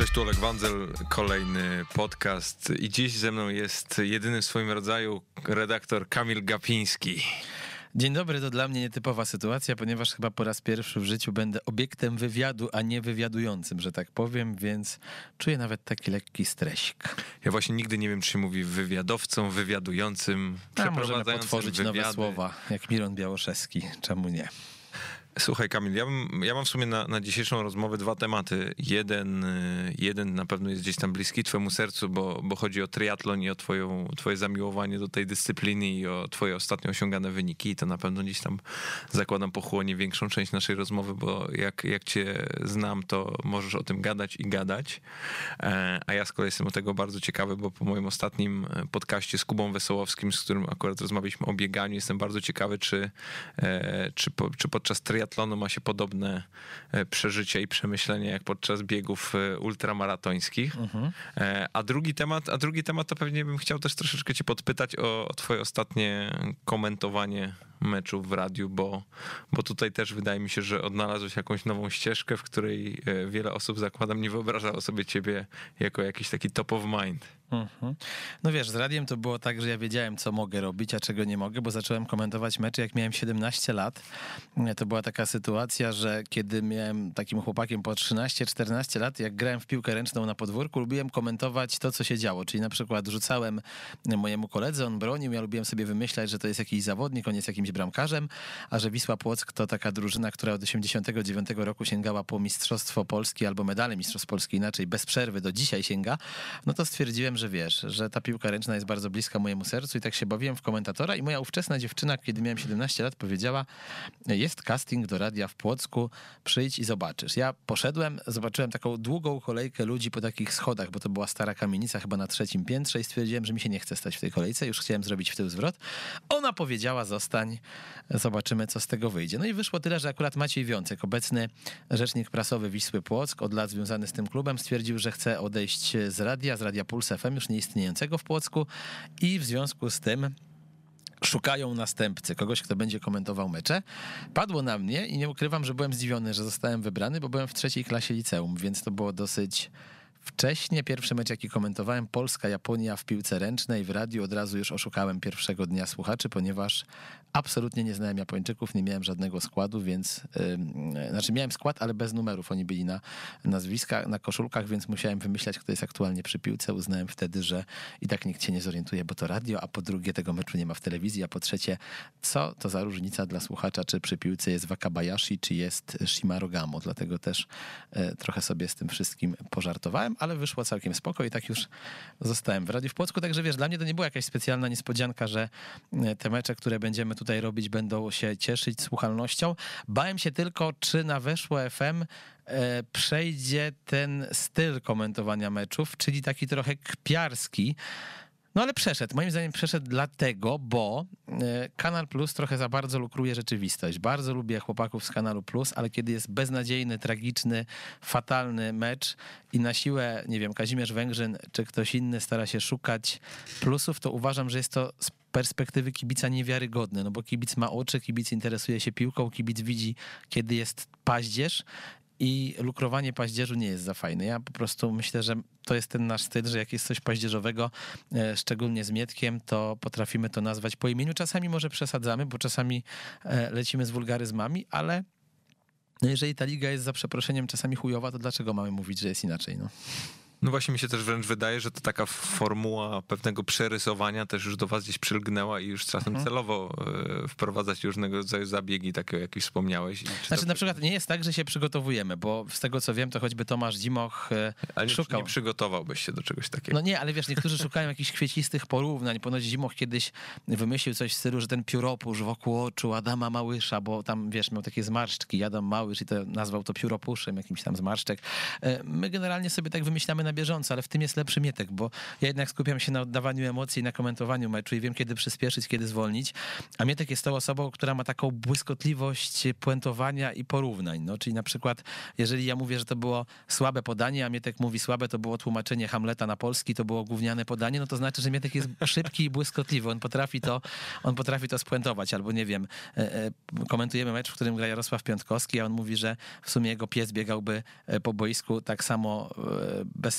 Cześć, tu Olek Wandzel, kolejny podcast i dziś ze mną jest jedyny w swoim rodzaju redaktor Kamil Gapiński. Dzień dobry, to dla mnie nietypowa sytuacja, ponieważ chyba po raz pierwszy w życiu będę obiektem wywiadu, a nie wywiadującym, że tak powiem, więc czuję nawet taki lekki stresik. Ja właśnie nigdy nie wiem, czy się mówi wywiadowcą, wywiadującym, A możemy potworzyć wywiady. nowe słowa, jak Miron Białoszewski, czemu nie? Słuchaj Kamil, ja, bym, ja mam w sumie na, na dzisiejszą rozmowę dwa tematy. Jeden, jeden na pewno jest gdzieś tam bliski twojemu sercu, bo, bo chodzi o triatlon i o twoją, twoje zamiłowanie do tej dyscypliny i o twoje ostatnio osiągane wyniki. I to na pewno gdzieś tam zakładam pochłonie większą część naszej rozmowy, bo jak, jak cię znam, to możesz o tym gadać i gadać. E, a ja z kolei jestem o tego bardzo ciekawy, bo po moim ostatnim podcaście z Kubą Wesołowskim, z którym akurat rozmawialiśmy o bieganiu, jestem bardzo ciekawy, czy, e, czy, po, czy podczas triatlonu triatlonu ma się podobne e, przeżycia i przemyślenia jak podczas biegów e, ultramaratońskich. Mhm. E, a drugi temat, a drugi temat to pewnie bym chciał też troszeczkę cię podpytać o, o twoje ostatnie komentowanie meczów w radiu, bo, bo tutaj też wydaje mi się, że odnalazłeś jakąś nową ścieżkę, w której wiele osób, zakładam, nie wyobrażało sobie ciebie jako jakiś taki top of mind. Mhm. No wiesz, z radiem to było tak, że ja wiedziałem, co mogę robić, a czego nie mogę, bo zacząłem komentować mecze, jak miałem 17 lat. To była taka sytuacja, że kiedy miałem takim chłopakiem po 13-14 lat, jak grałem w piłkę ręczną na podwórku, lubiłem komentować to, co się działo. Czyli na przykład rzucałem mojemu koledze, on bronił, ja lubiłem sobie wymyślać, że to jest jakiś zawodnik, on jest jakimś bramkarzem, a że Wisła Płock to taka drużyna, która od 89 roku sięgała po Mistrzostwo Polski albo medale Mistrzostw Polski, inaczej bez przerwy do dzisiaj sięga, no to stwierdziłem, że wiesz, że ta piłka ręczna jest bardzo bliska mojemu sercu i tak się bawiłem w komentatora i moja ówczesna dziewczyna, kiedy miałem 17 lat, powiedziała, jest casting do radia w Płocku, przyjdź i zobaczysz. Ja poszedłem, zobaczyłem taką długą kolejkę ludzi po takich schodach, bo to była stara kamienica chyba na trzecim piętrze i stwierdziłem, że mi się nie chce stać w tej kolejce, już chciałem zrobić w tył zwrot. Ona powiedziała, zostań, zobaczymy, co z tego wyjdzie. No i wyszło tyle, że akurat Maciej Wiącek, obecny rzecznik prasowy Wisły Płock, od lat związany z tym klubem, stwierdził, że chce odejść z radia, z radia Puls FM, już nieistniejącego w Płocku i w związku z tym szukają następcy, kogoś, kto będzie komentował mecze. Padło na mnie i nie ukrywam, że byłem zdziwiony, że zostałem wybrany, bo byłem w trzeciej klasie liceum, więc to było dosyć Wcześniej pierwszy mecz, jaki komentowałem, Polska-Japonia w piłce ręcznej w radiu, od razu już oszukałem pierwszego dnia słuchaczy, ponieważ absolutnie nie znałem Japończyków, nie miałem żadnego składu, więc yy, znaczy miałem skład, ale bez numerów. Oni byli na nazwiskach, na koszulkach, więc musiałem wymyślać, kto jest aktualnie przy piłce. Uznałem wtedy, że i tak nikt się nie zorientuje, bo to radio, a po drugie tego meczu nie ma w telewizji, a po trzecie, co to za różnica dla słuchacza, czy przy piłce jest Wakabayashi, czy jest Shimarogamo. Dlatego też yy, trochę sobie z tym wszystkim pożartowałem ale wyszło całkiem spoko i tak już zostałem w Radiu w Płocku, także wiesz, dla mnie to nie była jakaś specjalna niespodzianka, że e, te mecze, które będziemy tutaj robić, będą się cieszyć słuchalnością. Bałem się tylko, czy na Weszło FM e, przejdzie ten styl komentowania meczów, czyli taki trochę kpiarski, no ale przeszedł. Moim zdaniem przeszedł dlatego, bo e, Kanal Plus trochę za bardzo lukruje rzeczywistość. Bardzo lubię chłopaków z Kanalu Plus, ale kiedy jest beznadziejny, tragiczny, fatalny mecz i na siłę, nie wiem, Kazimierz Węgrzyn czy ktoś inny stara się szukać plusów, to uważam, że jest to z perspektywy kibica niewiarygodne, no bo kibic ma oczy, kibic interesuje się piłką, kibic widzi, kiedy jest paździerz i lukrowanie paździerzu nie jest za fajne. Ja po prostu myślę, że to jest ten nasz styl, że jak jest coś paździerzowego, e, szczególnie z Mietkiem, to potrafimy to nazwać po imieniu. Czasami może przesadzamy, bo czasami e, lecimy z wulgaryzmami, ale no jeżeli ta liga jest za przeproszeniem czasami chujowa, to dlaczego mamy mówić, że jest inaczej? No. No właśnie mi się też wręcz wydaje, że to taka formuła pewnego przerysowania też już do was gdzieś przylgnęła i już czasem mhm. celowo e, wprowadzać różnego rodzaju zabiegi, takie jak już wspomniałeś. Znaczy to... na przykład nie jest tak, że się przygotowujemy, bo z tego co wiem, to choćby Tomasz Dzimoch e, ale szukał. nie przygotowałbyś się do czegoś takiego. No nie, ale wiesz, niektórzy szukają jakichś kwiecistych porównań. Ponoć Dzimoch kiedyś wymyślił coś w stylu, że ten pióropusz wokół oczu Adama Małysza, bo tam wiesz, miał takie zmarszczki, Adam Małysz i to nazwał to pióropuszem, jakimś tam zmarszczek. E, my generalnie sobie tak wymyślamy na na bieżąco, ale w tym jest lepszy Mietek, bo ja jednak skupiam się na oddawaniu emocji, na komentowaniu meczu i wiem, kiedy przyspieszyć, kiedy zwolnić, a Mietek jest tą osobą, która ma taką błyskotliwość puentowania i porównań, no, czyli na przykład, jeżeli ja mówię, że to było słabe podanie, a Mietek mówi słabe, to było tłumaczenie Hamleta na polski, to było gówniane podanie, no to znaczy, że Mietek jest szybki i błyskotliwy, on potrafi to, on potrafi to spuentować, albo nie wiem, e, e, komentujemy mecz, w którym gra Jarosław Piątkowski, a on mówi, że w sumie jego pies biegałby e, po boisku tak samo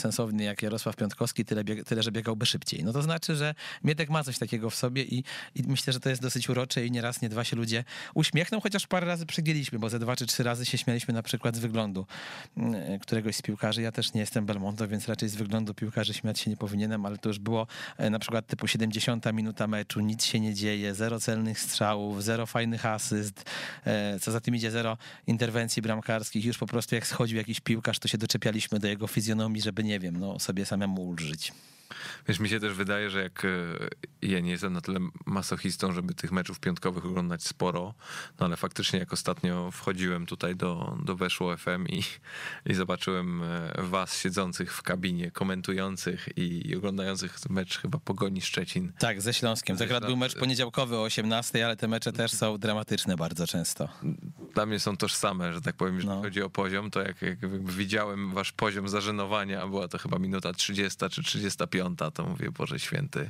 bezsensownie jak Jarosław Piątkowski, tyle, tyle że biegałby szybciej. No to znaczy, że Mietek ma coś takiego w sobie i, i myślę, że to jest dosyć urocze i nie raz, nie dwa się ludzie uśmiechną, chociaż parę razy przegięliśmy, bo ze dwa czy trzy razy się śmialiśmy na przykład z wyglądu mm, któregoś z piłkarzy. Ja też nie jestem Belmondo, więc raczej z wyglądu piłkarzy śmiać się nie powinienem, ale to już było na przykład typu 70 minuta meczu, nic się nie dzieje, zero celnych strzałów, zero fajnych asyst, co za tym idzie zero interwencji bramkarskich. Już po prostu jak schodził jakiś piłkarz, to się doczepialiśmy do jego fizjonomii, żeby nie wiem, no sobie samemu ulżyć. Wiesz, mi się też wydaje, że jak e, ja nie jestem na tyle masochistą, żeby tych meczów piątkowych oglądać sporo, no ale faktycznie jak ostatnio wchodziłem tutaj do, do Weszło FM i, i zobaczyłem e, was siedzących w kabinie, komentujących i, i oglądających mecz chyba Pogoni Szczecin. Tak, ze Śląskiem. To akurat był mecz poniedziałkowy o 18, ale te mecze też są dramatyczne bardzo często. Dla mnie są tożsame, że tak powiem, jeżeli no. chodzi o poziom, to jak, jak widziałem wasz poziom zażenowania, była to chyba minuta 30 czy 35, piąta, to mówię, Boże Święty,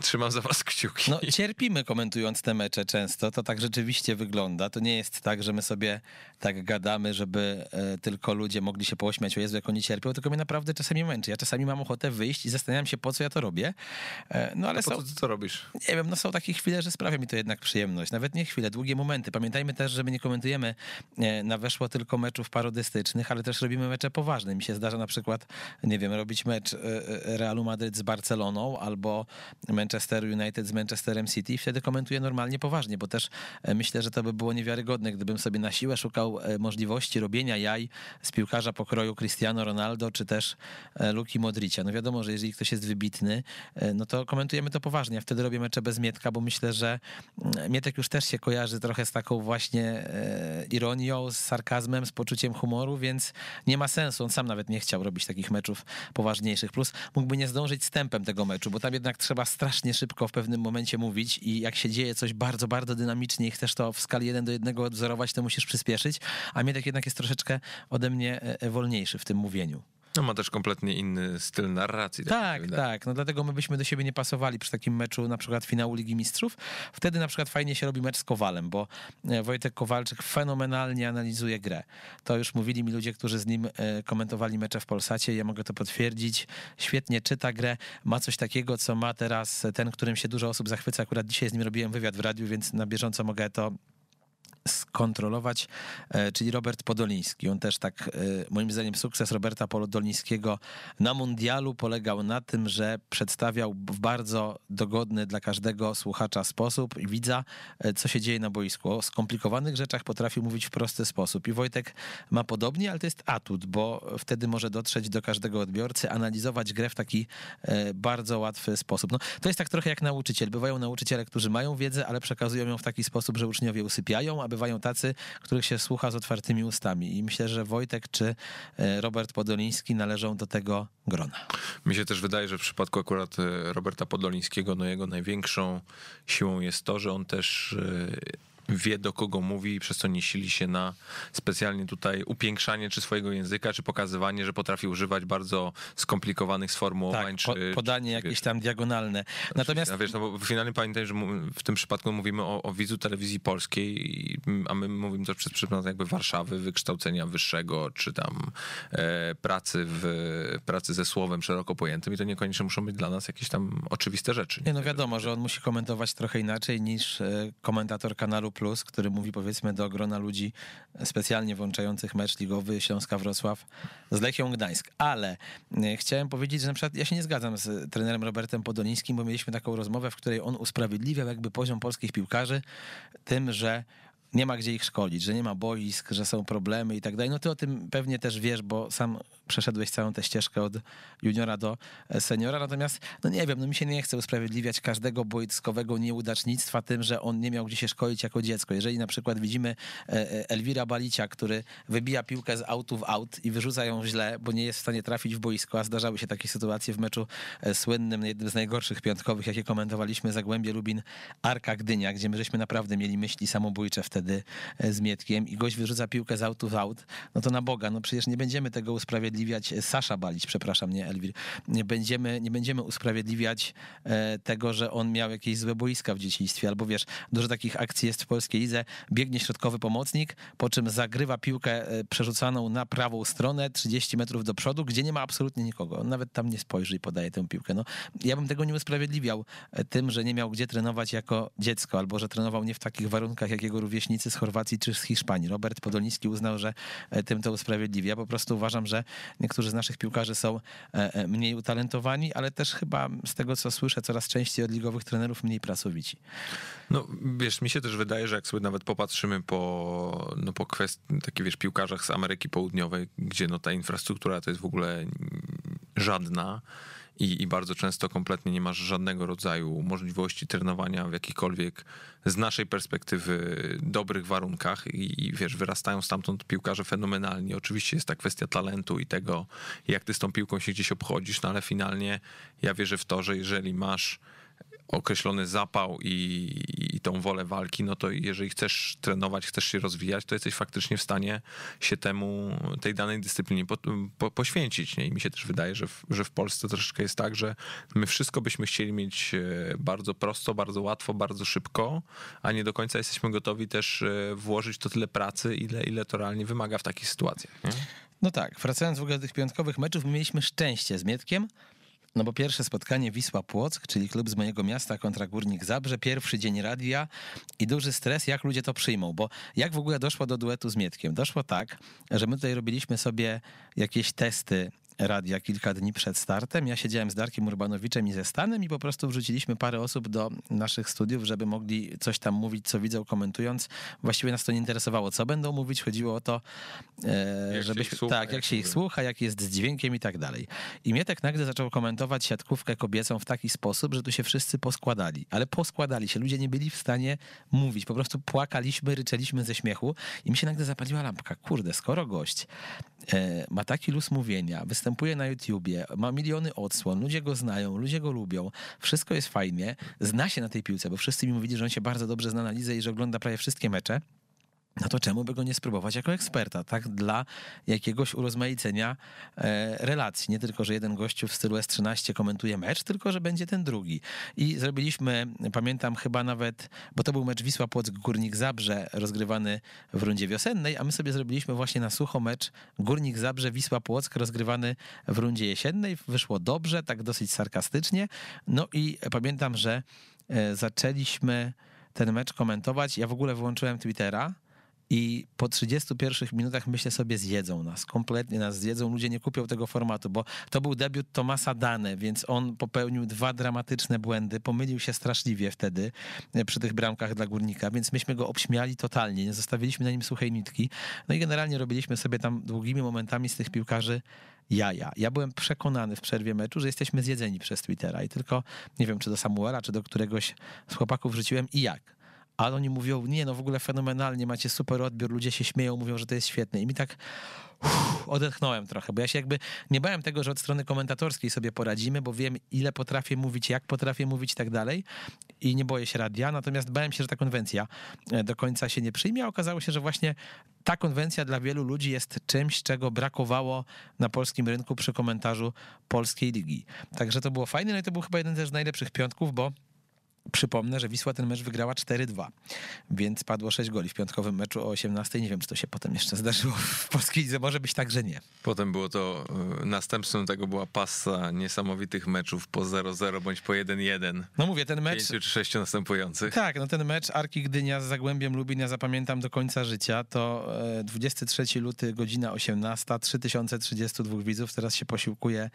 trzymam za was kciuki. No cierpimy komentując te mecze często, to tak rzeczywiście wygląda. To nie jest tak, że my sobie tak gadamy, żeby e, tylko ludzie mogli się pośmiać, o Jezu, jak oni cierpią, tylko mnie naprawdę czasami męczy. Ja czasami mam ochotę wyjść i zastanawiam się, po co ja to robię. E, no ale A po są... co ty to robisz? Nie wiem, no są takie chwile, że sprawia mi to jednak przyjemność. Nawet nie chwile, długie momenty. Pamiętajmy też, że my nie komentujemy e, na weszło tylko meczów parodystycznych, ale też robimy mecze poważne. Mi się zdarza na przykład, nie wiem, robić mecz Realu Madryt Madryt z Barceloną albo Manchester United z Manchesterem City i wtedy komentuję normalnie, poważnie, bo też e, myślę, że to by było niewiarygodne, gdybym sobie na siłę szukał e, możliwości robienia jaj z piłkarza pokroju Cristiano Ronaldo czy też e, Luki Modricia. No wiadomo, że jeżeli ktoś jest wybitny, no to komentujemy to poważnie. Ja wtedy robię mecze bez Mietka, bo myślę, że mm, Mietek już też się kojarzy trochę z taką właśnie ironią, z sarkazmem, z poczuciem humoru, więc nie ma sensu. On sam nawet nie chciał robić takich meczów poważniejszych. Plus mógłby nie zdążyć zdążyć z tempem tego meczu, bo tam jednak trzeba strasznie szybko w pewnym momencie mówić i jak się dzieje coś bardzo, bardzo dynamicznie i chcesz to w skali 1 do 1 odwzorować, to musisz przyspieszyć, a Mietek jednak jest troszeczkę ode mnie e, e, wolniejszy w tym mówieniu. No ma też kompletnie inny styl narracji. Tak, tak, tak. No dlatego my byśmy do siebie nie pasowali przy takim meczu na przykład finału Ligi Mistrzów. Wtedy na przykład fajnie się robi mecz z Kowalem, bo e, Wojtek Kowalczyk fenomenalnie analizuje grę. To już mówili mi ludzie, którzy z nim e, komentowali mecze w Polsacie. Ja mogę to potwierdzić. Świetnie czyta grę. Ma coś takiego, co ma teraz ten, którym się dużo osób zachwyca. Akurat dzisiaj z nim robiłem wywiad w radiu, więc na bieżąco mogę to skontrolować, e, czyli Robert Podoliński. On też tak, e, moim zdaniem, sukces Roberta Podolińskiego na mundialu polegał na tym, że przedstawiał w bardzo dogodny dla każdego słuchacza sposób i widza, e, co się dzieje na boisku. O skomplikowanych rzeczach potrafił mówić w prosty sposób. I Wojtek ma podobnie, ale to jest atut, bo wtedy może dotrzeć do każdego odbiorcy, analizować grę w taki bardzo łatwy sposób. No, to jest tak trochę jak nauczyciel. Bywają nauczyciele, którzy mają wiedzę, ale przekazują ją w taki sposób, że uczniowie usypiają, aby bywają tacy, których się słucha z otwartymi ustami. I myślę, że Wojtek czy e, Robert Podoliński należą do tego grona. Mi się też wydaje, że w przypadku akurat e, Roberta Podolińskiego, no jego największą siłą jest to, że on też e, wie do kogo mówi i przez co nie sili się na specjalnie tutaj upiększanie czy swojego języka, czy pokazywanie, że potrafi używać bardzo skomplikowanych sformułowań. Tak, czy, podanie czy, jakieś wiesz, tam diagonalne. Natomiast... Wiesz, no bo finalnie pamiętaj, że w tym przypadku mówimy o, o widzu telewizji polskiej, a my mówimy to przez przykład jakby Warszawy, wykształcenia wyższego, czy tam e, pracy, w, pracy ze słowem szeroko pojętym i to niekoniecznie muszą być dla nas jakieś tam oczywiste rzeczy. Nie, no wiadomo, że on musi komentować trochę inaczej niż e, komentator kanalu Plus, który mówi powiedzmy do grona ludzi specjalnie włączających mecz ligowy Śląska Wrocław z Lechią Gdańsk. Ale e, chciałem powiedzieć, że na przykład ja się nie zgadzam z trenerem Robertem Podolińskim, bo mieliśmy taką rozmowę, w której on usprawiedliwiał jakby poziom polskich piłkarzy tym, że nie ma gdzie ich szkolić, że nie ma boisk, że są problemy i tak dalej. No ty o tym pewnie też wiesz, bo sam przeszedłeś całą tę ścieżkę od juniora do e, seniora. Natomiast, no nie wiem, no mi się nie chce usprawiedliwiać każdego boiskowego nieudacznictwa tym, że on nie miał gdzie się szkolić jako dziecko. Jeżeli na przykład widzimy e, e, Elwira Balicia, który wybija piłkę z autu w aut i wyrzuca ją źle, bo nie jest w stanie trafić w boisko, a zdarzały się takie sytuacje w meczu słynnym, jednym z najgorszych piątkowych, jakie komentowaliśmy, Zagłębie Lubin, Arka Gdynia, gdzie my żeśmy naprawdę mieli myśli samobójcze wtedy z Mietkiem i gość wyrzuca piłkę z autu w aut, no to na Boga, no przecież nie będziemy tego usprawiedliwiać, Sasza Balić, przepraszam, nie Elwir, nie będziemy, nie będziemy usprawiedliwiać e, tego, że on miał jakieś złe boiska w dzieciństwie, albo wiesz, dużo takich akcji jest w polskiej lidze, biegnie środkowy pomocnik, po czym zagrywa piłkę e, przerzucaną na prawą stronę 30 metrów do przodu, gdzie nie ma absolutnie nikogo. On nawet tam nie spojrzy i podaje tę piłkę. No, ja bym tego nie usprawiedliwiał e, tym, że nie miał gdzie trenować jako dziecko, albo że trenował nie w takich warunkach, jak jego rówieśnicy z Chorwacji czy z Hiszpanii. Robert Podolski uznał, że tym to usprawiedliwia. Po prostu uważam, że niektórzy z naszych piłkarzy są mniej utalentowani, ale też chyba z tego, co słyszę, coraz częściej od ligowych trenerów mniej pracowici. No wiesz, mi się też wydaje, że jak sobie nawet popatrzymy po, no, po kwestii, takich wiesz, piłkarzach z Ameryki Południowej, gdzie no ta infrastruktura to jest w ogóle żadna, i, i bardzo często kompletnie nie masz żadnego rodzaju możliwości trenowania w jakichkolwiek z naszej perspektywy dobrych warunkach i, i wiesz, wyrastają stamtąd piłkarze fenomenalni. Oczywiście jest ta kwestia talentu i tego, jak ty z tą piłką się gdzieś obchodzisz, no ale finalnie ja wierzę w to, że jeżeli masz określony zapał i, i tą wolę walki, no to jeżeli chcesz trenować, chcesz się rozwijać, to jesteś faktycznie w stanie się temu, tej danej dyscyplinie po, po, poświęcić. Nie? I mi się też wydaje, że w, że w Polsce troszeczkę jest tak, że my wszystko byśmy chcieli mieć e, bardzo prosto, bardzo łatwo, bardzo szybko, a nie do końca jesteśmy gotowi też e, włożyć to tyle pracy, ile, ile to realnie wymaga w takich sytuacjach. Nie? No tak, wracając w ogóle do tych piątkowych meczów, mieliśmy szczęście z Mietkiem, no bo pierwsze spotkanie Wisła Płock, czyli klub z mojego miasta kontra Górnik Zabrze, pierwszy dzień radia i duży stres, jak ludzie to przyjmą, bo jak w ogóle doszło do duetu z Mietkiem? Doszło tak, że my tutaj robiliśmy sobie jakieś testy radia kilka dni przed startem. Ja siedziałem z Darkiem Urbanowiczem i ze Stanem i po prostu wrzuciliśmy parę osób do naszych studiów, żeby mogli coś tam mówić, co widzą, komentując. Właściwie nas to nie interesowało, co będą mówić. Chodziło o to, e, żeby słucha, tak, jak, jak się ich słucha, jak jest z dźwiękiem i tak dalej. I Mietek nagle zaczął komentować siatkówkę kobiecą w taki sposób, że tu się wszyscy poskładali. Ale poskładali się. Ludzie nie byli w stanie mówić. Po prostu płakaliśmy, ryczeliśmy ze śmiechu i mi się nagle zapaliła lampka. Kurde, skoro gość e, ma taki luz mówienia, występuje występuje na YouTubie, ma miliony odsłon, ludzie go znają, ludzie go lubią, wszystko jest fajnie, zna się na tej piłce, bo wszyscy mi mówili, że on się bardzo dobrze zna na lidze i że ogląda prawie wszystkie mecze no to czemu by go nie spróbować jako eksperta, tak? Dla jakiegoś urozmaicenia e, relacji. Nie tylko, że jeden gościu w stylu S13 komentuje mecz, tylko, że będzie ten drugi. I zrobiliśmy, pamiętam chyba nawet, bo to był mecz Wisła Płock Górnik Zabrze rozgrywany w rundzie wiosennej, a my sobie zrobiliśmy właśnie na sucho mecz Górnik Zabrze Wisła Płock rozgrywany w rundzie jesiennej. Wyszło dobrze, tak dosyć sarkastycznie. No i pamiętam, że e, zaczęliśmy ten mecz komentować. Ja w ogóle wyłączyłem Twittera i po 31 minutach myślę sobie zjedzą nas, kompletnie nas zjedzą, ludzie nie kupią tego formatu, bo to był debiut Tomasa Dane, więc on popełnił dwa dramatyczne błędy, pomylił się straszliwie wtedy e, przy tych bramkach dla Górnika, więc myśmy go obśmiali totalnie, nie zostawiliśmy na nim suchej nitki, no i generalnie robiliśmy sobie tam długimi momentami z tych piłkarzy jaja. Ja byłem przekonany w przerwie meczu, że jesteśmy zjedzeni przez Twittera i tylko, nie wiem, czy do Samuela, czy do któregoś z chłopaków wrzuciłem i jak ale oni mówią, nie, no w ogóle fenomenalnie, macie super odbiór, ludzie się śmieją, mówią, że to jest świetne. I mi tak uff, odetchnąłem trochę, bo ja się jakby nie bałem tego, że od strony komentatorskiej sobie poradzimy, bo wiem, ile potrafię mówić, jak potrafię mówić i tak dalej. I nie boję się radia, natomiast bałem się, że ta konwencja e, do końca się nie przyjmie, a okazało się, że właśnie ta konwencja dla wielu ludzi jest czymś, czego brakowało na polskim rynku przy komentarzu polskiej ligi. Także to było fajne, no i to był chyba jeden z najlepszych piątków, bo Przypomnę, że Wisła ten mecz wygrała 4-2, więc padło 6 goli w piątkowym meczu o 18. Nie wiem, czy to się potem jeszcze zdarzyło w polskiej lidze. Może być tak, że nie. Potem było to, e, następstwem tego była pasa niesamowitych meczów po 0-0 bądź po 1-1. No mówię, ten mecz... Pięciu czy sześciu następujących. Tak, no ten mecz Arki Gdynia z Zagłębiem Lubin ja zapamiętam do końca życia. To 23 e, luty, godzina 18, 3032 widzów. Teraz się posiłkuje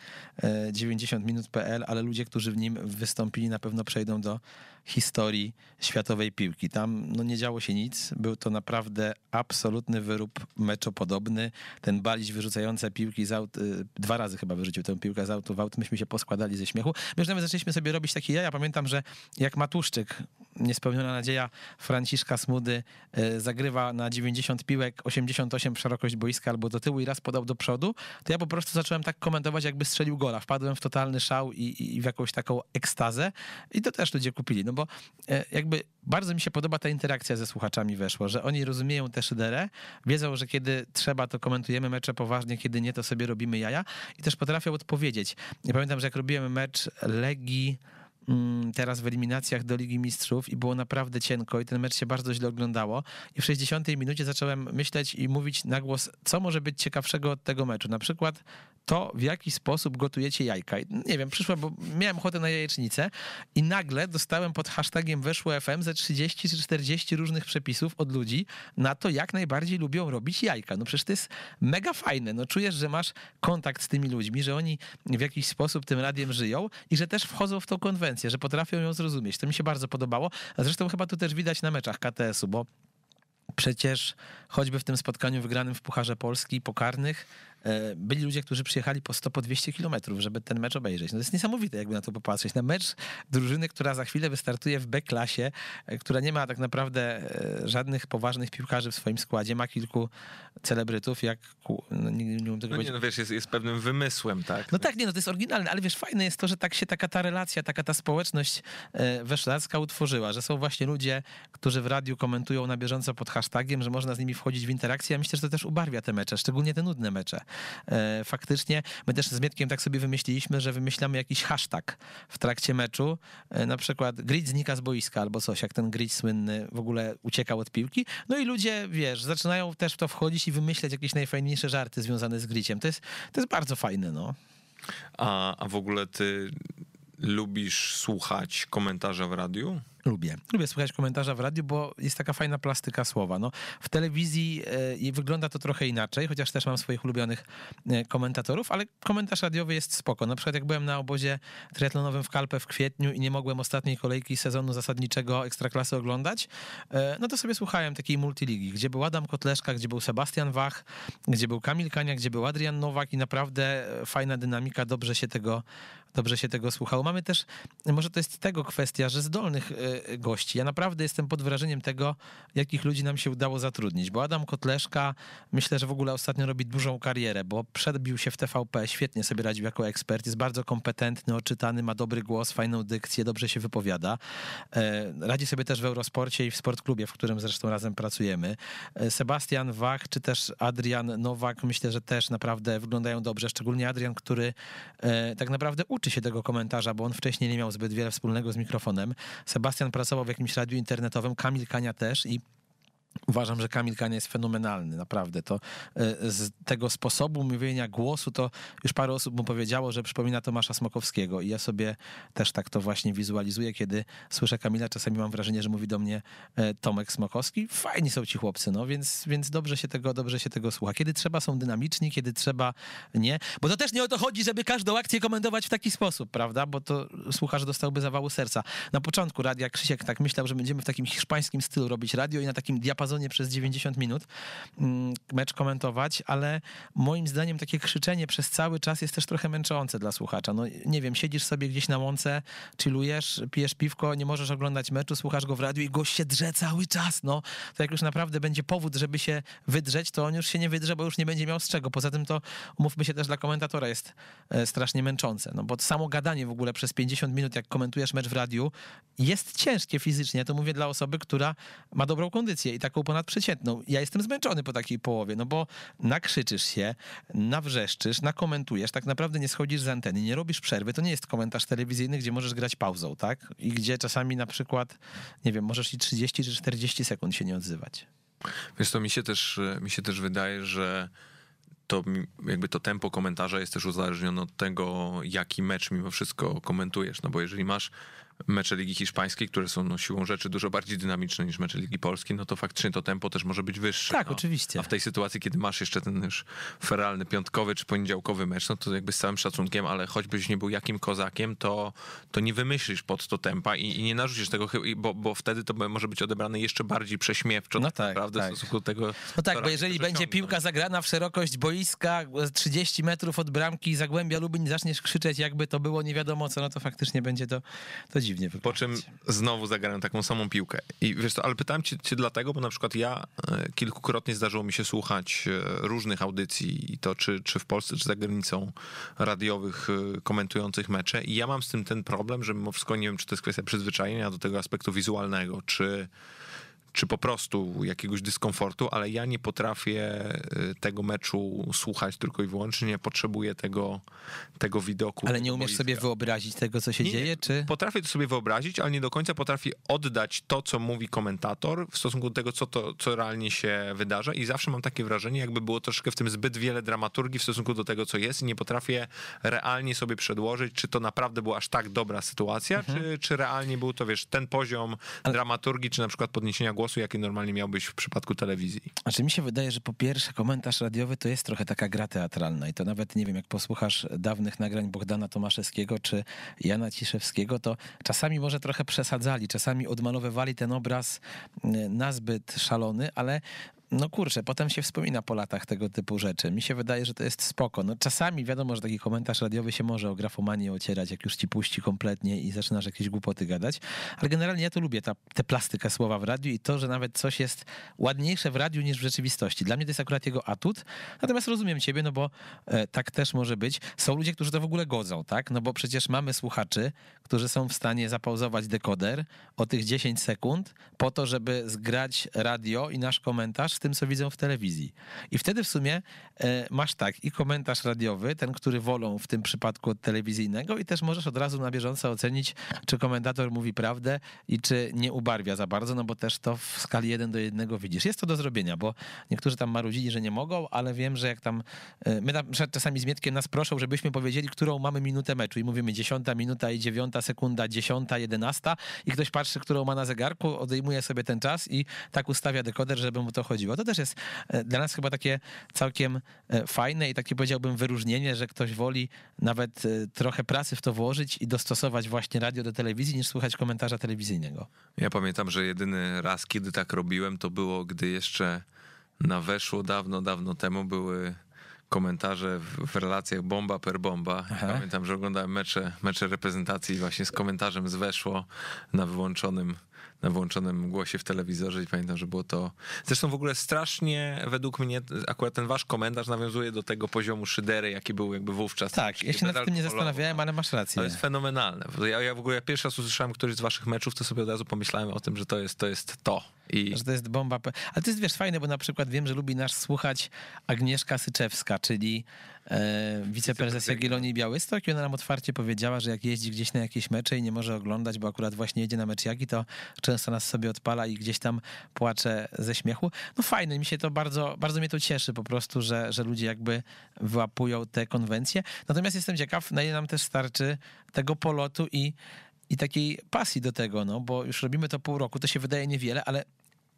90 e, ale ludzie, którzy w nim wystąpili na pewno przejdą do historii światowej piłki. Tam no, nie działo się nic. Był to naprawdę absolutny wyrób meczopodobny. Ten baliś wyrzucające piłki z aut, y, dwa razy chyba wyrzucił tę piłkę z autu w aut. Myśmy się poskładali ze śmiechu. My nawet zaczęliśmy sobie robić takie jaja. Pamiętam, że jak Matuszczyk, niespełniona nadzieja Franciszka Smudy, y, zagrywa na 90 piłek, 88 szerokość boiska albo do tyłu i raz podał do przodu, to ja po prostu zacząłem tak komentować, jakby strzelił gola. Wpadłem w totalny szał i, i w jakąś taką ekstazę i to też ludzie kupili. No bo e, jakby bardzo mi się podoba ta interakcja ze słuchaczami weszło, że oni rozumieją tę szyderę, wiedzą, że kiedy trzeba, to komentujemy mecze poważnie, kiedy nie, to sobie robimy jaja i też potrafią odpowiedzieć. Ja pamiętam, że jak robiłem mecz Legii teraz w eliminacjach do Ligi Mistrzów i było naprawdę cienko i ten mecz się bardzo źle oglądało i w 60 minucie zacząłem myśleć i mówić na głos, co może być ciekawszego od tego meczu. Na przykład to, w jaki sposób gotujecie jajka. Nie wiem, przyszło, bo miałem ochotę na jajecznicę i nagle dostałem pod hashtagiem weszło FM ze 30 czy 40 różnych przepisów od ludzi na to, jak najbardziej lubią robić jajka. No przecież to jest mega fajne. No czujesz, że masz kontakt z tymi ludźmi, że oni w jakiś sposób tym radiem żyją i że też wchodzą w tą konwencję, że potrafią ją zrozumieć. To mi się bardzo podobało. A zresztą chyba tu też widać na meczach KTS-u, bo Przecież choćby w tym spotkaniu wygranym w Pucharze Polski pokarnych byli ludzie, którzy przyjechali po 100, po 200 kilometrów, żeby ten mecz obejrzeć. No to jest niesamowite, jakby na to popatrzeć. Na mecz drużyny, która za chwilę wystartuje w B-klasie, e, która nie ma tak naprawdę e, żadnych poważnych piłkarzy w swoim składzie, ma kilku celebrytów, jak... No, nie, nie, nie tego no nie, no wiesz, jest, jest pewnym wymysłem, tak? No tak, nie, no to jest oryginalne, ale wiesz, fajne jest to, że tak się taka ta relacja, taka ta społeczność weszlarska utworzyła, że są właśnie ludzie, którzy w radiu komentują na bieżąco pod hashtagiem, że można z nimi wchodzić w interakcję. Ja myślę, że to też ubarwia te mecze, szczególnie te nudne mecze. E, faktycznie my też z Mietkiem tak sobie wymyśliliśmy, że wymyślamy jakiś hashtag w trakcie meczu, e, na przykład grid znika z boiska albo coś, jak ten grid słynny w ogóle uciekał od piłki. No i ludzie, wiesz, zaczynają też w to wchodzić i wymyślać jakieś najfajniejsze żarty związane z griciem. To jest, to jest bardzo fajne, no. A, a w ogóle ty lubisz słuchać komentarza w radiu? Lubię. Lubię słuchać komentarza w radiu, bo jest taka fajna plastyka słowa. No, w telewizji e, wygląda to trochę inaczej, chociaż też mam swoich ulubionych e, komentatorów, ale komentarz radiowy jest spoko. Na przykład jak byłem na obozie triatlonowym w Kalpę w kwietniu i nie mogłem ostatniej kolejki sezonu zasadniczego Ekstraklasy oglądać, e, no to sobie słuchałem takiej multiligi, gdzie był Adam Kotleszka, gdzie był Sebastian Wach, gdzie był Kamil Kania, gdzie był Adrian Nowak i naprawdę fajna dynamika, dobrze się tego, dobrze się tego słuchało. Mamy też, może to jest tego kwestia, że zdolnych gości. Ja naprawdę jestem pod wrażeniem tego, jakich ludzi nam się udało zatrudnić, bo Adam Kotleszka myślę, że w ogóle ostatnio robi dużą karierę, bo przedbił się w TVP, świetnie sobie radził jako ekspert, jest bardzo kompetentny, oczytany, ma dobry głos, fajną dykcję, dobrze się wypowiada. E, radzi sobie też w Eurosporcie i w Sportklubie, w którym zresztą razem pracujemy. E, Sebastian Wach czy też Adrian Nowak myślę, że też naprawdę wyglądają dobrze, szczególnie Adrian, który e, tak naprawdę uczy się tego komentarza, bo on wcześniej nie miał zbyt wiele wspólnego z mikrofonem. Sebastian pracował w jakimś radiu internetowym, Kamil Kania też i Uważam, że Kamil Kania jest fenomenalny, naprawdę. To e, z tego sposobu mówienia głosu, to już parę osób mu powiedziało, że przypomina Tomasza Smokowskiego i ja sobie też tak to właśnie wizualizuję, kiedy słyszę Kamila, czasami mam wrażenie, że mówi do mnie e, Tomek Smokowski. Fajni są ci chłopcy, no, więc, więc dobrze, się tego, dobrze się tego słucha. Kiedy trzeba są dynamiczni, kiedy trzeba nie, bo to też nie o to chodzi, żeby każdą akcję komentować w taki sposób, prawda, bo to słuchacz dostałby zawału serca. Na początku radia Krzysiek tak myślał, że będziemy w takim hiszpańskim stylu robić radio i na takim diapazonie diapazonie przez 90 minut mm, mecz komentować, ale moim zdaniem takie krzyczenie przez cały czas jest też trochę męczące dla słuchacza. No nie wiem, siedzisz sobie gdzieś na łące, chillujesz, pijesz piwko, nie możesz oglądać meczu, słuchasz go w radiu i gość się drze cały czas, no. To jak już naprawdę będzie powód, żeby się wydrzeć, to on już się nie wydrze, bo już nie będzie miał z czego. Poza tym to, umówmy się też dla komentatora, jest e, strasznie męczące, no bo samo gadanie w ogóle przez 50 minut, jak komentujesz mecz w radiu, jest ciężkie fizycznie. To mówię dla osoby, która ma dobrą kondycję i tak taką ponadprzeciętną. Ja jestem zmęczony po takiej połowie, no bo nakrzyczysz się, nawrzeszczysz, nakomentujesz, tak naprawdę nie schodzisz z anteny, nie robisz przerwy. To nie jest komentarz telewizyjny, gdzie możesz grać pauzą, tak? I gdzie czasami na przykład, nie wiem, możesz i 30 czy 40 sekund się nie odzywać. Wiesz to mi się też, mi się też wydaje, że to jakby to tempo komentarza jest też uzależnione od tego, jaki mecz mimo wszystko komentujesz. No bo jeżeli masz mecze Ligi Hiszpańskiej, które są no, siłą rzeczy dużo bardziej dynamiczne niż mecze Ligi Polskiej, no to faktycznie to tempo też może być wyższe. Tak, no. oczywiście. A w tej sytuacji, kiedy masz jeszcze ten już feralny piątkowy czy poniedziałkowy mecz, no to jakby z całym szacunkiem, ale choćbyś nie był jakim kozakiem, to, to nie wymyślisz pod to tempa i, i nie narzucisz tego, bo, bo wtedy to może być odebrane jeszcze bardziej prześmiewczo. No tak, prawda, tak. w stosunku do tego. No tak, bo jeżeli będzie piłka zagrana w szerokość boiska 30 metrów od bramki i Zagłębia Lubin zaczniesz krzyczeć, jakby to było nie wiadomo co, no to faktycznie będzie to, to dziwnie Po wyglądać. czym znowu zagrałem taką samą piłkę. I wiesz co, ale pytałem cię, cię dlatego, bo na przykład ja e, kilkukrotnie zdarzyło mi się słuchać e, różnych audycji, i to czy, czy w Polsce, czy za granicą, radiowych, e, komentujących mecze. I ja mam z tym ten problem, że mimo wszystko nie wiem, czy to jest kwestia przyzwyczajenia do tego aspektu wizualnego, czy czy po prostu jakiegoś dyskomfortu, ale ja nie potrafię y, tego meczu słuchać tylko i wyłącznie, potrzebuję tego, tego widoku. Ale nie umiesz boiska. sobie wyobrazić tego, co się Nie, dzieje, czy... Potrafię to sobie wyobrazić, ale nie do końca potrafię oddać to, co mówi komentator w stosunku do tego, co, to, co realnie się wydarza i zawsze mam takie wrażenie, jakby było troszkę w tym zbyt wiele dramaturgii w stosunku do tego, co jest i nie potrafię realnie sobie przedłożyć, czy to naprawdę była aż tak dobra sytuacja, Mhm. czy, czy realnie był to, wiesz, ten poziom dramaturgii, czy na przykład podniesienia głosu, jaki normalnie miałbyś w przypadku telewizji. Znaczy mi się wydaje, że po pierwsze komentarz radiowy to jest trochę taka gra teatralna i to nawet, nie wiem, jak posłuchasz dawnych nagrań Bogdana Tomaszewskiego czy Jana Ciszewskiego, to czasami może trochę przesadzali, czasami odmalowywali ten obraz y, nazbyt szalony, ale no kurczę, potem się wspomina po latach tego typu rzeczy. Mi się wydaje, że to jest spoko. No czasami wiadomo, że taki komentarz radiowy się może o grafomanię ocierać, jak już ci puści kompletnie i zaczynasz jakieś głupoty gadać, ale generalnie ja to lubię, ta, tę plastykę słowa w radiu i to, że nawet coś jest ładniejsze w radiu niż w rzeczywistości. Dla mnie to jest akurat jego atut, natomiast rozumiem ciebie, no bo e, tak też może być. Są ludzie, którzy to w ogóle godzą, tak? No bo przecież mamy słuchaczy, którzy są w stanie zapauzować dekoder o tych 10 sekund po to, żeby zgrać radio i nasz komentarz tym, co widzą w telewizji. I wtedy w sumie e, masz tak i komentarz radiowy, ten, który wolą w tym przypadku od telewizyjnego i też możesz od razu na bieżąco ocenić, czy komentator mówi prawdę i czy nie ubarwia za bardzo, no bo też to w skali 1 do 1 widzisz. Jest to do zrobienia, bo niektórzy tam marudzili, że nie mogą, ale wiem, że jak tam, e, my tam czasami z Mietkiem nas proszą, żebyśmy powiedzieli, którą mamy minutę meczu i mówimy 10 minuta i 9 sekunda, 10, 11 i ktoś patrzy, którą ma na zegarku, odejmuje sobie ten czas i tak ustawia dekoder, żeby mu to chodziło. To też jest e, dla nas chyba takie całkiem e, fajne i takie powiedziałbym wyróżnienie, że ktoś woli nawet e, trochę pracy w to włożyć i dostosować właśnie radio do telewizji, niż słuchać komentarza telewizyjnego. Ja pamiętam, że jedyny raz, kiedy tak robiłem, to było, gdy jeszcze na weszło dawno, dawno temu były komentarze w, w relacjach bomba per bomba. Aha. Pamiętam, że oglądałem mecze, mecze reprezentacji właśnie z komentarzem z weszło na wyłączonym na wyłączonym głosie w telewizorze i pamiętam, że było to... Zresztą w ogóle strasznie według mnie akurat ten wasz komentarz nawiązuje do tego poziomu szydery, jaki był jakby wówczas. Tak, ja się nad tym nie zastanawiałem, ale masz To rację. jest fenomenalne. Ja, ja w ogóle jak pierwszy raz usłyszałem któryś z waszych meczów, to sobie od razu pomyślałem o tym, że to jest to. Jest to. I Że to jest bomba. Ale to jest, wiesz, fajne, bo na przykład wiem, że lubi nas słuchać Agnieszka Syczewska, czyli wiceprezes Jagiellonii Białystok i ona nam otwarcie powiedziała, że jak jeździ gdzieś na jakieś mecze i nie może oglądać, bo akurat właśnie jedzie na mecz Jagi, to często nas sobie odpala i gdzieś tam płacze ze śmiechu. No fajne, mi się to bardzo, bardzo mnie to cieszy po prostu, że, że ludzie jakby wyłapują te konwencje. Natomiast jestem ciekaw, na ile nam też starczy tego polotu i i takiej pasji do tego, no bo już robimy to pół roku, to się wydaje niewiele, ale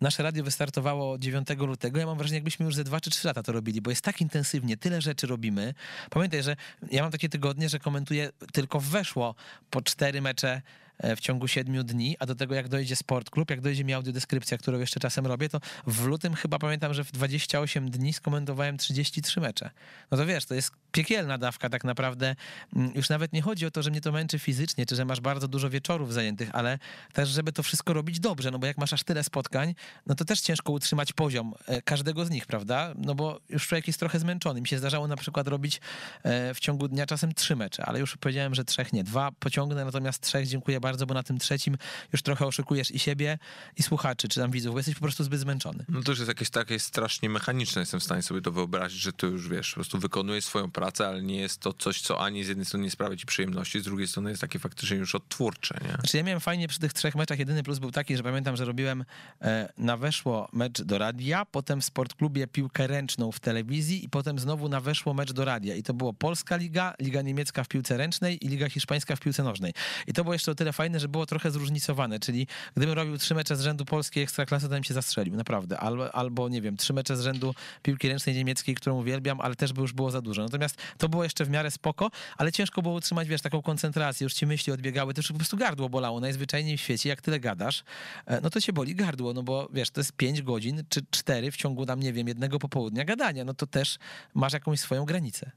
nasze radio wystartowało 9 lutego. Ja mam wrażenie, jakbyśmy już ze 2 czy 3 lata to robili, bo jest tak intensywnie, tyle rzeczy robimy. Pamiętaj, że ja mam takie tygodnie, że komentuję tylko weszło po cztery mecze e, w ciągu siedmiu dni, a do tego jak dojdzie Sport Klub, jak dojdzie mi audiodeskrypcja, którą jeszcze czasem robię, to w lutym chyba pamiętam, że w 28 dni skomentowałem 33 mecze. No to wiesz, to jest piekielna dawka tak naprawdę. Mm, Już nawet nie chodzi o to, że mnie to męczy fizycznie, czy że masz bardzo dużo wieczorów zajętych, ale też, żeby to wszystko robić dobrze, no bo jak masz aż tyle spotkań, no to też ciężko utrzymać poziom e, każdego z nich, prawda? No bo już człowiek jest trochę zmęczony. Mi się zdarzało na przykład robić e, w ciągu dnia czasem trzy mecze, ale już powiedziałem, że trzech nie. Dwa pociągnę, natomiast trzech dziękuję bardzo, bo na tym trzecim już trochę oszukujesz i siebie, i słuchaczy, czy tam widzów, bo jesteś po prostu zbyt zmęczony. no to już jest jakieś takie strasznie mechaniczne, jestem w stanie sobie to wyobrazić, że ty już wiesz, po prostu wykonujesz swoją pracę, pracę, ale nie jest to coś, co ani z jednej strony nie sprawia ci przyjemności, z drugiej strony jest takie faktycznie już odtwórcze, nie? Znaczy ja miałem fajnie przy tych trzech meczach, jedyny plus był taki, że pamiętam, że robiłem e, na weszło mecz do radia, potem w sportklubie piłkę ręczną w telewizji i potem znowu na weszło mecz do radia. I to było Polska Liga, Liga Niemiecka w piłce ręcznej i Liga Hiszpańska w piłce nożnej. I to było jeszcze o tyle fajne, że było trochę zróżnicowane, czyli gdybym robił trzy mecze z rzędu polskiej ekstraklasy, to bym się zastrzelił, naprawdę. Albo, albo nie wiem, trzy mecze z rzędu piłki ręcznej niemieckiej, którą uwielbiam, ale też by już było za dużo. Natomiast to było jeszcze w miarę spoko, ale ciężko było utrzymać, wiesz, taką koncentrację, już ci myśli odbiegały, już po prostu gardło bolało. Najzwyczajniej w świecie, jak tyle gadasz, e, no to cię boli gardło, no bo wiesz, to jest pięć godzin czy cztery w ciągu tam, nie wiem, jednego popołudnia gadania, no to też masz jakąś swoją granicę.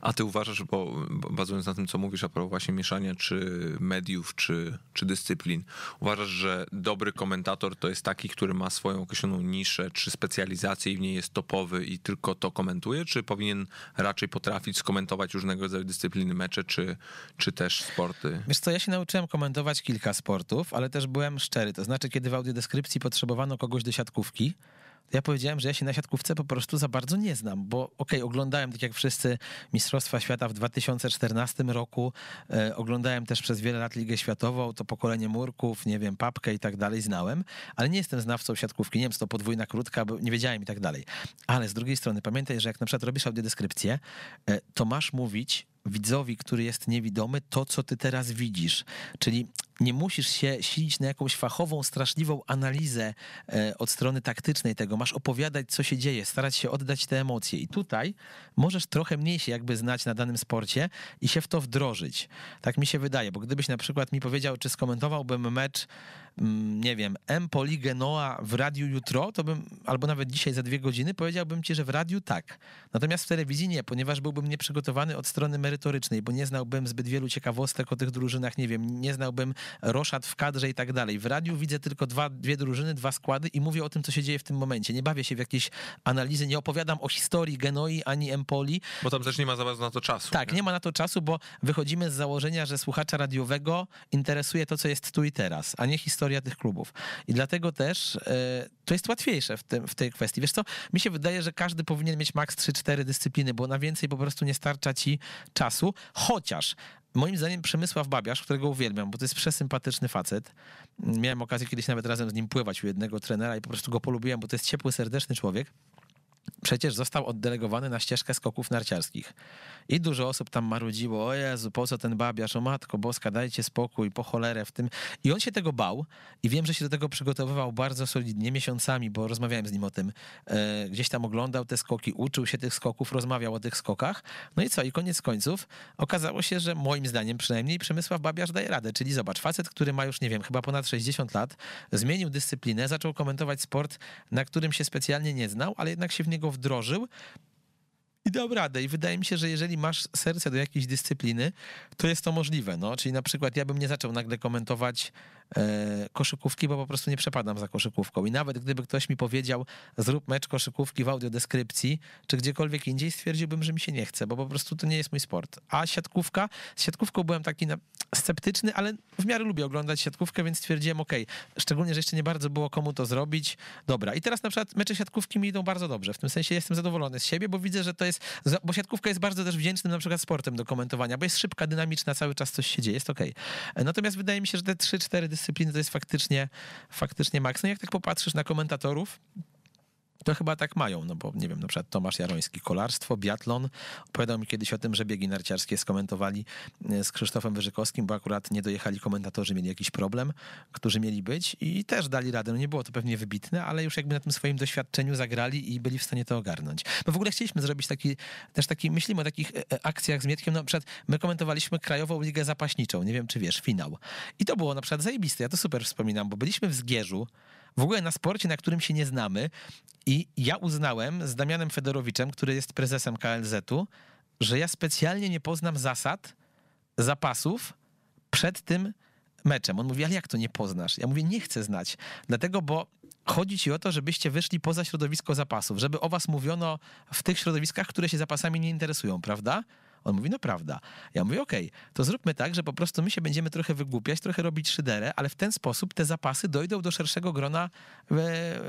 A ty uważasz, bo bazując na tym, co mówisz a propos właśnie mieszania czy mediów, czy, czy dyscyplin, uważasz, że dobry komentator to jest taki, który ma swoją określoną niszę czy specjalizację i w niej jest topowy i tylko to komentuje, czy powinien raczej potrafić skomentować różnego rodzaju dyscypliny, mecze, czy, czy też sporty? Wiesz co, ja się nauczyłem komentować kilka sportów, ale też byłem szczery. To znaczy, kiedy w audiodeskrypcji potrzebowano kogoś do siatkówki, ja powiedziałem, że ja się na siatkówce po prostu za bardzo nie znam, bo okej, okay, oglądałem tak jak wszyscy Mistrzostwa Świata w 2014 roku, e, oglądałem też przez wiele lat Ligę Światową, to pokolenie Murków, nie wiem, Papkę i tak dalej znałem, ale nie jestem znawcą siatkówki, nie wiem, czy to podwójna krótka, bo nie wiedziałem i tak dalej. Ale z drugiej strony pamiętaj, że jak na przykład robisz audiodeskrypcję, e, to masz mówić widzowi, który jest niewidomy, to, co ty teraz widzisz. Czyli nie musisz się silić na jakąś fachową, straszliwą analizę e, od strony taktycznej tego. Masz opowiadać, co się dzieje, starać się oddać te emocje. I tutaj możesz trochę mniej się jakby znać na danym sporcie i się w to wdrożyć. Tak mi się wydaje, bo gdybyś na przykład mi powiedział, czy skomentowałbym mecz nie wiem, Empoli Genoa w radiu jutro, to bym, albo nawet dzisiaj za dwie godziny, powiedziałbym ci, że w radiu tak. Natomiast w telewizji nie, ponieważ byłbym nieprzygotowany od strony merytorycznej, bo nie znałbym zbyt wielu ciekawostek o tych drużynach, nie wiem, nie znałbym roszad w kadrze i tak dalej. W radiu widzę tylko dwa, dwie drużyny, dwa składy i mówię o tym, co się dzieje w tym momencie. Nie bawię się w jakieś analizy, nie opowiadam o historii Genoi ani Empoli. Bo tam też nie ma za bardzo na to czasu. Tak, nie? nie ma na to czasu, bo wychodzimy z założenia, że słuchacza radiowego interesuje to, co jest tu i teraz, a nie historia historia tych klubów. I dlatego też e, to jest łatwiejsze w, tym, w tej kwestii. Wiesz co, mi się wydaje, że każdy powinien mieć maks 3-4 dyscypliny, bo na więcej po prostu nie starcza ci czasu, chociaż moim zdaniem Przemysław Babiarz, którego uwielbiam, bo to jest przesympatyczny facet. Miałem okazję kiedyś nawet razem z nim pływać u jednego trenera i po prostu go polubiłem, bo to jest ciepły, serdeczny człowiek przecież został oddelegowany na ścieżkę skoków narciarskich. I dużo osób tam marudziło, o Jezu, po co ten babiarz, o matko boska, dajcie spokój, po cholerę w tym. I on się tego bał i wiem, że się do tego przygotowywał bardzo solidnie, miesiącami, bo rozmawiałem z nim o tym. E, gdzieś tam oglądał te skoki, uczył się tych skoków, rozmawiał o tych skokach. No i co? I koniec końców okazało się, że moim zdaniem przynajmniej Przemysław Babiarz daje radę. Czyli zobacz, facet, który ma już, nie wiem, chyba ponad 60 lat, zmienił dyscyplinę, zaczął komentować sport, na którym się specjalnie nie znał, ale jednak się w niego wdrożył i dał radę. I wydaje mi się, że jeżeli masz serce do jakiejś dyscypliny, to jest to możliwe. No? Czyli na przykład ja bym nie zaczął nagle komentować koszykówki, bo po prostu nie przepadam za koszykówką. I nawet gdyby ktoś mi powiedział, zrób mecz koszykówki w audiodeskrypcji, czy gdziekolwiek indziej, stwierdziłbym, że mi się nie chce, bo po prostu to nie jest mój sport. A siatkówka, z siatkówką byłem taki sceptyczny, ale w miarę lubię oglądać siatkówkę, więc stwierdziłem, ok, szczególnie, że jeszcze nie bardzo było komu to zrobić. Dobra. I teraz na przykład mecze siatkówki mi idą bardzo dobrze. W tym sensie jestem zadowolony z siebie, bo widzę, że to jest, bo siatkówka jest bardzo też wdzięcznym na przykład sportem do komentowania, bo jest szybka, dynamiczna, cały czas coś się dzieje, jest ok. Natomiast wydaje mi się, że te 3-4 dyscypliny to jest faktycznie, faktycznie maks. No jak tak popatrzysz na komentatorów, to chyba tak mają, no bo nie wiem, na przykład Tomasz Jaroński, kolarstwo, biatlon. Opowiadał mi kiedyś o tym, że biegi narciarskie skomentowali e, z Krzysztofem Wyżykowskim, bo akurat nie dojechali komentatorzy, mieli jakiś problem, którzy mieli być i też dali radę. No nie było to pewnie wybitne, ale już jakby na tym swoim doświadczeniu zagrali i byli w stanie to ogarnąć. My w ogóle chcieliśmy zrobić taki, też taki, myślimy o takich e, e, akcjach z Mietkiem, no na przykład my komentowaliśmy Krajową Ligę Zapaśniczą, nie wiem czy wiesz, finał. I to było na przykład zajebiste, ja to super wspominam, bo byliśmy w Zgierzu, w ogóle na sporcie, na którym się nie znamy. I ja uznałem z Damianem Fedorowiczem, który jest prezesem KLZ-u, że ja specjalnie nie poznam zasad zapasów przed tym meczem. On mówi, ale jak to nie poznasz? Ja mówię, nie chcę znać. Dlatego, bo chodzi ci o to, żebyście wyszli poza środowisko zapasów, żeby o was mówiono w tych środowiskach, które się zapasami nie interesują, prawda? On mówi, no prawda. Ja mówię, okej, to zróbmy tak, że po prostu my się będziemy trochę wygłupiać, trochę robić szyderę, ale w ten sposób te zapasy dojdą do szerszego grona e,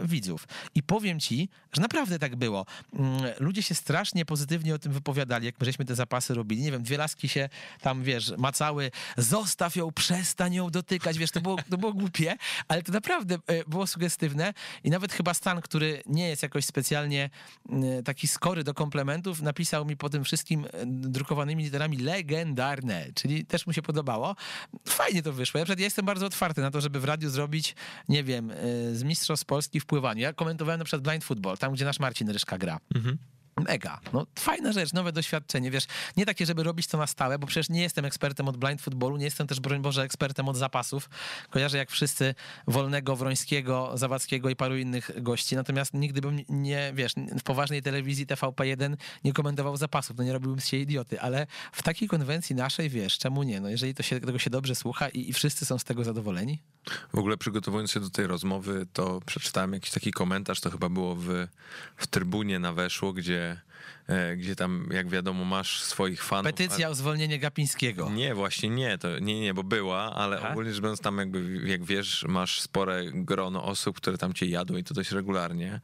widzów. I powiem ci, że naprawdę tak było. Mm, Ludzie się strasznie pozytywnie o tym wypowiadali, jak my żeśmy te zapasy robili. Nie wiem, dwie laski się tam, wiesz, macały, zostaw ją, przestań ją dotykać, wiesz, to było, to było głupie, ale to naprawdę e, było sugestywne i nawet chyba Stan, który nie jest jakoś specjalnie mm, taki skory do komplementów, napisał mi po tym wszystkim e, drukowanymi literami legendarne, czyli też mu się podobało. Fajnie to wyszło. Ja, przykład ja jestem bardzo otwarty na to, żeby w radiu zrobić, nie wiem, e, z Mistrzostw Polski w pływaniu. Ja komentowałem na przykład blind football, tam gdzie nasz Marcin Ryszka gra. Mega. No, fajna rzecz, nowe doświadczenie, wiesz, nie takie, żeby robić to na stałe, bo przecież nie jestem ekspertem od blind footballu, nie jestem też, broń Boże, ekspertem od zapasów. Kojarzę jak wszyscy Wolnego, Wrońskiego, Zawadzkiego i paru innych gości, natomiast nigdy bym nie, wiesz, w poważnej telewizji TVP1 nie komentował zapasów, no nie robiłbym z idioty, ale w takiej konwencji naszej, wiesz, czemu nie? No jeżeli to się, tego się dobrze słucha i, i wszyscy są z tego zadowoleni. W ogóle przygotowując się do tej rozmowy, to przeczytałem jakiś taki komentarz, to chyba było w, w trybunie na weszło, gdzie, gdzie tam, jak wiadomo, masz swoich fanów. Petycja o zwolnienie Gapińskiego. Nie, właśnie nie, to nie, nie, bo była, ale Aha. ogólnie rzecz biorąc tam jakby, jak wiesz, masz spore grono osób, które tam cię jadą i to dość regularnie,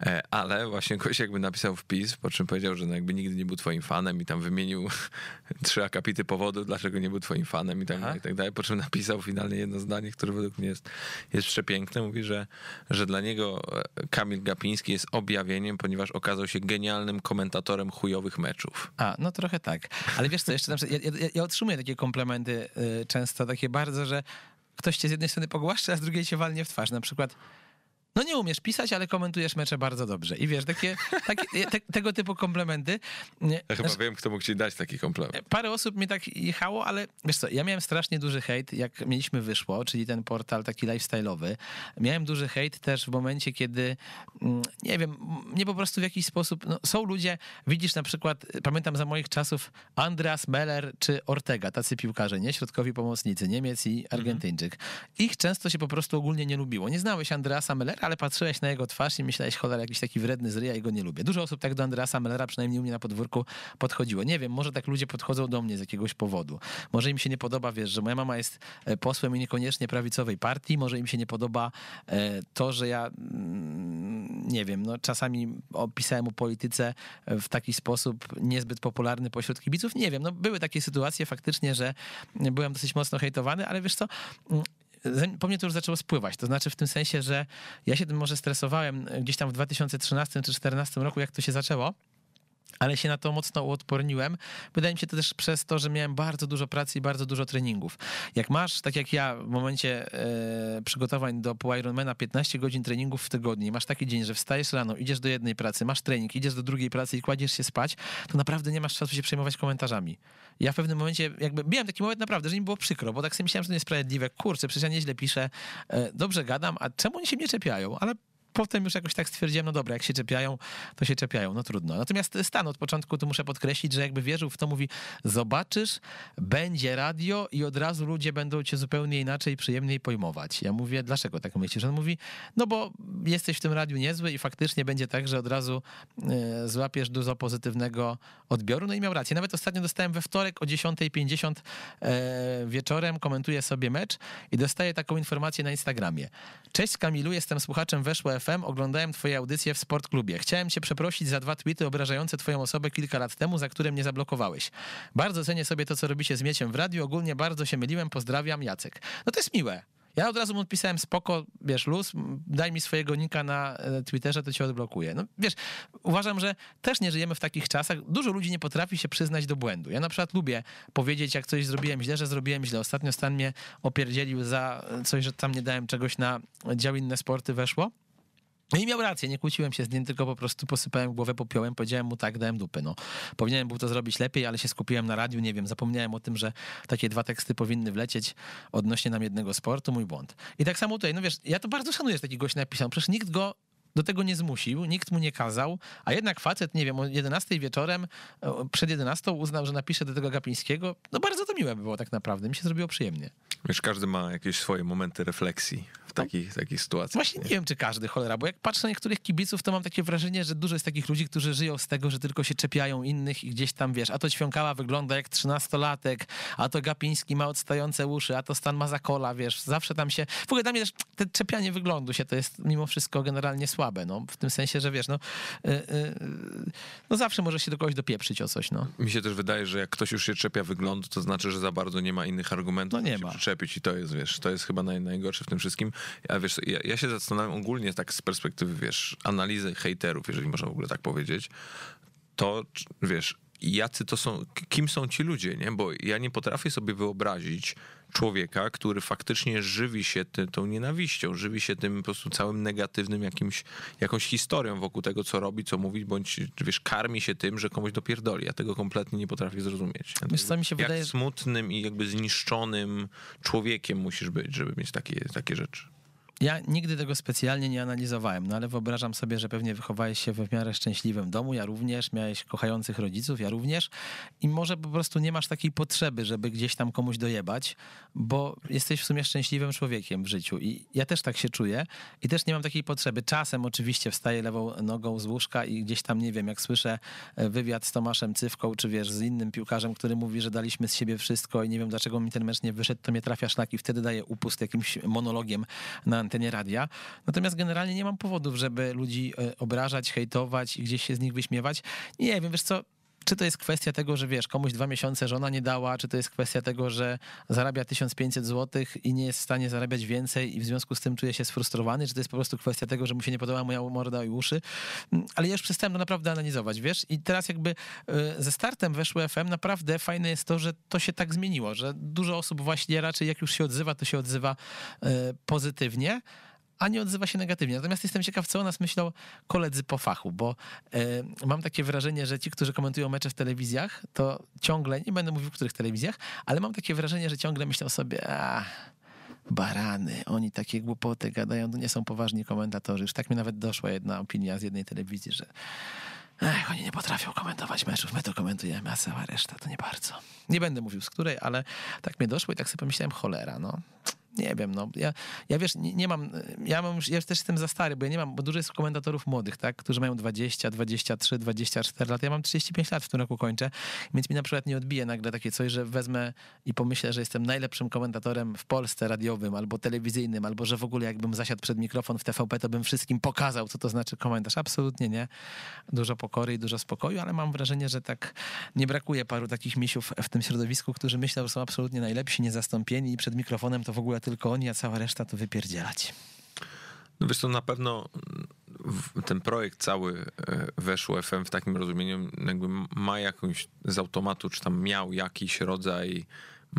E, ale właśnie ktoś jakby napisał wpis, po czym powiedział, że no jakby nigdy nie był twoim fanem i tam wymienił trzy akapity powodów, dlaczego nie był twoim fanem i tak, dalej, i tak dalej, po czym napisał finalnie jedno zdanie, które według mnie jest, jest przepiękne, mówi, że, że dla niego e, Kamil Gapiński jest objawieniem, ponieważ okazał się genialnym komentatorem chujowych meczów. A, no trochę tak. Ale wiesz co, jeszcze na przykład, ja, ja, ja otrzymuję takie komplementy y, często, takie bardzo, że ktoś cię z jednej strony pogłaszcza, a z drugiej cię walnie w twarz. Na przykład, no nie umiesz pisać, ale komentujesz mecze bardzo dobrze. I wiesz, takie, takie te, tego typu komplementy. Nie, Ja chyba znaczy, wiem, kto mógł ci dać taki komplement. Parę osób mi tak jechało, ale wiesz co, ja miałem strasznie duży hejt, jak mieliśmy Wyszło, czyli ten portal taki lifestyle'owy. Miałem duży hejt też w momencie, kiedy, mm, nie wiem, mnie po prostu w jakiś sposób, no, są ludzie, widzisz na przykład, pamiętam za moich czasów Andreas Meller czy Ortega, tacy piłkarze, nie? Środkowi pomocnicy, Niemiec i Argentyńczyk. Ich często się po prostu ogólnie nie lubiło. Nie znałeś Andreasa Mellera, ale patrzyłeś na jego twarz i myślałeś, cholera, jakiś taki wredny zryj, ja go nie lubię. Dużo osób tak do Andreasa Mellera, przynajmniej u mnie na podwórku, podchodziło. Nie wiem, może tak ludzie podchodzą do mnie z jakiegoś powodu. Może im się nie podoba, wiesz, że moja mama jest e, posłem i niekoniecznie prawicowej partii, może im się nie podoba e, to, że ja mm, nie wiem, no czasami opisałem o polityce w taki sposób niezbyt popularny pośród kibiców. Nie wiem, no były takie sytuacje faktycznie, że byłem dosyć mocno hejtowany, ale wiesz co, mm, po mnie to już zaczęło spływać. To znaczy w tym sensie, że ja się tym może stresowałem gdzieś tam w 2013 czy 2014 roku, jak to się zaczęło. Ale się na to mocno uodporniłem. Wydaje mi się to też przez to, że miałem bardzo dużo pracy i bardzo dużo treningów. Jak masz, tak jak ja, w momencie e, przygotowań do Ironmana 15 godzin treningów w tygodniu, masz taki dzień, że wstajesz rano, idziesz do jednej pracy, masz trening, idziesz do drugiej pracy i kładziesz się spać, to naprawdę nie masz czasu się przejmować komentarzami. Ja w pewnym momencie, jakby miałem taki moment naprawdę, że mi było przykro, bo tak sobie myślałem, że to niesprawiedliwe. Kurczę, przecież ja nieźle piszę, e, dobrze gadam, a czemu oni się mnie czepiają? Ale potem już jakoś tak stwierdziłem, no dobra, jak się czepiają, to się czepiają, no trudno. Natomiast Stan od początku, tu muszę podkreślić, że jakby wierzył w to, mówi, zobaczysz, będzie radio i od razu ludzie będą cię zupełnie inaczej, przyjemniej pojmować. Ja mówię, dlaczego tak myślisz? On mówi, no bo jesteś w tym radiu niezły i faktycznie będzie tak, że od razu e, złapiesz dużo pozytywnego odbioru. No i miał rację. Nawet ostatnio dostałem we wtorek o 10.50 e, wieczorem, komentuję sobie mecz i dostaję taką informację na Instagramie. Cześć Kamilu, jestem słuchaczem Weszło FM, oglądałem twoje audycje w Sportklubie. Chciałem cię przeprosić za dwa tweety obrażające twoją osobę kilka lat temu, za które mnie zablokowałeś. Bardzo cenię sobie to, co robicie z Mieciem w radiu. Ogólnie bardzo się myliłem. Pozdrawiam, Jacek. No to jest miłe. Ja od razu mu odpisałem spoko, wiesz, luz, daj mi swojego nika na e, Twitterze, to cię odblokuję. No wiesz, uważam, że też nie żyjemy w takich czasach. Dużo ludzi nie potrafi się przyznać do błędu. Ja na przykład lubię powiedzieć, jak coś zrobiłem źle, że zrobiłem źle. Ostatnio Stan mnie opierdzielił za coś, że tam nie dałem czegoś na dział inne sporty weszło. No i miał rację, nie kłóciłem się z nim, tylko po prostu posypałem głowę popiołem, powiedziałem mu tak, dałem dupy. No. Powinienem był to zrobić lepiej, ale się skupiłem na radiu, nie wiem, zapomniałem o tym, że takie dwa teksty powinny wlecieć odnośnie nam jednego sportu, mój błąd. I tak samo tutaj, no wiesz, ja to bardzo szanuję, że taki gość napisał, przecież nikt go do tego nie zmusił, nikt mu nie kazał, a jednak facet, nie wiem, o 11 wieczorem, e, przed 11 uznał, że napisze do tego Gapińskiego. No bardzo to miłe by było tak naprawdę, mi się zrobiło przyjemnie. Wiesz, każdy ma jakieś swoje momenty refleksji takich, takich sytuacjach. Właśnie nie wiem, czy każdy, cholera, bo jak patrzę na niektórych kibiców, to mam takie wrażenie, że dużo jest takich ludzi, którzy żyją z tego, że tylko się czepiają innych i gdzieś tam, wiesz, a to Ćwiąkała wygląda jak trzynastolatek, a to Gapiński ma odstające uszy, a to Stan ma zakola, wiesz, zawsze tam się... W ogóle dla mnie też te czepianie wyglądu się to jest mimo wszystko generalnie słabe, no, w tym sensie, że wiesz, no, y, y, no zawsze może się do kogoś dopieprzyć o coś, no. Mi się też wydaje, że jak ktoś już się czepia wyglądu, to znaczy, że za bardzo nie ma innych argumentów, No nie ma. przyczepić i to jest, wiesz, to jest chyba naj, najgorsze w tym wszystkim. Ja, wiesz, ja, ja się zastanawiam ogólnie tak z perspektywy, wiesz, analizy hejterów, jeżeli można w ogóle tak powiedzieć, to, wiesz, jacy to są, kim są ci ludzie, nie? Bo ja nie potrafię sobie wyobrazić człowieka, który faktycznie żywi się ty, tą nienawiścią, żywi się tym po prostu całym negatywnym jakimś, jakąś historią wokół tego, co robi, co mówi, bądź, wiesz, karmi się tym, że komuś dopierdoli. Ja tego kompletnie nie potrafię zrozumieć. Wiesz co, mi się Jak wydaje- smutnym i jakby zniszczonym człowiekiem musisz być, żeby mieć takie, takie rzeczy. Ja nigdy tego specjalnie nie analizowałem, no ale wyobrażam sobie, że pewnie wychowałeś się we w miarę szczęśliwym domu, ja również, miałeś kochających rodziców, ja również i może po prostu nie masz takiej potrzeby, żeby gdzieś tam komuś dojebać, bo jesteś w sumie szczęśliwym człowiekiem w życiu i ja też tak się czuję i też nie mam takiej potrzeby. Czasem oczywiście wstaję lewą nogą z łóżka i gdzieś tam, nie wiem, jak słyszę e, wywiad z Tomaszem Cywką, czy wiesz, z innym piłkarzem, który mówi, że daliśmy z siebie wszystko i nie wiem, dlaczego mi ten mecz nie wyszedł, to mnie trafia szlak i wtedy daję upust jakimś monologiem na antenie radia. Natomiast generalnie nie mam powodów, żeby ludzi e, obrażać, hejtować i gdzieś się z nich wyśmiewać. Nie wiem, wiesz co, czy to jest kwestia tego, że wiesz, komuś dwa miesiące żona nie dała, czy to jest kwestia tego, że zarabia 1500 zł i nie jest w stanie zarabiać więcej i w związku z tym czuje się sfrustrowany, czy to jest po prostu kwestia tego, że mu się nie podoba moja morda i uszy. Mm, Ale ja już przestałem to naprawdę analizować, wiesz? I teraz jakby e, ze startem weszło FM naprawdę fajne jest to, że to się tak zmieniło, że dużo osób właśnie raczej jak już się odzywa, to się odzywa e, pozytywnie, a nie odzywa się negatywnie. Natomiast jestem ciekaw, co o nas myślą koledzy po fachu, bo e, mam takie wrażenie, że ci, którzy komentują mecze w telewizjach, to ciągle, nie będę mówił w których telewizjach, ale mam takie wrażenie, że ciągle myślą sobie, a barany, oni takie głupoty gadają, to nie są poważni komentatorzy. Już tak mi nawet doszła jedna opinia z jednej telewizji, że Ech, oni nie potrafią komentować meczów, my to komentujemy, a cała reszta to nie bardzo. Nie będę mówił z której, ale tak mnie doszło i tak sobie pomyślałem, cholera, no. Nie wiem, no. Ja, ja wiesz, nie, nie mam, ja mam ja też jestem za stary, bo ja nie mam, bo dużo jest komentatorów młodych, tak, którzy mają 20, 23, 24 lat. Ja mam 35 lat w tym roku kończę, więc mi na przykład nie odbije nagle takie coś, że wezmę i pomyślę, że jestem najlepszym komentatorem w Polsce radiowym albo telewizyjnym, albo że w ogóle jakbym zasiadł przed mikrofon w TVP, to bym wszystkim pokazał, co to znaczy komentarz. Absolutnie nie. Dużo pokory i dużo spokoju, ale mam wrażenie, że tak nie brakuje paru takich misiów w tym środowisku, którzy myślą, że są absolutnie najlepsi, niezastąpieni i przed mikrofonem to w ogóle tylko oni, a cała reszta to wypierdzielać. No wiesz, to na pewno ten projekt cały e, weszło FM w takim rozumieniu jakby ma jakąś z automatu, czy tam miał jakiś rodzaj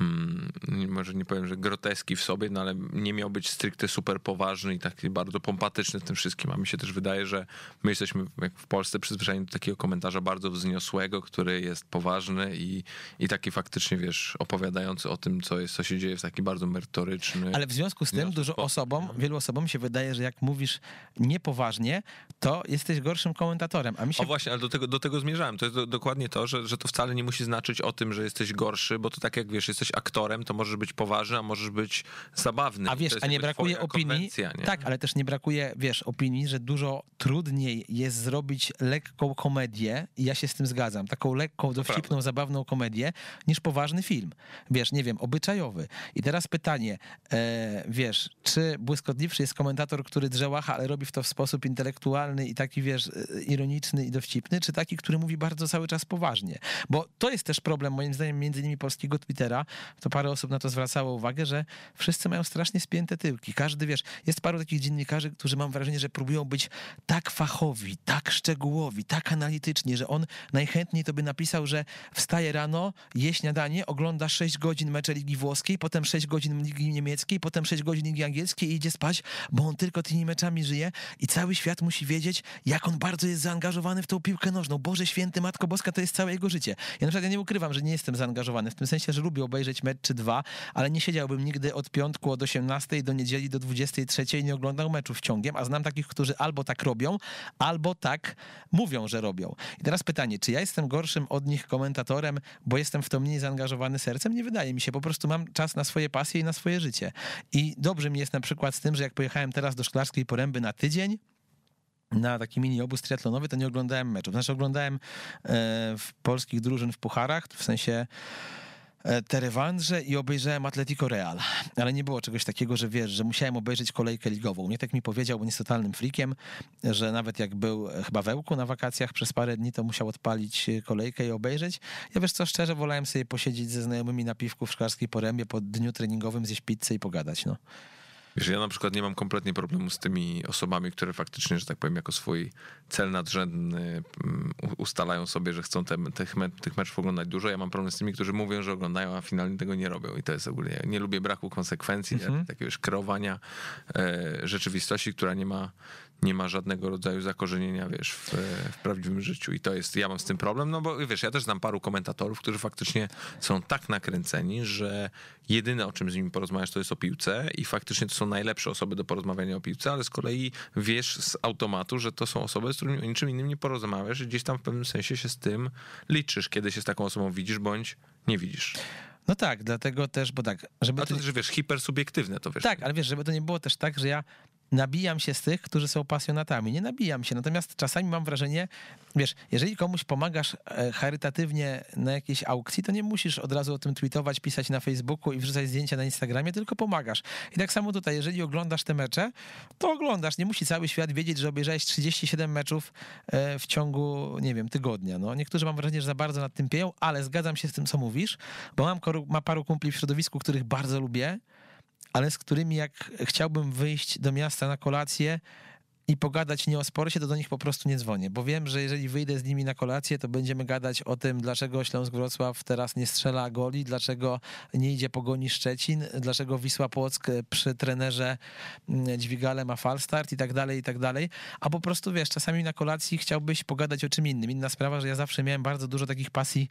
mm, może nie powiem, że groteski w sobie, no ale nie miał być stricte super poważny i taki bardzo pompatyczny w tym wszystkim. A mi się też wydaje, że my jesteśmy jak w Polsce przyzwyczajeni do takiego komentarza bardzo wzniosłego, który jest poważny i, i taki faktycznie, wiesz, opowiadający o tym, co jest, co się dzieje w taki bardzo merytoryczny. Ale w związku z tym dużo osobom, wielu osobom się wydaje, że jak mówisz niepoważnie, to jesteś gorszym komentatorem. A mi się O właśnie, ale do tego, do tego zmierzałem. To jest do, dokładnie to, że, że to wcale nie musi znaczyć o tym, że jesteś gorszy, bo to tak jak wiesz, jesteś aktorem, to możesz być poważny, a możesz być zabawny. A wiesz, a nie brakuje opinii. nie? Tak, ale też nie brakuje, wiesz, opinii, że dużo trudniej jest zrobić lekką komedię, i ja się z tym zgadzam, taką lekką, dowcipną, zabawną komedię, niż poważny film. Wiesz, nie wiem, obyczajowy. I teraz pytanie, e, wiesz, czy błyskotliwszy jest komentator, który drze łacha, ale robi w to w sposób intelektualny i taki, wiesz, e, ironiczny i dowcipny, czy taki, który mówi bardzo cały czas poważnie? Bo to jest też problem, moim zdaniem, między innymi polskiego Twittera, to parę osób na to zwracało uwagę, że wszyscy mają strasznie spięte tyłki. Każdy, wiesz, jest paru takich dziennikarzy, którzy mam wrażenie, że próbują być tak fachowi, tak szczegółowi, tak analityczni, że on najchętniej to by napisał, że wstaje rano, je śniadanie, ogląda 6 godzin mecze Ligi Włoskiej, potem 6 godzin Ligi Niemieckiej, potem 6 godzin Ligi Angielskiej i idzie spać, bo on tylko tymi meczami żyje i cały świat musi wiedzieć, jak on bardzo jest zaangażowany w tą piłkę nożną. Boże święty, Matko Boska, to jest całe jego życie. Ja na przykład ja nie ukrywam, że nie jestem zaangażowany, w tym sensie, że lubię obejrzeć obejrzeć mecz czy dwa, ale nie siedziałbym nigdy od piątku od 18 do niedzieli do 23 i nie oglądał meczów ciągiem, a znam takich, którzy albo tak robią, albo tak mówią, że robią. I teraz pytanie, czy ja jestem gorszym od nich komentatorem, bo jestem w to mniej zaangażowany sercem? Nie wydaje mi się, po prostu mam czas na swoje pasje i na swoje życie. I dobrze mi jest na przykład z tym, że jak pojechałem teraz do Szklarskiej Poręby na tydzień, na taki mini obóz triatlonowy, to nie oglądałem meczów. Znaczy oglądałem e, w polskich drużyn w pucharach, w sensie e, te rewanże i obejrzałem Atletico Real. Ale nie było czegoś takiego, że wiesz, że musiałem obejrzeć kolejkę ligową. Nie tak mi powiedział, bo nie jest totalnym freakiem, że nawet jak był e, chyba wełku na wakacjach przez parę dni, to musiał odpalić kolejkę i obejrzeć. Ja wiesz co, szczerze wolałem sobie posiedzieć ze znajomymi na piwku w Szklarskiej Porębie po dniu treningowym, zjeść pizzę i pogadać, no. Wiesz, ja na przykład nie mam kompletnie problemu z tymi osobami, które faktycznie, że tak powiem, jako swój cel nadrzędny mm, ustalają sobie, że chcą te, tych, me, tych meczów oglądać dużo. Ja mam problem z tymi, którzy mówią, że oglądają, a finalnie tego nie robią. I to jest ogólnie, nie lubię braku konsekwencji, mhm. takiego już kreowania e, rzeczywistości, która nie ma nie ma żadnego rodzaju zakorzenienia, wiesz, w, w, prawdziwym życiu. I to jest, ja mam z tym problem, no bo wiesz, ja też znam paru komentatorów, którzy faktycznie są tak nakręceni, że jedyne o czym z nimi porozmawiasz to jest o piłce i faktycznie to są najlepsze osoby do porozmawiania o piłce, ale z kolei wiesz z automatu, że to są osoby, z którymi o niczym innym nie porozmawiasz i gdzieś tam w pewnym sensie się z tym liczysz, kiedy się z taką osobą widzisz bądź nie widzisz. No tak, dlatego też, bo tak, żeby... A to też, wiesz, hipersubiektywne to, wiesz. Tak, ale wiesz, żeby to nie było też tak, że ja nabijam się z tych, którzy są pasjonatami. Nie nabijam się, natomiast czasami mam wrażenie, wiesz, jeżeli komuś pomagasz e, charytatywnie na jakiejś aukcji, to nie musisz od razu o tym tweetować, pisać na Facebooku i wrzucać zdjęcia na Instagramie, tylko pomagasz. I tak samo tutaj, jeżeli oglądasz te mecze, to oglądasz. Nie musi cały świat wiedzieć, że obejrzałeś 37 meczów e, w ciągu, nie wiem, tygodnia. No, niektórzy mam wrażenie, że za bardzo nad tym pieją, ale zgadzam się z tym, co mówisz, bo mam, ma paru kumpli w środowisku, których bardzo lubię, ale z którymi jak chciałbym wyjść do miasta na kolację, i pogadać nie o sporcie, to do nich po prostu nie dzwonię, bo wiem, że jeżeli wyjdę z nimi na kolację, to będziemy gadać o tym, dlaczego Śląsk Wrocław teraz nie strzela goli, dlaczego nie idzie pogoni Szczecin, dlaczego Wisła Płock przy trenerze mm, Dźwigale ma falstart i tak dalej, i tak dalej, a po prostu wiesz, czasami na kolacji chciałbyś pogadać o czym innym. Inna sprawa, że ja zawsze miałem bardzo dużo takich pasji,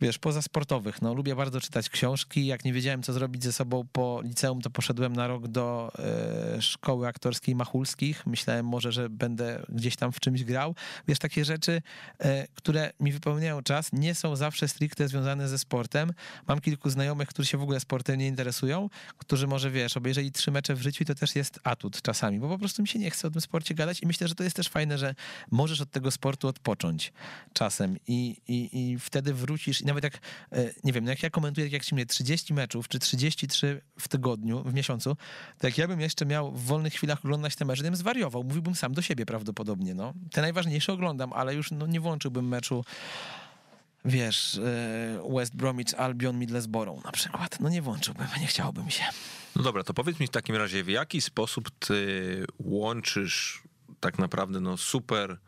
wiesz, pozasportowych. No, lubię bardzo czytać książki, jak nie wiedziałem, co zrobić ze sobą po liceum, to poszedłem na rok do e, szkoły aktorskiej Machulskich. Myślałem, może, że będę gdzieś tam w czymś grał. Wiesz, takie rzeczy, e, które mi wypełniają czas, nie są zawsze stricte związane ze sportem. Mam kilku znajomych, którzy się w ogóle sportem nie interesują, którzy może, wiesz, obejrzeli trzy mecze w życiu i to też jest atut czasami, bo po prostu mi się nie chce o tym sporcie gadać i myślę, że to jest też fajne, że możesz od tego sportu odpocząć czasem i, i, i wtedy wrócisz i nawet jak, e, nie wiem, no jak ja komentuję, jak się mnie 30 meczów, czy 33 w tygodniu, w miesiącu, to jak ja bym jeszcze miał w wolnych chwilach oglądać te mecze, to bym zwariował. Mówił mówiłbym sam do siebie prawdopodobnie. No. Te najważniejsze oglądam, ale już no, nie włączyłbym meczu wiesz, e, West Bromwich Albion Middlesbrough na przykład. No nie włączyłbym, nie chciałbym się. No dobra, to powiedz mi w takim razie, w jaki sposób ty łączysz tak naprawdę no super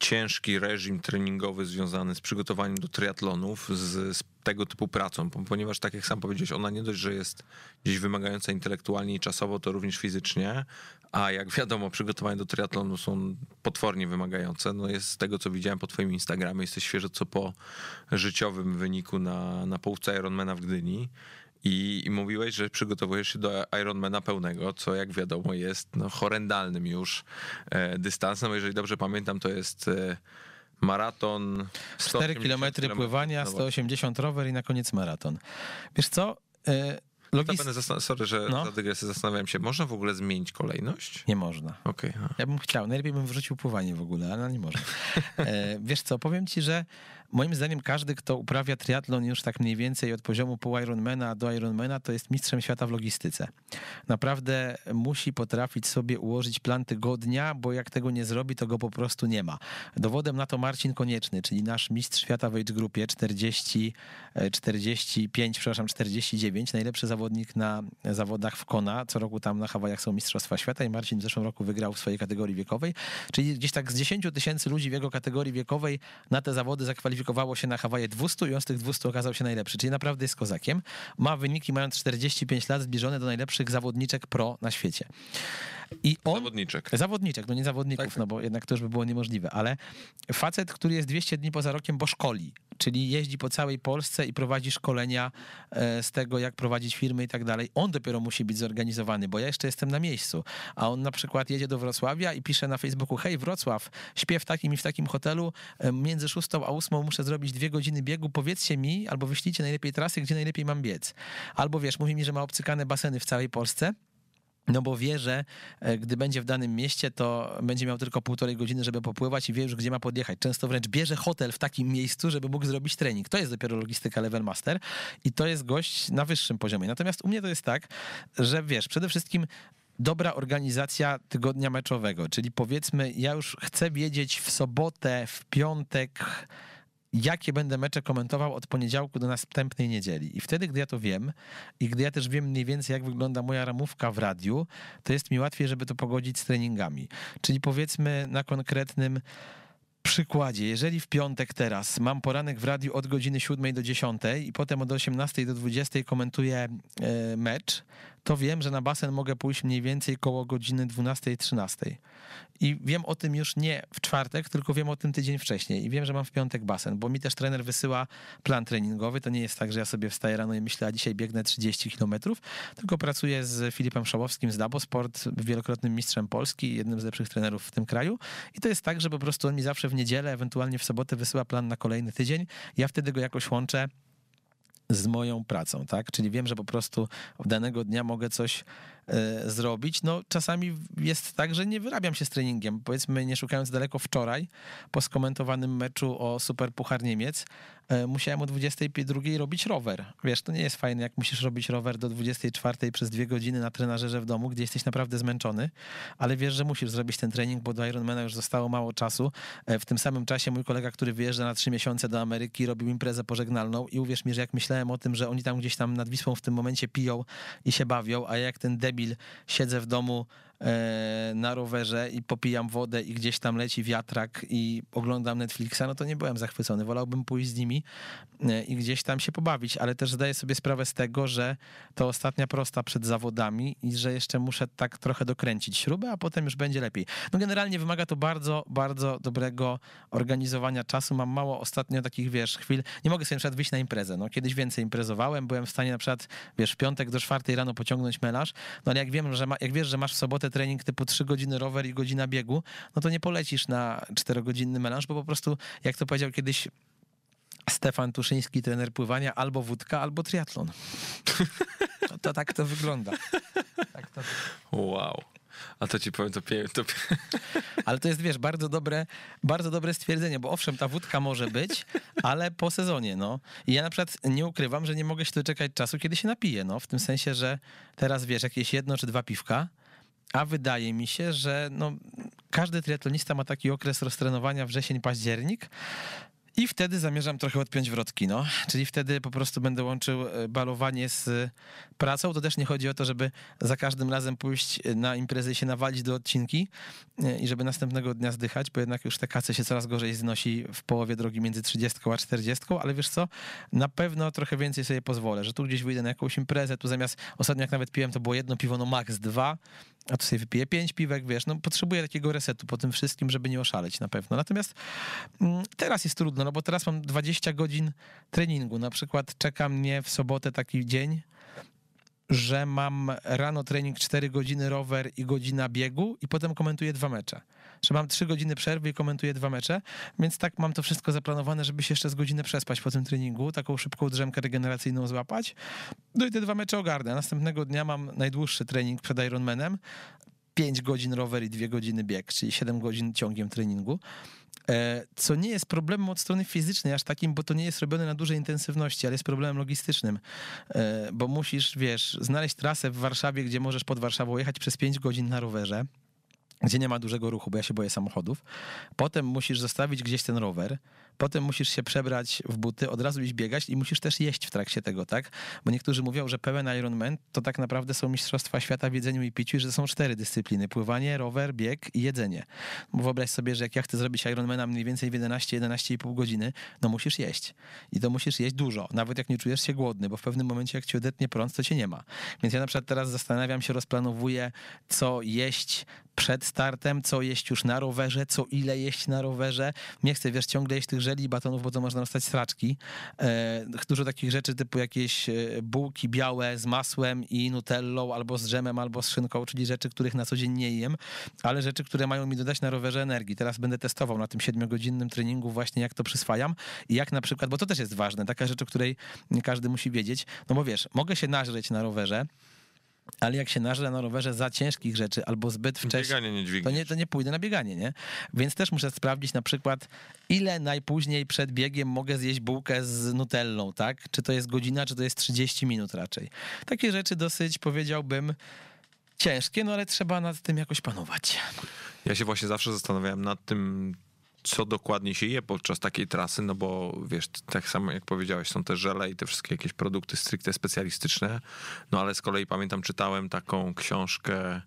ciężki reżim treningowy związany z przygotowaniem do triatlonów, z, z, tego typu pracą, ponieważ tak jak sam powiedziałeś, ona nie dość, że jest gdzieś wymagająca intelektualnie i czasowo, to również fizycznie, a jak wiadomo, przygotowania do triatlonu są potwornie wymagające. No jest z tego, co widziałem po twoim Instagramie, jesteś świeżo co po życiowym wyniku na, na połówce Ironmana w Gdyni. I, I, mówiłeś, że przygotowujesz się do Ironmana pełnego, co jak wiadomo jest no, horrendalnym już e, dystansem. Jeżeli dobrze pamiętam, to jest e, maraton. 4 km pływania, 180 no rower i na koniec maraton. Wiesz co? E, Logis... Sorry, że no. za dygresję zastanawiam się, można w ogóle zmienić kolejność? Nie można. Okay, no. Ja bym chciał, najlepiej bym wrzucił pływanie w ogóle, ale nie można. E, wiesz co, powiem ci, że moim zdaniem każdy, kto uprawia triatlon już tak mniej więcej od poziomu pół Ironmana do Ironmana, to jest mistrzem świata w logistyce. Naprawdę musi potrafić sobie ułożyć plan tygodnia, bo jak tego nie zrobi, to go po prostu nie ma. Dowodem na to Marcin Konieczny, czyli nasz mistrz świata w age grupie 40, 45, e, przepraszam, 49, najlepszy zawodnik na zawodach w Kona. Co roku tam na Hawajach są Mistrzostwa Świata i Marcin w zeszłym roku wygrał w swojej kategorii wiekowej, czyli gdzieś tak z 10 tysięcy ludzi w jego kategorii wiekowej na te zawody zakwalifikował kwalifikowało się na Hawaje 200 i on z tych 200 okazał się najlepszy, czyli naprawdę jest kozakiem. Ma wyniki mając 45 lat zbliżone do najlepszych zawodniczek pro na świecie. I on, Zawodniczek. Zawodniczek, no nie zawodników, Tak, no bo jednak to już by było niemożliwe, ale facet, który jest 200 dni poza rokiem, bo szkoli, czyli jeździ po całej Polsce i prowadzi szkolenia e, z tego, jak prowadzić firmy i tak dalej. On dopiero musi być zorganizowany, bo ja jeszcze jestem na miejscu, a on na przykład jedzie do Wrocławia i pisze na Facebooku, hej Wrocław, śpię w takim i w takim hotelu, e, między 6 a 8 muszę zrobić dwie godziny biegu, powiedzcie mi, albo wyślijcie najlepiej trasy, gdzie najlepiej mam biec. Albo wiesz, mówi mi, że ma obcykane baseny w całej Polsce, no bo wie, że e, gdy będzie w danym mieście, to będzie miał tylko półtorej godziny, żeby popływać i wie już, gdzie ma podjechać. Często wręcz bierze hotel w takim miejscu, żeby mógł zrobić trening. To jest dopiero logistyka Level Master i to jest gość na wyższym poziomie. Natomiast u mnie to jest tak, że wiesz, przede wszystkim dobra organizacja tygodnia meczowego, czyli powiedzmy, ja już chcę wiedzieć w sobotę, w piątek, jakie będę mecze komentował od poniedziałku do następnej niedzieli. I wtedy, gdy ja to wiem i gdy ja też wiem mniej więcej, jak wygląda moja ramówka w radiu, to jest mi łatwiej, żeby to pogodzić z treningami. Czyli powiedzmy na konkretnym przykładzie, jeżeli w piątek teraz mam poranek w radiu od godziny 7 do 10 i potem od 18 do 20 komentuję e, mecz, to wiem, że na basen mogę pójść mniej więcej koło godziny 12-13. I wiem o tym już nie w czwartek, tylko wiem o tym tydzień wcześniej. I wiem, że mam w piątek basen, bo mi też trener wysyła plan treningowy. To nie jest tak, że ja sobie wstaję rano i myślę, a dzisiaj biegnę 30 kilometrów, tylko pracuję z Filipem Szałowskim z Dabo Sport, wielokrotnym mistrzem Polski, jednym z lepszych trenerów w tym kraju. I to jest tak, że po prostu on mi zawsze w niedzielę, ewentualnie w sobotę wysyła plan na kolejny tydzień. Ja wtedy go jakoś łączę z moją pracą, tak? Czyli wiem, że po prostu danego dnia mogę coś zrobić. No czasami jest tak, że nie wyrabiam się z treningiem. Powiedzmy, nie szukając daleko wczoraj, po skomentowanym meczu o Super Puchar Niemiec, e, musiałem o 22 robić rower. Wiesz, to nie jest fajne, jak musisz robić rower do 24 przez dwie godziny na trenażerze w domu, gdzie jesteś naprawdę zmęczony, ale wiesz, że musisz zrobić ten trening, bo do Ironmana już zostało mało czasu. E, W tym samym czasie mój kolega, który wyjeżdża na trzy miesiące do Ameryki, robił imprezę pożegnalną i uwierz mi, że jak myślałem o tym, że oni tam gdzieś tam nad Wisłą w tym momencie piją i się bawią, a ja jak ten debil. Siedzę w domu na rowerze i popijam wodę i gdzieś tam leci wiatrak i oglądam Netflixa, no to nie byłem zachwycony. Wolałbym pójść z nimi e, i gdzieś tam się pobawić, ale też zdaję sobie sprawę z tego, że to ostatnia prosta przed zawodami i że jeszcze muszę tak trochę dokręcić śrubę, a potem już będzie lepiej. No generalnie wymaga to bardzo, bardzo dobrego organizowania czasu. Mam mało ostatnio takich, wiesz, chwil. Nie mogę sobie na przykład wyjść na imprezę. No, kiedyś więcej imprezowałem, byłem w stanie na przykład, wiesz, w piątek do czwartej rano pociągnąć melarz, no ale jak wiem, że ma, jak wiesz, że masz w sobotę trening typu 3 godziny rower i godzina biegu, no to nie polecisz na 4-godzinny melanż, bo po prostu, jak to powiedział kiedyś Stefan Tuszyński, trener pływania, albo wódka, albo triatlon. To, to tak to wygląda. Tak to... Wow. A to ci powiem, to, pie, to Ale to jest, wiesz, bardzo dobre, bardzo dobre stwierdzenie, bo owszem, ta wódka może być, ale po sezonie, no. I ja na przykład nie ukrywam, że nie mogę się doczekać czasu, kiedy się napiję, no. W tym sensie, że teraz, wiesz, jakieś jedno czy dwa piwka, a wydaje mi się, że no, każdy triatlonista ma taki okres roztrenowania wrzesień, październik, i wtedy zamierzam trochę odpiąć wrotki, no. Czyli wtedy po prostu będę łączył e, balowanie z pracą. To też nie chodzi o to, żeby za każdym razem pójść e, na imprezę i się nawalić do odcinki e, i żeby następnego dnia zdychać, bo jednak już te kace się coraz gorzej znosi w połowie drogi między 30 a 40, ale wiesz co, na pewno trochę więcej sobie pozwolę, że tu gdzieś wyjdę na jakąś imprezę, tu zamiast, ostatnio jak nawet piłem, to było jedno piwo, no max dwa, a tu sobie wypiję pięć piwek, wiesz, no potrzebuję takiego resetu po tym wszystkim, żeby nie oszaleć na pewno. Natomiast mm, teraz jest trudno, no bo teraz mam 20 godzin treningu. Na przykład czeka mnie w sobotę taki dzień, że mam rano trening 4 godziny rower i godzina biegu i potem komentuję dwa mecze. Że mam 3 godziny przerwy i komentuję dwa mecze, więc tak mam to wszystko zaplanowane, żeby się jeszcze z godzinę przespać po tym treningu, taką szybką drzemkę regeneracyjną złapać. No i te dwa mecze ogarnę. Następnego dnia mam najdłuższy trening przed Ironmanem. 5 godzin rower i 2 godziny bieg, czyli 7 godzin ciągiem treningu. E, Co nie jest problemem od strony fizycznej, aż takim, bo to nie jest robione na dużej intensywności, ale jest problemem logistycznym, E, bo musisz, wiesz, znaleźć trasę w Warszawie, gdzie możesz pod Warszawą jechać przez 5 godzin na rowerze, gdzie nie ma dużego ruchu, bo ja się boję samochodów. Potem musisz zostawić gdzieś ten rower, potem musisz się przebrać w buty, od razu iść biegać i musisz też jeść w trakcie tego, tak? Bo niektórzy mówią, że pełen Ironman to tak naprawdę są mistrzostwa świata w jedzeniu i piciu i że są cztery dyscypliny. Pływanie, rower, bieg i jedzenie. Wyobraź sobie, że jak ja chcę zrobić Ironmana mniej więcej w 11-11,5 godziny, no musisz jeść. I to musisz jeść dużo, nawet jak nie czujesz się głodny, bo w pewnym momencie jak ci odetnie prąd, to cię nie ma. Więc ja na przykład teraz zastanawiam się, rozplanowuję, co jeść przed startem, co jeść już na rowerze, co ile jeść na rowerze. Nie chcę, wiesz, ciągle jeść tych żeli batonów, bo to można dostać straczki. E, dużo takich rzeczy typu jakieś e, bułki białe z masłem i nutellą, albo z dżemem, albo z szynką, czyli rzeczy, których na co dzień nie jem, ale rzeczy, które mają mi dodać na rowerze energii. Teraz będę testował na tym siedmiogodzinnym treningu właśnie, jak to przyswajam i jak na przykład, bo to też jest ważne, taka rzecz, o której każdy musi wiedzieć, no bo wiesz, mogę się nażreć na rowerze, ale jak się nażrę na rowerze za ciężkich rzeczy albo zbyt wcześnie, nie to nie, to nie pójdę na bieganie, nie? Więc też muszę sprawdzić na przykład, ile najpóźniej przed biegiem mogę zjeść bułkę z nutellą, tak? Czy to jest godzina, czy to jest 30 minut raczej. Takie rzeczy dosyć, powiedziałbym, ciężkie, no ale trzeba nad tym jakoś panować. Ja się właśnie zawsze zastanawiałem nad tym, co dokładnie się je podczas takiej trasy, no bo wiesz, tak samo jak powiedziałeś, są te żele i te wszystkie jakieś produkty stricte specjalistyczne, no ale z kolei pamiętam, czytałem taką książkę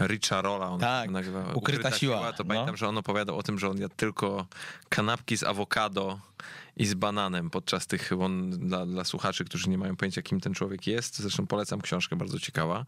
Richa Rolla, on Tak, nazywa Ukryta siła, to no. pamiętam, że on opowiadał o tym, że on jadł tylko kanapki z awokado i z bananem podczas tych, on dla, dla słuchaczy, którzy nie mają pojęcia, kim ten człowiek jest, zresztą polecam książkę, bardzo ciekawa.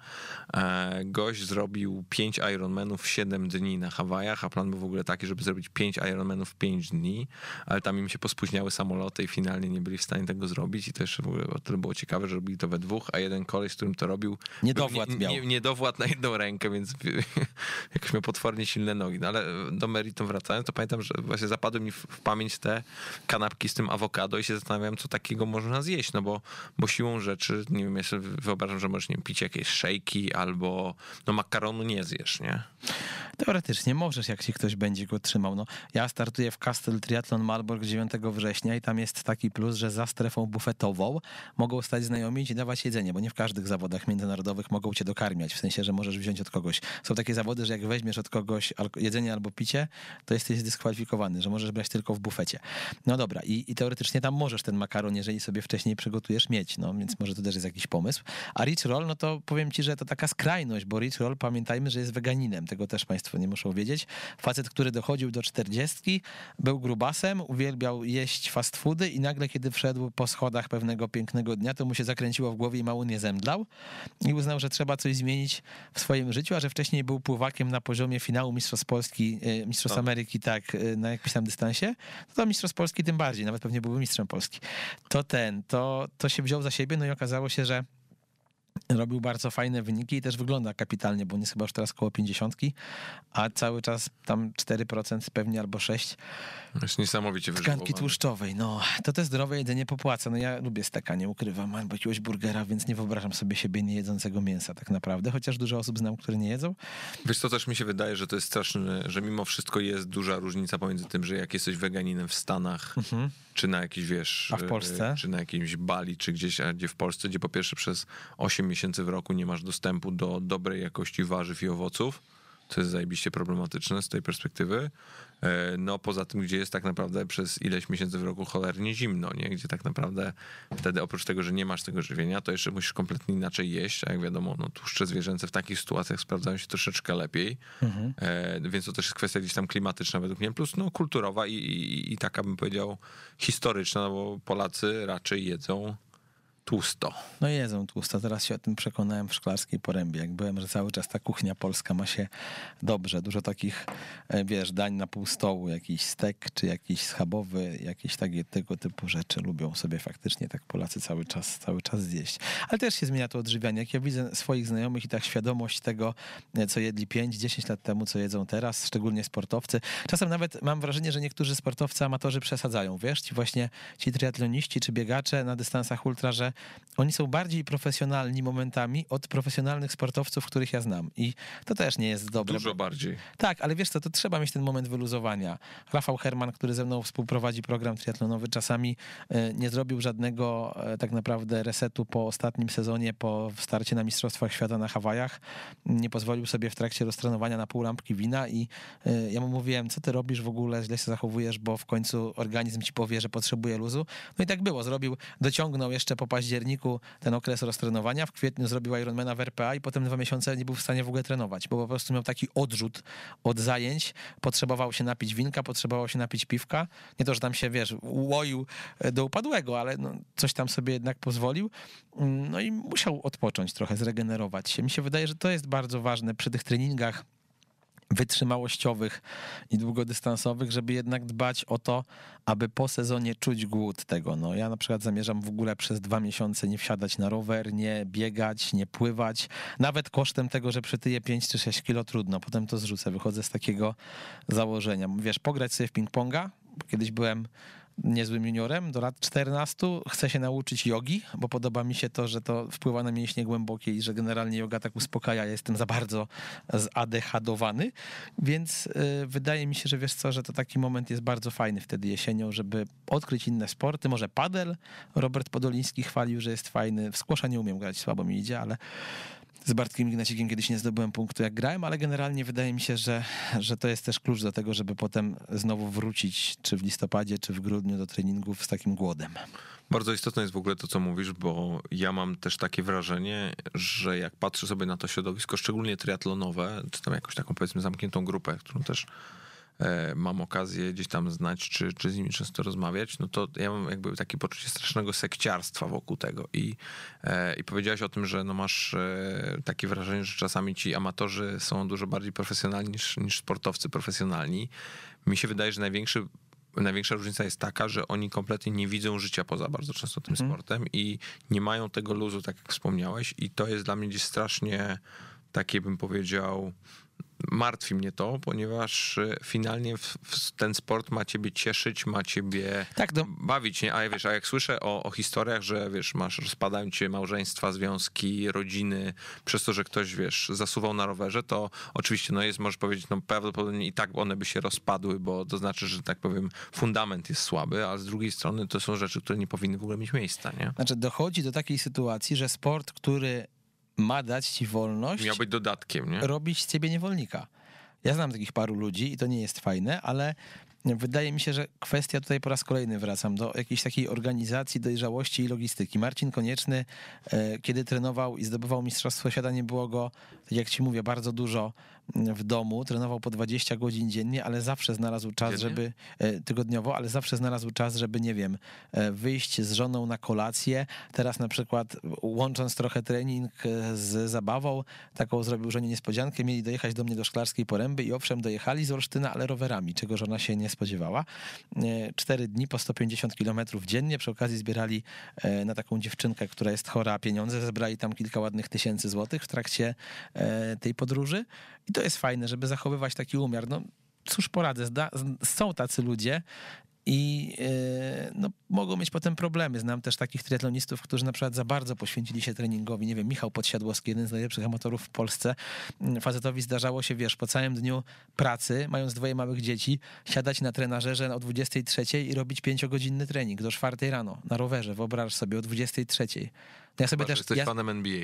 E, gość zrobił 5 Ironmanów w 7 dni na Hawajach, a plan był w ogóle taki, żeby zrobić 5 Ironmanów w 5 dni, ale tam im się pospóźniały samoloty i finalnie nie byli w stanie tego zrobić i to jeszcze w ogóle o tyle było ciekawe, że robili to we dwóch, a jeden koleś, z którym to robił, Niedowład był, miał. Nie, niedowład na jedną rękę, więc jakoś miał potwornie silne nogi. No ale do meritum wracając, to pamiętam, że właśnie zapadły mi w, w pamięć te kanapki z tym awokado i się zastanawiałem, co takiego można zjeść, no bo, bo siłą rzeczy, nie wiem, ja sobie wyobrażam, że możesz nie wiem, pić jakieś szejki albo no makaronu nie zjesz, nie? Teoretycznie możesz, jak się ktoś będzie go trzymał. No, ja startuję w Castle Triathlon Marburg 9 września i tam jest taki plus, że za strefą bufetową mogą stać znajomi i dawać jedzenie, bo nie w każdych zawodach międzynarodowych mogą cię dokarmiać, w sensie, że możesz wziąć od kogoś. Są takie zawody, że jak weźmiesz od kogoś jedzenie albo picie, to jesteś zdyskwalifikowany, że możesz brać tylko w bufecie. No dobra, i, i teoretycznie tam możesz ten makaron, jeżeli sobie wcześniej przygotujesz, mieć, no więc może to też jest jakiś pomysł. A Rich Roll, no to powiem ci, że to taka skrajność, bo Rich Roll, pamiętajmy, że jest weganinem, tego też państwo nie muszą wiedzieć. Facet, który dochodził do czterdziestki, był grubasem, uwielbiał jeść fast foody i nagle, kiedy wszedł po schodach pewnego pięknego dnia, to mu się zakręciło w głowie i mało nie zemdlał i uznał, że trzeba coś zmienić w swoim życiu, a że wcześniej był pływakiem na poziomie finału Mistrzostw Polski, e, Mistrzostw Tak. Ameryki, tak, e, na jakimś tam dystansie, no to Mistrzostw Polski tym bardziej, nawet pewnie byłby mistrzem Polski. To ten, to, to się wziął za siebie, no i okazało się, że robił bardzo fajne wyniki i też wygląda kapitalnie, bo on jest chyba już teraz koło 50, a cały czas tam 4% pewnie albo 6 Jest niesamowicie tkanki tłuszczowej. No, to te zdrowe jedzenie popłaca. No ja lubię steka, nie ukrywam, albo jakiegoś burgera, więc nie wyobrażam sobie siebie nie jedzącego mięsa tak naprawdę, chociaż dużo osób znam, które nie jedzą. Wiesz, to też mi się wydaje, że to jest straszne, że mimo wszystko jest duża różnica pomiędzy tym, że jak jesteś weganinem w Stanach, czy na jakiś, wiesz... A w Polsce? e, Czy na jakimś Bali, czy gdzieś, a gdzie w Polsce, gdzie po pierwsze przez 8 miesięcy w roku nie masz dostępu do dobrej jakości warzyw i owoców, co jest zajebiście problematyczne z tej perspektywy. E, No poza tym, gdzie jest tak naprawdę przez ileś miesięcy w roku cholernie zimno, nie? Gdzie tak naprawdę wtedy oprócz tego, że nie masz tego żywienia, to jeszcze musisz kompletnie inaczej jeść, a jak wiadomo, no tłuszcze zwierzęce w takich sytuacjach sprawdzają się troszeczkę lepiej, e, więc to też jest kwestia gdzieś tam klimatyczna według mnie, plus no kulturowa i, i, i taka bym powiedział historyczna, no bo Polacy raczej jedzą tłusto. No jedzą tłusto. Teraz się o tym przekonałem w Szklarskiej Porębie. Jak byłem, że cały czas ta kuchnia polska ma się dobrze. Dużo takich, e, wiesz, dań na pół stołu. Jakiś stek, czy jakiś schabowy, jakieś takie tego typu rzeczy lubią sobie faktycznie tak Polacy cały czas, cały czas zjeść. Ale też się zmienia to odżywianie. Jak ja widzę swoich znajomych i tak świadomość tego, e, co jedli 5-10 lat temu, co jedzą teraz, szczególnie sportowcy. Czasem nawet mam wrażenie, że niektórzy sportowcy, amatorzy przesadzają, wiesz, ci właśnie ci triatloniści czy biegacze na dystansach ultra, że że oni są bardziej profesjonalni momentami od profesjonalnych sportowców, których ja znam. I to też nie jest dobre. Dużo bardziej. Tak, ale wiesz co, to trzeba mieć ten moment wyluzowania. Rafał Herman, który ze mną współprowadzi program triatlonowy, czasami e, nie zrobił żadnego e, tak naprawdę resetu po ostatnim sezonie, po starcie na Mistrzostwach Świata na Hawajach. Nie pozwolił sobie w trakcie roztrenowania na pół lampki wina i e, ja mu mówiłem, co ty robisz w ogóle, źle się zachowujesz, bo w końcu organizm ci powie, że potrzebuje luzu. No i tak było, zrobił, dociągnął jeszcze po październiku ten okres roztrenowania, w kwietniu zrobił Ironmana w RPA i potem dwa miesiące nie był w stanie w ogóle trenować, bo po prostu miał taki odrzut od zajęć, potrzebował się napić winka, potrzebował się napić piwka, nie to, że tam się, wiesz, łoił do upadłego, ale no, coś tam sobie jednak pozwolił, no i musiał odpocząć trochę, zregenerować się. Mi się wydaje, że to jest bardzo ważne przy tych treningach wytrzymałościowych i długodystansowych, żeby jednak dbać o to, aby po sezonie czuć głód tego. No, ja na przykład zamierzam w ogóle przez dwa miesiące nie wsiadać na rower, nie biegać, nie pływać, nawet kosztem tego, że przytyję 5 czy 6 kilo trudno, potem to zrzucę, wychodzę z takiego założenia. Wiesz, pograć sobie w ping-ponga, kiedyś byłem niezłym juniorem do lat 14. Chcę się nauczyć jogi, bo podoba mi się to, że to wpływa na mięśnie głębokie i że generalnie yoga tak uspokaja. Ja jestem za bardzo zadechadowany, więc y, wydaje mi się, że wiesz co, że to taki moment jest bardzo fajny wtedy jesienią, żeby odkryć inne sporty. Może padel. Robert Podoliński chwalił, że jest fajny. W skłosza nie umiem grać, słabo mi idzie, ale z Bartkiem Ignacikiem kiedyś nie zdobyłem punktu jak grałem, ale generalnie wydaje mi się, że, że to jest też klucz do tego, żeby potem znowu wrócić, czy w listopadzie, czy w grudniu do treningów z takim głodem. Bardzo istotne jest w ogóle to, co mówisz, bo ja mam też takie wrażenie, że jak patrzę sobie na to środowisko, szczególnie triatlonowe, czy tam jakąś taką powiedzmy zamkniętą grupę, którą też mam okazję gdzieś tam znać, czy, czy z nimi często rozmawiać, no to ja mam jakby takie poczucie strasznego sekciarstwa wokół tego. I, e, i powiedziałeś o tym, że no masz e, takie wrażenie, że czasami ci amatorzy są dużo bardziej profesjonalni niż, niż sportowcy profesjonalni. Mi się wydaje, że największy największa różnica jest taka, że oni kompletnie nie widzą życia poza bardzo często tym mhm. sportem i nie mają tego luzu, tak jak wspomniałeś, i to jest dla mnie gdzieś strasznie takie, bym powiedział, martwi mnie to, ponieważ e, finalnie w, w ten sport ma ciebie cieszyć, ma ciebie tak, no. bawić, nie? A, wiesz, a jak słyszę o, o historiach, że wiesz, masz, rozpadają cię małżeństwa, związki, rodziny, przez to, że ktoś, wiesz, zasuwał na rowerze, to oczywiście, no jest, możesz powiedzieć, no prawdopodobnie i tak one by się rozpadły, bo to znaczy, że tak powiem, fundament jest słaby, a z drugiej strony to są rzeczy, które nie powinny w ogóle mieć miejsca, nie? Znaczy dochodzi do takiej sytuacji, że sport, który ma dać ci wolność. Miał być dodatkiem, nie? Robić z ciebie niewolnika. Ja znam takich paru ludzi i to nie jest fajne, ale wydaje mi się, że kwestia tutaj po raz kolejny wracam do jakiejś takiej organizacji, dojrzałości i logistyki. Marcin Konieczny, e, kiedy trenował i zdobywał Mistrzostwo Świata, nie było go, tak jak ci mówię, bardzo dużo w domu, trenował po 20 godzin dziennie, ale zawsze znalazł czas, Dziennie? żeby e, tygodniowo, ale zawsze znalazł czas, żeby nie wiem, e, wyjść z żoną na kolację. Teraz na przykład łącząc trochę trening z zabawą, taką zrobił żonie niespodziankę, mieli dojechać do mnie do Szklarskiej Poręby i owszem dojechali z Olsztyna, ale rowerami, czego żona się nie spodziewała. Cztery dni po 150 kilometrów dziennie, przy okazji zbierali na taką dziewczynkę, która jest chora, pieniądze, zebrali tam kilka ładnych tysięcy złotych w trakcie tej podróży i to jest fajne, żeby zachowywać taki umiar. No, cóż poradzę, są tacy ludzie i yy, no, mogą mieć potem problemy. Znam też takich triatlonistów, którzy na przykład za bardzo poświęcili się treningowi. Nie wiem, Michał Podsiadłowski, jeden z najlepszych amatorów w Polsce. Mm, facetowi zdarzało się, wiesz, po całym dniu pracy, mając dwoje małych dzieci, siadać na trenażerze o 23 i robić pięciogodzinny trening do 4 rano na rowerze. Wyobraź sobie o 23. Ja sobie, też, ja,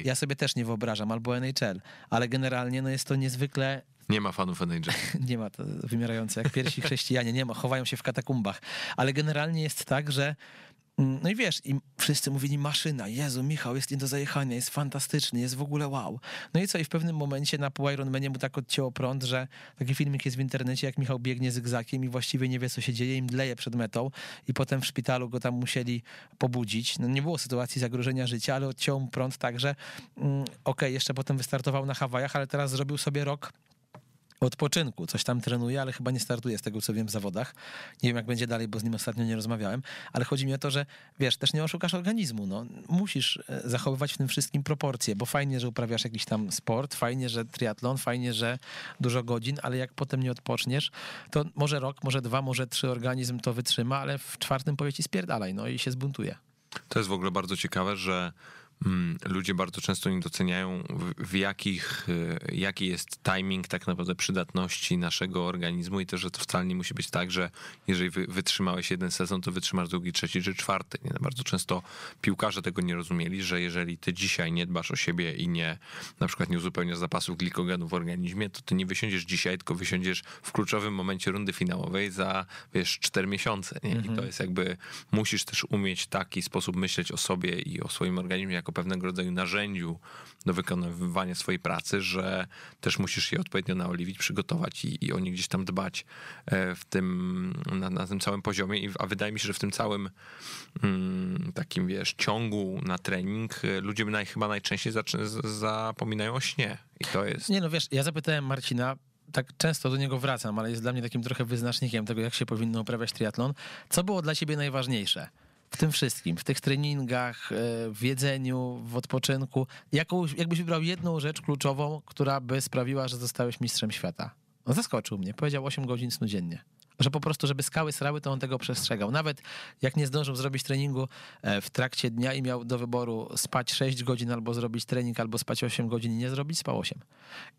ja sobie też nie wyobrażam, albo NHL, ale generalnie no jest to niezwykle nie ma fanów NHL. nie ma, to wymierające jak pierwsi chrześcijanie, nie ma, chowają się w katakumbach. Ale generalnie jest tak, że no i wiesz, i wszyscy mówili maszyna, Jezu, Michał jest nie do zajechania, jest fantastyczny, jest w ogóle wow. No i co, i w pewnym momencie na pół Ironmanie mu tak odcięło prąd, że taki filmik jest w internecie, jak Michał biegnie zygzakiem i właściwie nie wie, co się dzieje, im dleje przed metą i potem w szpitalu go tam musieli pobudzić. No nie było sytuacji zagrożenia życia, ale odciął prąd tak, że mm, okej, okay, jeszcze potem wystartował na Hawajach, ale teraz zrobił sobie rok odpoczynku. Coś tam trenuje, ale chyba nie startuje z tego, co wiem w zawodach. Nie wiem, jak będzie dalej, bo z nim ostatnio nie rozmawiałem, ale chodzi mi o to, że wiesz, też nie oszukasz organizmu. No. Musisz e, zachowywać w tym wszystkim proporcje, bo fajnie, że uprawiasz jakiś tam sport, fajnie, że triatlon, fajnie, że dużo godzin, ale jak potem nie odpoczniesz, to może rok, może dwa, może trzy organizm to wytrzyma, ale w czwartym powie ci spierdalaj, no i się zbuntuje. To jest w ogóle bardzo ciekawe, że ludzie bardzo często nie doceniają, w, jakich, e, jaki jest timing tak naprawdę przydatności naszego organizmu i też, że to wcale nie musi być tak, że jeżeli wytrzymałeś jeden sezon, to wytrzymasz drugi, trzeci czy czwarty. Nie? Bardzo często piłkarze tego nie rozumieli, że jeżeli ty dzisiaj nie dbasz o siebie i nie na przykład nie uzupełniasz zapasów glikogenu w organizmie, to ty nie wysiądziesz dzisiaj, tylko wysiądziesz w kluczowym momencie rundy finałowej za, wiesz, cztery miesiące. Nie? I to mhm. jest jakby, musisz też umieć taki sposób myśleć o sobie i o swoim organizmie, jak jako pewnego rodzaju narzędziu do wykonywania swojej pracy, że też musisz je odpowiednio naoliwić, przygotować i, i o nie gdzieś tam dbać e, w tym, na, na tym całym poziomie. A wydaje mi się, że w tym całym mm, takim, wiesz, ciągu na trening e, ludzie naj, chyba najczęściej zapominają o śnie. I to jest... Nie no, wiesz, ja zapytałem Marcina, tak często do niego wracam, ale jest dla mnie takim trochę wyznacznikiem tego, jak się powinno uprawiać triatlon. Co było dla ciebie najważniejsze? W tym wszystkim, w tych treningach, e, w jedzeniu, w odpoczynku, jakbyś wybrał jedną rzecz kluczową, która by sprawiła, że zostałeś mistrzem świata? No zaskoczył mnie, powiedział 8 godzin snu dziennie że po prostu, żeby skały srały, to on tego przestrzegał. Nawet jak nie zdążył zrobić treningu e, w trakcie dnia i miał do wyboru spać 6 godzin albo zrobić trening, albo spać 8 godzin i nie zrobić, spał 8.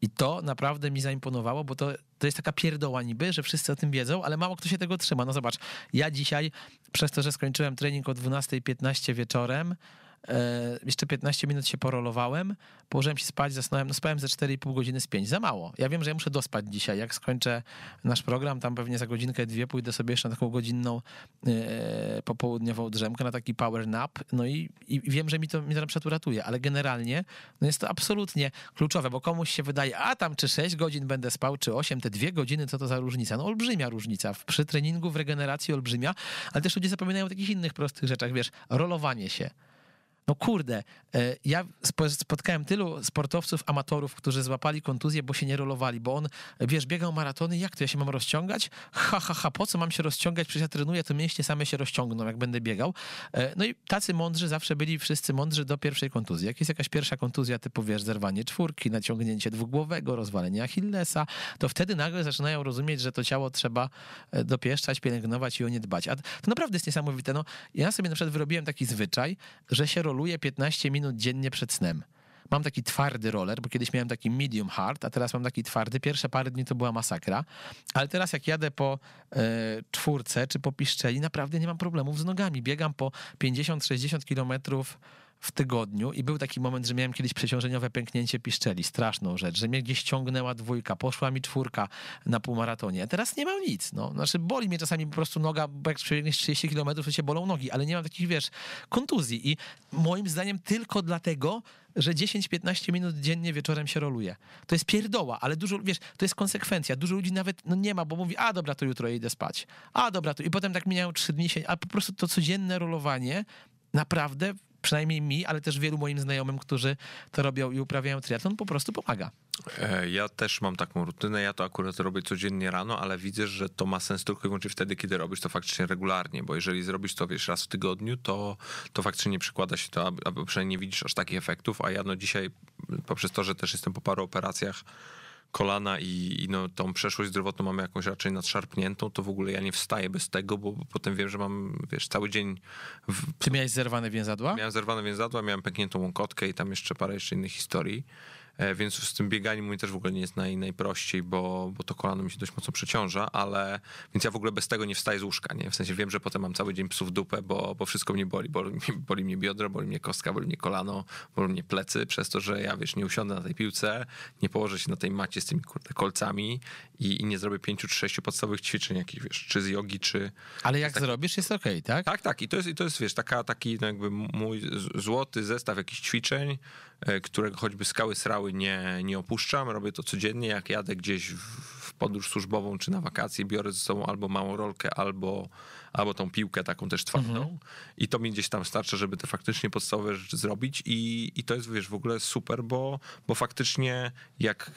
I to naprawdę mi zaimponowało, bo to, to jest taka pierdoła niby, że wszyscy o tym wiedzą, ale mało kto się tego trzyma. No zobacz, ja dzisiaj, przez to, że skończyłem trening o 12.15 wieczorem, jeszcze 15 minut się porolowałem, położyłem się spać, zasnąłem, no spałem ze 4,5 godziny z 5, za mało. Ja wiem, że ja muszę dospać dzisiaj, jak skończę nasz program, tam pewnie za godzinkę, dwie pójdę sobie jeszcze na taką godzinną e, popołudniową drzemkę, na taki power nap, no i, i wiem, że mi to, mi to na przykład uratuje, ale generalnie no jest to absolutnie kluczowe, bo komuś się wydaje, a tam czy 6 godzin będę spał, czy 8, te dwie godziny, co to za różnica? No olbrzymia różnica, przy treningu, w regeneracji olbrzymia, ale też ludzie zapominają o takich innych prostych rzeczach, wiesz, rolowanie się. No kurde, e, ja spotkałem tylu sportowców, amatorów, którzy złapali kontuzję, bo się nie rolowali, bo on, wiesz, biegał maratony, jak to ja się mam rozciągać? Ha, ha, ha, po co mam się rozciągać? Przecież ja trenuję, to mięśnie same się rozciągną, jak będę biegał. E, no i tacy mądrzy zawsze byli wszyscy mądrzy do pierwszej kontuzji. Jak jest jakaś pierwsza kontuzja typu, wiesz, zerwanie czwórki, naciągnięcie dwugłowego, rozwalenie Achillesa, to wtedy nagle zaczynają rozumieć, że to ciało trzeba e, dopieszczać, pielęgnować i o nie dbać. A to naprawdę jest niesamowite. No, ja sobie na przykład wyrobiłem taki zwyczaj, że się roluje roluję 15 minut dziennie przed snem. Mam taki twardy roller, bo kiedyś miałem taki medium hard, a teraz mam taki twardy. Pierwsze parę dni to była masakra, ale teraz jak jadę po e, czwórce czy po piszczeli, naprawdę nie mam problemów z nogami. Biegam po 50-60 kilometrów w tygodniu i był taki moment, że miałem kiedyś przeciążeniowe pęknięcie piszczeli, straszną rzecz, że mnie gdzieś ciągnęła dwójka, poszła mi czwórka na półmaratonie. A teraz nie mam nic, no. Znaczy boli mnie czasami po prostu noga, bo jak przebiegniesz 30 km, to się bolą nogi, ale nie mam takich, wiesz, kontuzji i moim zdaniem tylko dlatego, że 10-15 minut dziennie wieczorem się roluje. To jest pierdoła, ale dużo, wiesz, to jest konsekwencja. Dużo ludzi nawet no nie ma, bo mówi, a dobra, to jutro idę spać. A dobra, to i potem tak mijają 3 dni, a po prostu to codzienne rolowanie naprawdę przynajmniej mi, ale też wielu moim znajomym, którzy to robią i uprawiają triatlon, po prostu pomaga. E, ja też mam taką rutynę, ja to akurat robię codziennie rano, ale widzę, że to ma sens tylko i wyłącznie wtedy, kiedy robisz to faktycznie regularnie, bo jeżeli zrobisz to, wiesz, raz w tygodniu, to, to faktycznie nie przykłada się to, albo przynajmniej nie widzisz aż takich efektów, a ja no dzisiaj, poprzez to, że też jestem po paru operacjach, kolana i, i, no, tą przeszłość zdrowotną mamy jakąś raczej nadszarpniętą, to w ogóle ja nie wstaję bez tego, bo, potem wiem, że mam, wiesz, cały dzień... W... Ty miałeś zerwane więzadła? Miałem zerwane więzadła, miałem pękniętą łąkotkę i tam jeszcze parę jeszcze innych historii. E, więc z tym bieganiem mój też w ogóle nie jest naj, najprościej, bo, bo to kolano mi się dość mocno przeciąża, ale więc ja w ogóle bez tego nie wstaję z łóżka, nie? W sensie wiem, że potem mam cały dzień psów dupę, bo, bo wszystko mnie boli. Boli, boli mnie biodro, boli mnie kostka, boli mnie kolano, boli mnie plecy, przez to, że ja, wiesz, nie usiądę na tej piłce, nie położę się na tej macie z tymi kurde, kolcami i, i nie zrobię pięciu czy sześciu podstawowych ćwiczeń jakichś, wiesz, czy z jogi, czy... Ale jak tak... zrobisz, jest okej, okay, tak? Tak, tak. I to jest, i to jest wiesz, taka, taki no jakby mój złoty zestaw jakichś ćwiczeń, którego choćby skały srały nie, nie opuszczam. Robię to codziennie, jak jadę gdzieś w podróż służbową czy na wakacje, biorę ze sobą albo małą rolkę, albo, albo tą piłkę taką też twardą. Mhm. I to mi gdzieś tam starcza, żeby te faktycznie podstawowe rzeczy zrobić i, i to jest, wiesz, w ogóle super, bo, bo faktycznie jak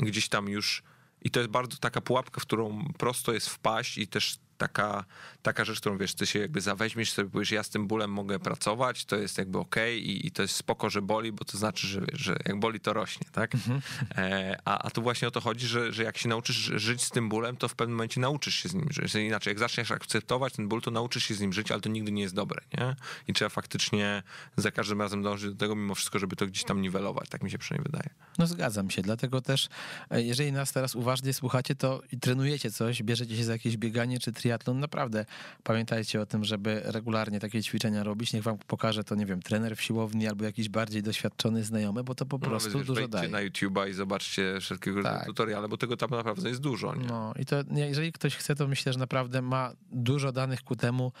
e, gdzieś tam już i to jest bardzo taka pułapka, w którą prosto jest wpaść i też taka, taka rzecz, którą wiesz, ty się jakby zaweźmiesz sobie, powiesz, ja z tym bólem mogę pracować, to jest jakby okej okay i, i, to jest spoko, że boli, bo to znaczy, że wiesz, że jak boli, to rośnie, tak? Mhm. E, a, a tu właśnie o to chodzi, że, że jak się nauczysz żyć z tym bólem, to w pewnym momencie nauczysz się z nim żyć. Inaczej, jak zaczniesz akceptować ten ból, to nauczysz się z nim żyć, ale to nigdy nie jest dobre, nie? I trzeba faktycznie za każdym razem dążyć do tego mimo wszystko, żeby to gdzieś tam niwelować, tak mi się przynajmniej wydaje. No zgadzam się, dlatego też, e, jeżeli nas teraz uważnie słuchacie, to trenujecie coś, bierzecie się za jakieś bieganie czy triatlon, naprawdę pamiętajcie o tym, żeby regularnie takie ćwiczenia robić. Niech wam pokaże to, nie wiem, trener w siłowni albo jakiś bardziej doświadczony znajomy, bo to po no, prostu wiesz, dużo daje. na YouTube'a i zobaczcie wszelkiego tak. tutoriale, bo tego tam naprawdę jest dużo. Nie? No i to, jeżeli ktoś chce, to myślę, że naprawdę ma dużo danych ku temu,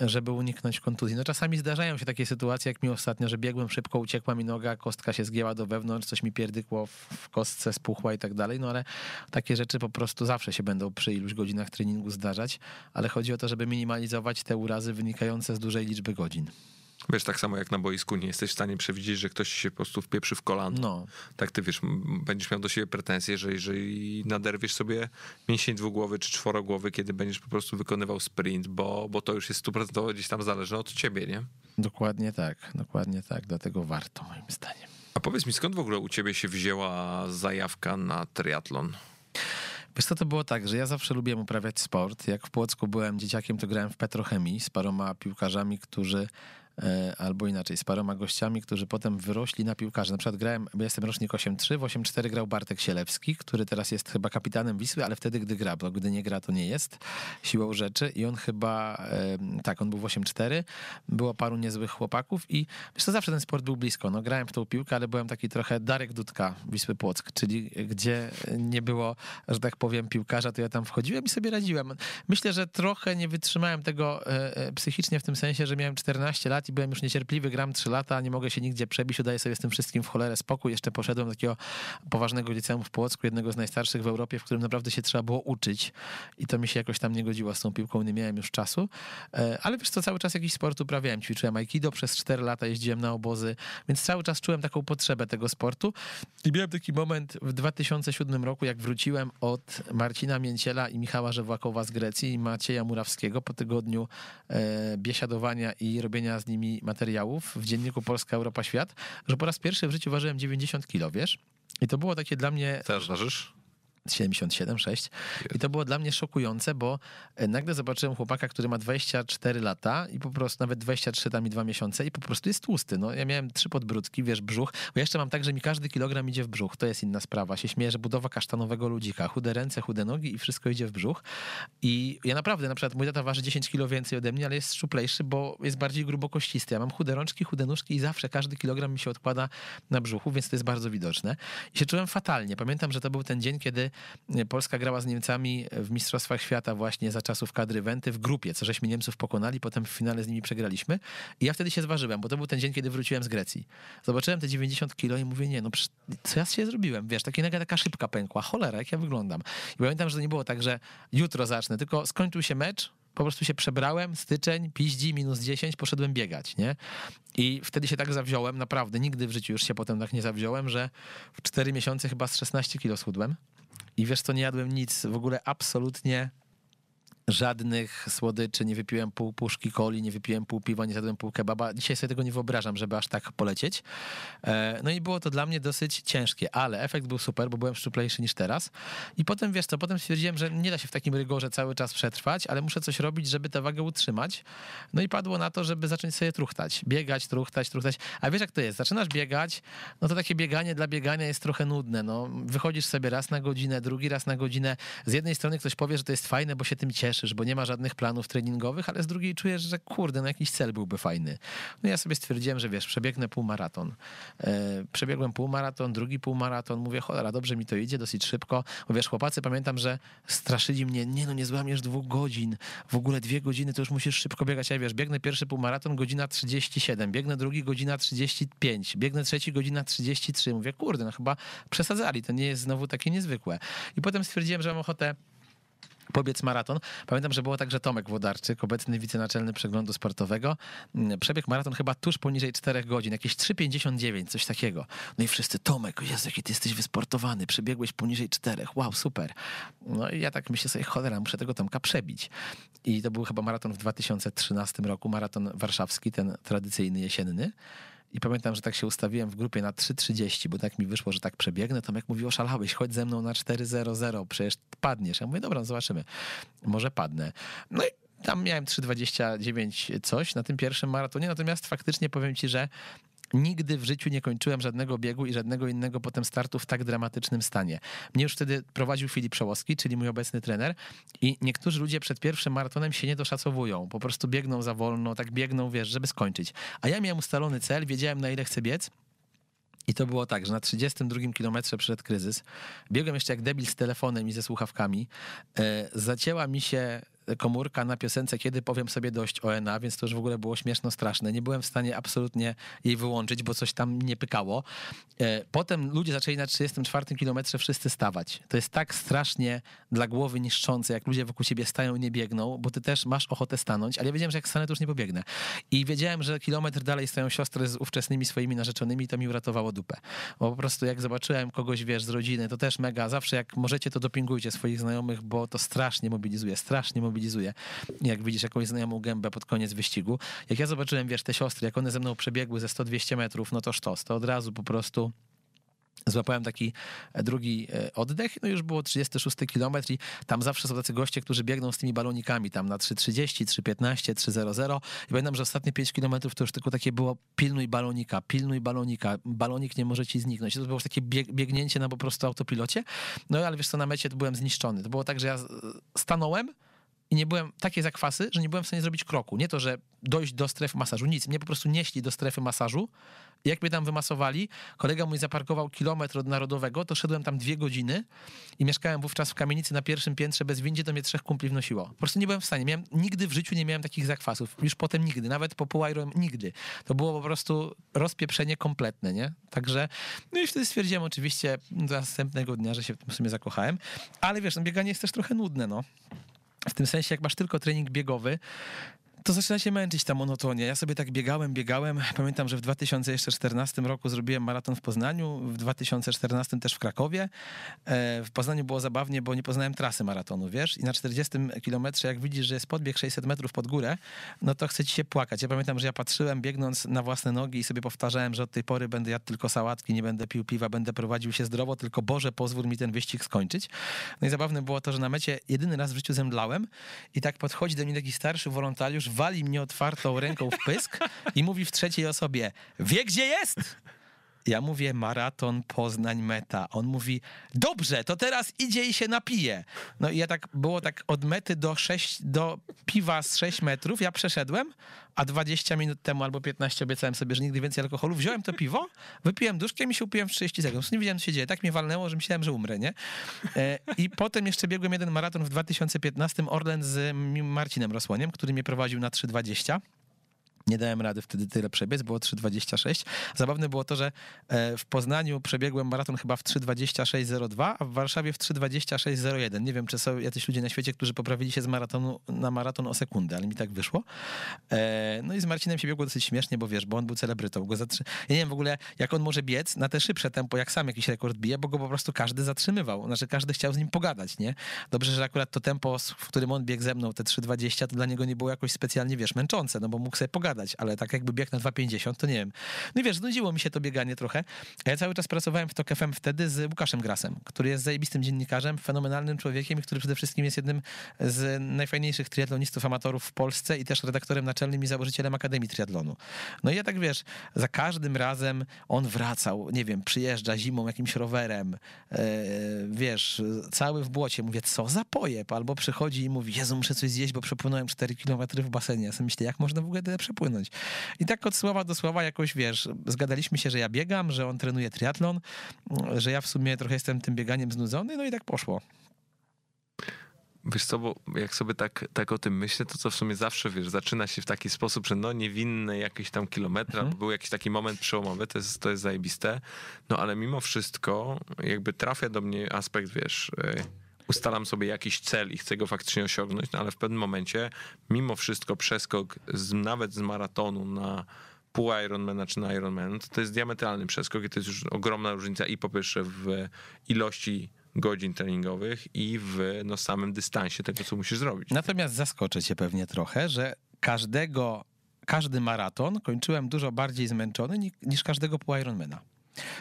żeby uniknąć kontuzji. No czasami zdarzają się takie sytuacje, jak mi ostatnio, że biegłem szybko, uciekła mi noga, kostka się zgięła do wewnątrz, coś mi pierdykło w kostce, spuchła i tak dalej, no ale takie rzeczy po prostu zawsze się będą przy iluś godzinach treningu zdarzać, ale chodzi o to, żeby minimalizować te urazy wynikające z dużej liczby godzin. Wiesz, tak samo jak na boisku nie jesteś w stanie przewidzieć, że ktoś się po prostu wpieprzy w kolano. No. Tak ty wiesz, będziesz miał do siebie pretensje, że jeżeli naderwiesz sobie mięsień dwugłowy czy czworogłowy, kiedy będziesz po prostu wykonywał sprint, bo, bo to już jest stuprocentowo gdzieś tam zależne od ciebie, nie? Dokładnie tak, dokładnie tak, dlatego warto moim zdaniem. A powiedz mi, skąd w ogóle u ciebie się wzięła zajawka na triatlon? Wiesz co, to było tak, że ja zawsze lubiłem uprawiać sport. Jak w Płocku byłem dzieciakiem, to grałem w petrochemii z paroma piłkarzami, którzy albo inaczej, z paroma gościami, którzy potem wyrośli na piłkarzy. Na przykład grałem, bo jestem rocznik 8-3, w 8-4 grał Bartek Sielewski, który teraz jest chyba kapitanem Wisły, ale wtedy, gdy gra, bo gdy nie gra, to nie jest siłą rzeczy i on chyba, tak, on był w 8-4, było paru niezłych chłopaków i wiesz to zawsze ten sport był blisko. No, grałem w tą piłkę, ale byłem taki trochę Darek Dudka Wisły Płock, czyli gdzie nie było, że tak powiem, piłkarza, to ja tam wchodziłem i sobie radziłem. Myślę, że trochę nie wytrzymałem tego e, e, psychicznie w tym sensie, że miałem 14 lat i byłem już niecierpliwy, gram 3 lata, nie mogę się nigdzie przebić, udaję sobie z tym wszystkim w cholerę spokój. Jeszcze poszedłem do takiego poważnego liceum w Płocku, jednego z najstarszych w Europie, w którym naprawdę się trzeba było uczyć i to mi się jakoś tam nie godziło z tą piłką, nie miałem już czasu. E, ale wiesz co, cały czas jakiś sport uprawiałem, ćwiczyłem aikido, przez 4 lata jeździłem na obozy, więc cały czas czułem taką potrzebę tego sportu i miałem taki moment w 2007 roku, jak wróciłem od Marcina Mięciela i Michała Żewłakowa z Grecji i Macieja Murawskiego po tygodniu e, biesiadowania i robienia z nimi materiałów w dzienniku Polska, Europa, Świat, że po raz pierwszy w życiu ważyłem 90 kilo, wiesz? I to było takie dla mnie... Też ważysz? 77, 6. I to było dla mnie szokujące, bo e, nagle zobaczyłem chłopaka, który ma 24 lata i po prostu nawet 23 tam i 2 miesiące i po prostu jest tłusty. No, ja miałem trzy podbródki, wiesz, brzuch, bo jeszcze mam tak, że mi każdy kilogram idzie w brzuch. To jest inna sprawa. Się śmieję, że budowa kasztanowego ludzika. Chude ręce, chude nogi i wszystko idzie w brzuch. I ja naprawdę, na przykład mój tata waży 10 kilo więcej ode mnie, ale jest szczuplejszy, bo jest bardziej grubokościsty. Ja mam chude rączki, chude nóżki i zawsze każdy kilogram mi się odkłada na brzuchu, więc to jest bardzo widoczne. I się czułem fatalnie. Pamiętam, że to był ten dzień, kiedy Polska grała z Niemcami w Mistrzostwach Świata właśnie za czasów kadry Wenty w grupie, co żeśmy Niemców pokonali, potem w finale z nimi przegraliśmy. I ja wtedy się zważyłem, bo to był ten dzień, kiedy wróciłem z Grecji. Zobaczyłem te 90 kilo i mówię, nie, no co ja się zrobiłem? Wiesz, taka, taka szybka pękła, cholera, jak ja wyglądam. I pamiętam, że to nie było tak, że jutro zacznę, tylko skończył się mecz, po prostu się przebrałem, styczeń, piździ, minus 10, poszedłem biegać, nie? I wtedy się tak zawziąłem, naprawdę, nigdy w życiu już się potem tak nie zawziąłem, że w 4 miesiące chyba z 16 kilo schudłem. I wiesz co, nie jadłem nic, w ogóle absolutnie żadnych słodyczy, nie wypiłem pół puszki coli, nie wypiłem pół piwa, nie zjadłem pół kebaba. Dzisiaj sobie tego nie wyobrażam, żeby aż tak polecieć. E, no i było to dla mnie dosyć ciężkie, ale efekt był super, bo byłem szczuplejszy niż teraz. I potem, wiesz co, potem stwierdziłem, że nie da się w takim rygorze cały czas przetrwać, ale muszę coś robić, żeby tę wagę utrzymać. No i padło na to, żeby zacząć sobie truchtać. Biegać, truchtać, truchtać. A wiesz jak to jest? Zaczynasz biegać, no to takie bieganie dla biegania jest trochę nudne. No, wychodzisz sobie raz na godzinę, drugi raz na godzinę. Z jednej strony ktoś powie, że to jest fajne, bo się tym cieszy, cieszysz, bo nie ma żadnych planów treningowych, ale z drugiej czujesz, że kurde, no jakiś cel byłby fajny. No ja sobie stwierdziłem, że wiesz, przebiegnę półmaraton. E, przebiegłem półmaraton, drugi półmaraton, mówię, cholera, dobrze mi to idzie, dosyć szybko. Bo wiesz, chłopacy, pamiętam, że straszyli mnie, nie no, nie złamiesz dwóch godzin, w ogóle dwie godziny, to już musisz szybko biegać. Ja wiesz, biegnę pierwszy półmaraton, godzina 37, biegnę drugi, godzina 35, biegnę trzeci, godzina 33. Mówię, kurde, no chyba przesadzali, to nie jest znowu takie niezwykłe. I potem stwierdziłem, że mam ochotę pobiec maraton. Pamiętam, że było tak, że Tomek Włodarczyk, obecny wicenaczelny przeglądu sportowego, mm, przebiegł maraton chyba tuż poniżej 4 godzin, jakieś 3,59, coś takiego. No i wszyscy, Tomek, Jezu, jaki ty jesteś wysportowany, przebiegłeś poniżej 4, wow, super. No i ja tak myślę sobie, cholera, muszę tego Tomka przebić. I to był chyba maraton w 2013 roku, maraton warszawski, ten tradycyjny jesienny. I pamiętam, że tak się ustawiłem w grupie na 3.30, bo tak mi wyszło, że tak przebiegnę. Tomek mówi, oszalałeś, chodź ze mną na 4.00, przecież padniesz. Ja mówię, dobra, no zobaczymy, może padnę. No i tam miałem 3,29 coś na tym pierwszym maratonie, natomiast faktycznie powiem ci, że Nigdy w życiu nie kończyłem żadnego biegu i żadnego innego potem startu w tak dramatycznym stanie. Mnie już wtedy prowadził Filip Przełoski, czyli mój obecny trener i niektórzy ludzie przed pierwszym maratonem się nie doszacowują. Po prostu biegną za wolno, tak biegną, wiesz, żeby skończyć. A ja miałem ustalony cel, wiedziałem na ile chcę biec i to było tak, że na 32 kilometrze przed kryzys biegłem jeszcze jak debil z telefonem i ze słuchawkami. E, zacięła mi się komórka na piosence Kiedy powiem sobie dość ONA, więc to już w ogóle było śmieszno straszne. Nie byłem w stanie absolutnie jej wyłączyć, bo coś tam nie pykało. E, potem ludzie zaczęli na 34 kilometrze wszyscy stawać. To jest tak strasznie dla głowy niszczące, jak ludzie wokół ciebie stają i nie biegną, bo ty też masz ochotę stanąć, ale ja wiedziałem, że jak stanę, to już nie pobiegnę. I wiedziałem, że kilometr dalej stoją siostry z ówczesnymi swoimi narzeczonymi, to mi uratowało dupę. Bo po prostu jak zobaczyłem kogoś, wiesz, z rodziny, to też mega. Zawsze jak możecie, to dopingujcie swoich znajomych, bo to strasznie mobilizuje, strasznie mobilizuje Jak widzisz jakąś znajomą gębę pod koniec wyścigu. Jak ja zobaczyłem, wiesz, te siostry, jak one ze mną przebiegły ze 100-200 metrów, no to sztos, to od razu po prostu Złapałem taki e, drugi e, oddech, no już było 36 km i tam zawsze są tacy goście, którzy biegną z tymi balonikami tam na 3.30, 3.15, 3.00 i pamiętam, że ostatnie 5 km to już tylko takie było pilnuj balonika, pilnuj balonika, balonik nie może ci zniknąć. To było już takie bieg, biegnięcie na po prostu autopilocie, no ale wiesz co, na mecie byłem zniszczony. To było tak, że ja stanąłem, i nie byłem, takie zakwasy, że nie byłem w stanie zrobić kroku. Nie to, że dojść do strefy masażu, nic. Mnie po prostu nieśli do strefy masażu. Jak mnie tam wymasowali, kolega mój zaparkował kilometr od Narodowego, to szedłem tam dwie godziny i mieszkałem wówczas w kamienicy na pierwszym piętrze bez windzie, to mnie trzech kumpli wnosiło. Po prostu nie byłem w stanie. Miałem, nigdy w życiu nie miałem takich zakwasów. Już potem nigdy, nawet po pół Iron, nigdy. To było po prostu rozpieprzenie kompletne, nie? Także, no i wtedy stwierdziłem oczywiście następnego dnia, że się w sumie zakochałem. Ale wiesz, no bieganie jest też trochę nudne, no. W tym sensie, jak masz tylko trening biegowy, to zaczyna się męczyć ta monotonia. Ja sobie tak biegałem, biegałem. Pamiętam, że w 2014 roku zrobiłem maraton w Poznaniu, w 2014 też w Krakowie. E, w Poznaniu było zabawnie, bo nie poznałem trasy maratonu, wiesz? I na 40 kilometrze, jak widzisz, że jest podbieg 600 metrów pod górę, no to chce ci się płakać. Ja pamiętam, że ja patrzyłem biegnąc na własne nogi i sobie powtarzałem, że od tej pory będę jadł tylko sałatki, nie będę pił piwa, będę prowadził się zdrowo, tylko Boże, pozwól mi ten wyścig skończyć. No i zabawne było to, że na mecie jedyny raz w życiu zemdlałem i tak podchodzi do mnie taki starszy wolontariusz, wali mnie otwartą ręką w pysk i mówi w trzeciej osobie, wie gdzie jest? Ja mówię maraton Poznań meta. On mówi, dobrze, to teraz idzie i się napije. No i ja tak, było tak od mety do, 6, do piwa z 6 metrów, ja przeszedłem, a 20 minut temu albo 15 obiecałem sobie, że nigdy więcej alkoholu. Wziąłem to piwo, wypiłem duszkiem i się upiłem w 30 sekund. Nie wiedziałem, co się dzieje. Tak mnie walnęło, że myślałem, że umrę, nie? E, I potem jeszcze biegłem jeden maraton w 2015 Orlen z Marcinem Rosłoniem, który mnie prowadził na 3,20. Nie dałem rady wtedy tyle przebiec, było 3,26. Zabawne było to, że e, w Poznaniu przebiegłem maraton chyba w 3,26,02, a w Warszawie w 3,26,01. Nie wiem, czy są jacyś ludzie na świecie, którzy poprawili się z maratonu na maraton o sekundę, ale mi tak wyszło. E, no i z Marcinem się biegło dosyć śmiesznie, bo wiesz, bo on był celebrytą. Go zatrzy... Ja nie wiem w ogóle, jak on może biec na te szybsze tempo, jak sam jakiś rekord bije, bo go po prostu każdy zatrzymywał. Znaczy każdy chciał z nim pogadać, nie? Dobrze, że akurat to tempo, w którym on biegł ze mną, te 3,20, to dla niego nie było jakoś specjalnie, wiesz, męczące, no bo mógł sobie pogadać ale tak jakby bieg na 2,50, to nie wiem. No i wiesz, znudziło mi się to bieganie trochę. Ja cały czas pracowałem w TOK FM wtedy z Łukaszem Grasem, który jest zajebistym dziennikarzem, fenomenalnym człowiekiem, który przede wszystkim jest jednym z najfajniejszych triatlonistów amatorów w Polsce i też redaktorem naczelnym i założycielem Akademii Triatlonu. No i ja tak wiesz, za każdym razem on wracał, nie wiem, przyjeżdża zimą jakimś rowerem, e, wiesz, cały w błocie. Mówię, co za pojeb? Albo przychodzi i mówi, Jezu, muszę coś zjeść, bo przepłynąłem 4 km w basenie. Ja sobie myślę, jak można w ogóle tyle przepłynąć? Płynąć. I tak od słowa do słowa jakoś, wiesz, zgadaliśmy się, że ja biegam, że on trenuje triatlon, że ja w sumie trochę jestem tym bieganiem znudzony, no i tak poszło. Wiesz co, bo jak sobie tak, tak o tym myślę, to co w sumie zawsze, wiesz, zaczyna się w taki sposób, że no niewinne jakieś tam kilometry, mhm. był jakiś taki moment przełomowy, to jest, to jest zajebiste, no ale mimo wszystko jakby trafia do mnie aspekt, wiesz, ustalam sobie jakiś cel i chcę go faktycznie osiągnąć, no ale w pewnym momencie, mimo wszystko przeskok z, nawet z maratonu na pół Ironmana czy na Ironman, to, to jest diametralny przeskok i to jest już ogromna różnica i po pierwsze w ilości godzin treningowych i w no, samym dystansie tego, co musisz zrobić. Natomiast zaskoczę cię pewnie trochę, że każdego, każdy maraton kończyłem dużo bardziej zmęczony ni- niż każdego pół Ironmana.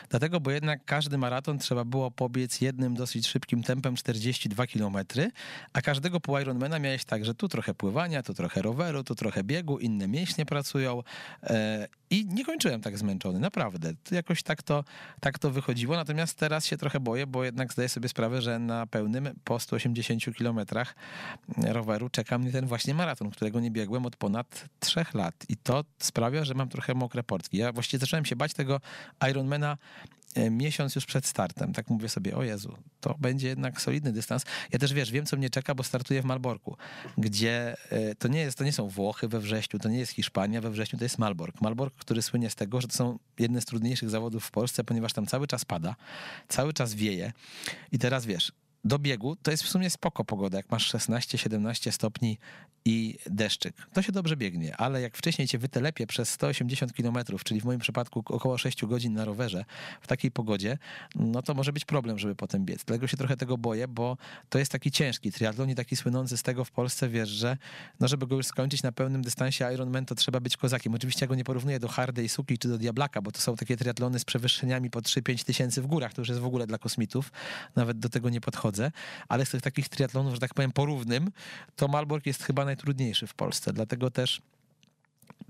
Dlatego, bo jednak każdy maraton trzeba było pobiec jednym dosyć szybkim tempem 42 km, a każdego pół Ironmana miałeś tak, że tu trochę pływania, tu trochę roweru, tu trochę biegu, inne mięśnie pracują e, i nie kończyłem tak zmęczony, naprawdę. Jakoś tak to, tak to wychodziło, natomiast teraz się trochę boję, bo jednak zdaję sobie sprawę, że na pełnym po 180 km roweru czeka mnie ten właśnie maraton, którego nie biegłem od ponad trzech lat i to sprawia, że mam trochę mokre portki. Ja właściwie zacząłem się bać tego Ironmana miesiąc już przed startem. Tak mówię sobie, o Jezu, to będzie jednak solidny dystans. Ja też wiesz, wiem co mnie czeka, bo startuję w Malborku, gdzie e, to nie jest, to nie są Włochy we wrześniu, to nie jest Hiszpania we wrześniu, to jest Malbork. Malbork, który słynie z tego, że to są jedne z trudniejszych zawodów w Polsce, ponieważ tam cały czas pada, cały czas wieje i teraz wiesz, do biegu to jest w sumie spoko pogoda, jak masz 16-17 stopni i deszczyk. To się dobrze biegnie, ale jak wcześniej cię wytelepie przez 180 km, czyli w moim przypadku około 6 godzin na rowerze w takiej pogodzie, no to może być problem, żeby potem biec. Dlatego się trochę tego boję, bo to jest taki ciężki triatlon i taki słynący z tego w Polsce, wiesz, że no żeby go już skończyć na pełnym dystansie Ironman, to trzeba być kozakiem. Oczywiście ja go nie porównuję do Hardej Suki czy do Diablaka, bo to są takie triatlony z przewyższeniami po 3-5 tysięcy w górach, to już jest w ogóle dla kosmitów, nawet do tego nie podchodzę, ale z tych takich triatlonów, że tak powiem, porównym, to Malbork jest chyba najtrudniejszy w Polsce, dlatego też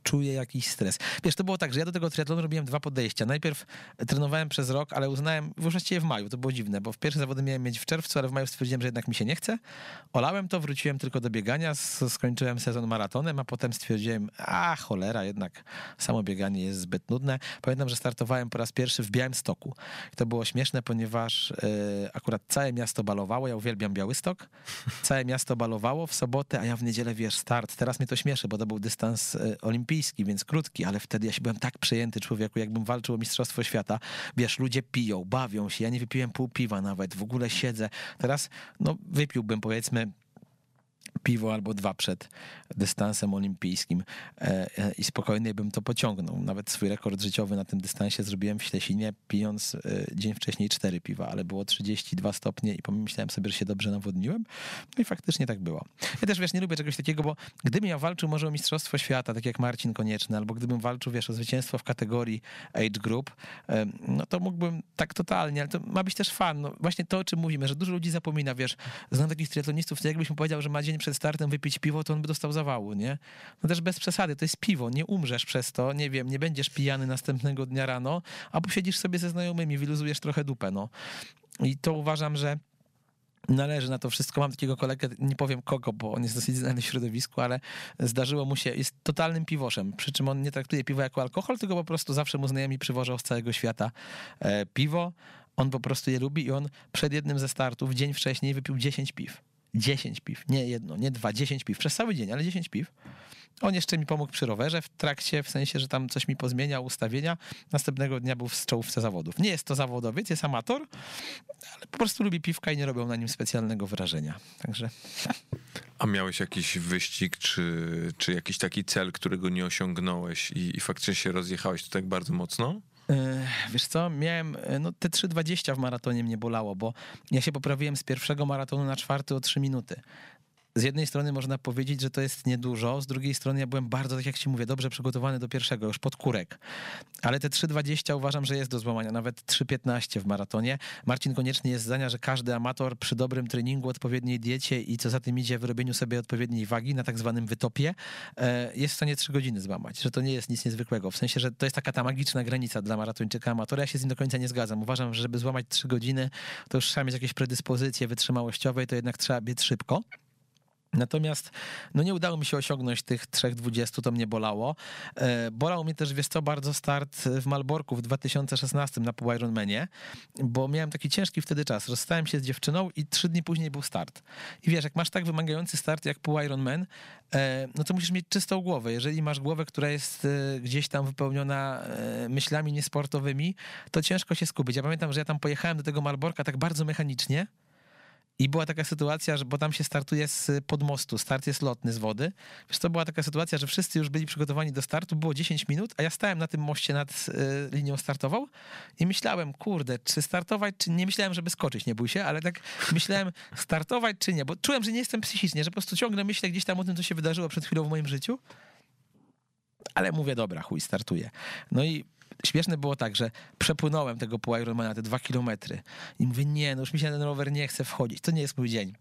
czuję jakiś stres. Wiesz, to było tak, że ja do tego triatlonu robiłem dwa podejścia. Najpierw trenowałem przez rok, ale uznałem, właściwie w maju, to było dziwne, bo w pierwsze zawody miałem mieć w czerwcu, ale w maju stwierdziłem, że jednak mi się nie chce. Olałem to, wróciłem tylko do biegania, skończyłem sezon maratonem, a potem stwierdziłem, a cholera, jednak samo bieganie jest zbyt nudne. Pamiętam, że startowałem po raz pierwszy w Białymstoku. To było śmieszne, ponieważ e, akurat całe miasto balowało, ja uwielbiam Białystok, całe miasto balowało w sobotę, a ja w niedzielę, wiesz, start. Teraz mnie to śmieszy, bo to był dystans e, olimpijski, więc krótki, ale wtedy ja się byłem tak przejęty człowieku, jakbym walczył o Mistrzostwo Świata. Wiesz, ludzie piją, bawią się, ja nie wypiłem pół piwa nawet, w ogóle siedzę. Teraz, no, wypiłbym powiedzmy piwo albo dwa przed dystansem olimpijskim e, e, i spokojnie bym to pociągnął. Nawet swój rekord życiowy na tym dystansie zrobiłem w Ślesinie, pijąc e, dzień wcześniej cztery piwa, ale było 32 stopnie i pomyślałem sobie, że się dobrze nawodniłem. No i faktycznie tak było. Ja też, wiesz, nie lubię czegoś takiego, bo gdybym ja walczył może o Mistrzostwo Świata, tak jak Marcin Konieczny, albo gdybym walczył, wiesz, o zwycięstwo w kategorii age group, no to mógłbym tak totalnie, ale to ma być też fan. No, właśnie to, o czym mówimy, że dużo ludzi zapomina, wiesz, znam takich triatlonistów, to jakbyś mu powiedział, że ma dzień przed startem wypić piwo, to on by dostał zawału, nie? No też bez przesady, to jest piwo, nie umrzesz przez to, nie wiem, nie będziesz pijany następnego dnia rano, a posiedzisz sobie ze znajomymi, wyluzujesz trochę dupę, no. I to uważam, że należy na to wszystko. Mam takiego kolegę, nie powiem kogo, bo on jest dosyć znany w środowisku, ale zdarzyło mu się, jest totalnym piwoszem, przy czym on nie traktuje piwa jako alkohol, tylko po prostu zawsze mu znajomi przywożą z całego świata e, piwo. On po prostu je lubi i on przed jednym ze startów, dzień wcześniej wypił 10 piw. 10 piw, nie jedno, nie dwa, 10 piw, przez cały dzień, ale 10 piw. On jeszcze mi pomógł przy rowerze w trakcie, w sensie, że tam coś mi pozmieniał, ustawienia. Następnego dnia był w czołówce zawodów. Nie jest to zawodowiec, jest amator, ale po prostu lubi piwka i nie robią na nim specjalnego wrażenia. Także A miałeś jakiś wyścig, czy, czy jakiś taki cel, którego nie osiągnąłeś i, i faktycznie się rozjechałeś to tak bardzo mocno? E, Wiesz co, miałem, e, no te 3,20 w maratonie mnie bolało, bo ja się poprawiłem z pierwszego maratonu na czwarty o 3 minuty. Z jednej strony można powiedzieć, że to jest niedużo, z drugiej strony ja byłem bardzo, tak jak ci mówię, dobrze przygotowany do pierwszego, już pod kurek. Ale te 3,20 uważam, że jest do złamania, nawet 3,15 w maratonie. Marcin Konieczny jest zdania, że każdy amator przy dobrym treningu, odpowiedniej diecie i co za tym idzie, wyrobieniu sobie odpowiedniej wagi na tak zwanym wytopie, e, jest w stanie 3 godziny złamać, że to nie jest nic niezwykłego. W sensie, że to jest taka ta magiczna granica dla maratończyka amatora. Ja się z nim do końca nie zgadzam. Uważam, że żeby złamać 3 godziny, to już trzeba mieć jakieś predyspozycje wytrzymałościowe i to jednak trzeba biec szybko. Natomiast no nie udało mi się osiągnąć tych 3,20, to mnie bolało. E, bolał mnie też, wiesz co, bardzo start w Malborku w 2016 na pół Ironmanie, bo miałem taki ciężki wtedy czas. Rozstałem się z dziewczyną i trzy dni później był start. I wiesz, jak masz tak wymagający start jak pół Ironman, e, no to musisz mieć czystą głowę. Jeżeli masz głowę, która jest e, gdzieś tam wypełniona myślami niesportowymi, to ciężko się skupić. Ja pamiętam, że ja tam pojechałem do tego Malborka tak bardzo mechanicznie, I była taka sytuacja, że, bo tam się startuje z podmostu, start jest lotny z wody. Wiesz, to była taka sytuacja, że wszyscy już byli przygotowani do startu, było 10 minut, a ja stałem na tym moście nad y, linią startową i myślałem, kurde, czy startować, czy nie myślałem, żeby skoczyć, nie bój się, ale tak myślałem, startować czy nie, bo czułem, że nie jestem psychicznie, że po prostu ciągle myślę gdzieś tam o tym, co się wydarzyło przed chwilą w moim życiu. Ale mówię, dobra, chuj, startuję. No i śmieszne było tak, że przepłynąłem tego pół Ironmana, te dwa kilometry i mówię, nie, no już mi się na ten rower nie chce wchodzić, to nie jest mój dzień.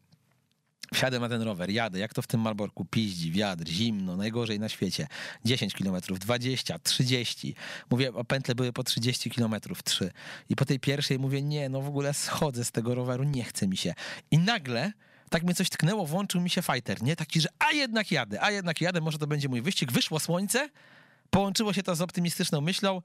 Wsiadę na ten rower, jadę, jak to w tym Malborku, piździ, wiatr, zimno, najgorzej na świecie. 10 kilometrów, 20, 30. Mówię, a pętle były po 30 kilometrów, 3. I po tej pierwszej mówię, nie, no w ogóle schodzę z tego roweru, nie chce mi się. I nagle tak mnie coś tknęło, włączył mi się fighter, nie? Taki, że a jednak jadę, a jednak jadę, może to będzie mój wyścig. Wyszło słońce, połączyło się to z optymistyczną myślą.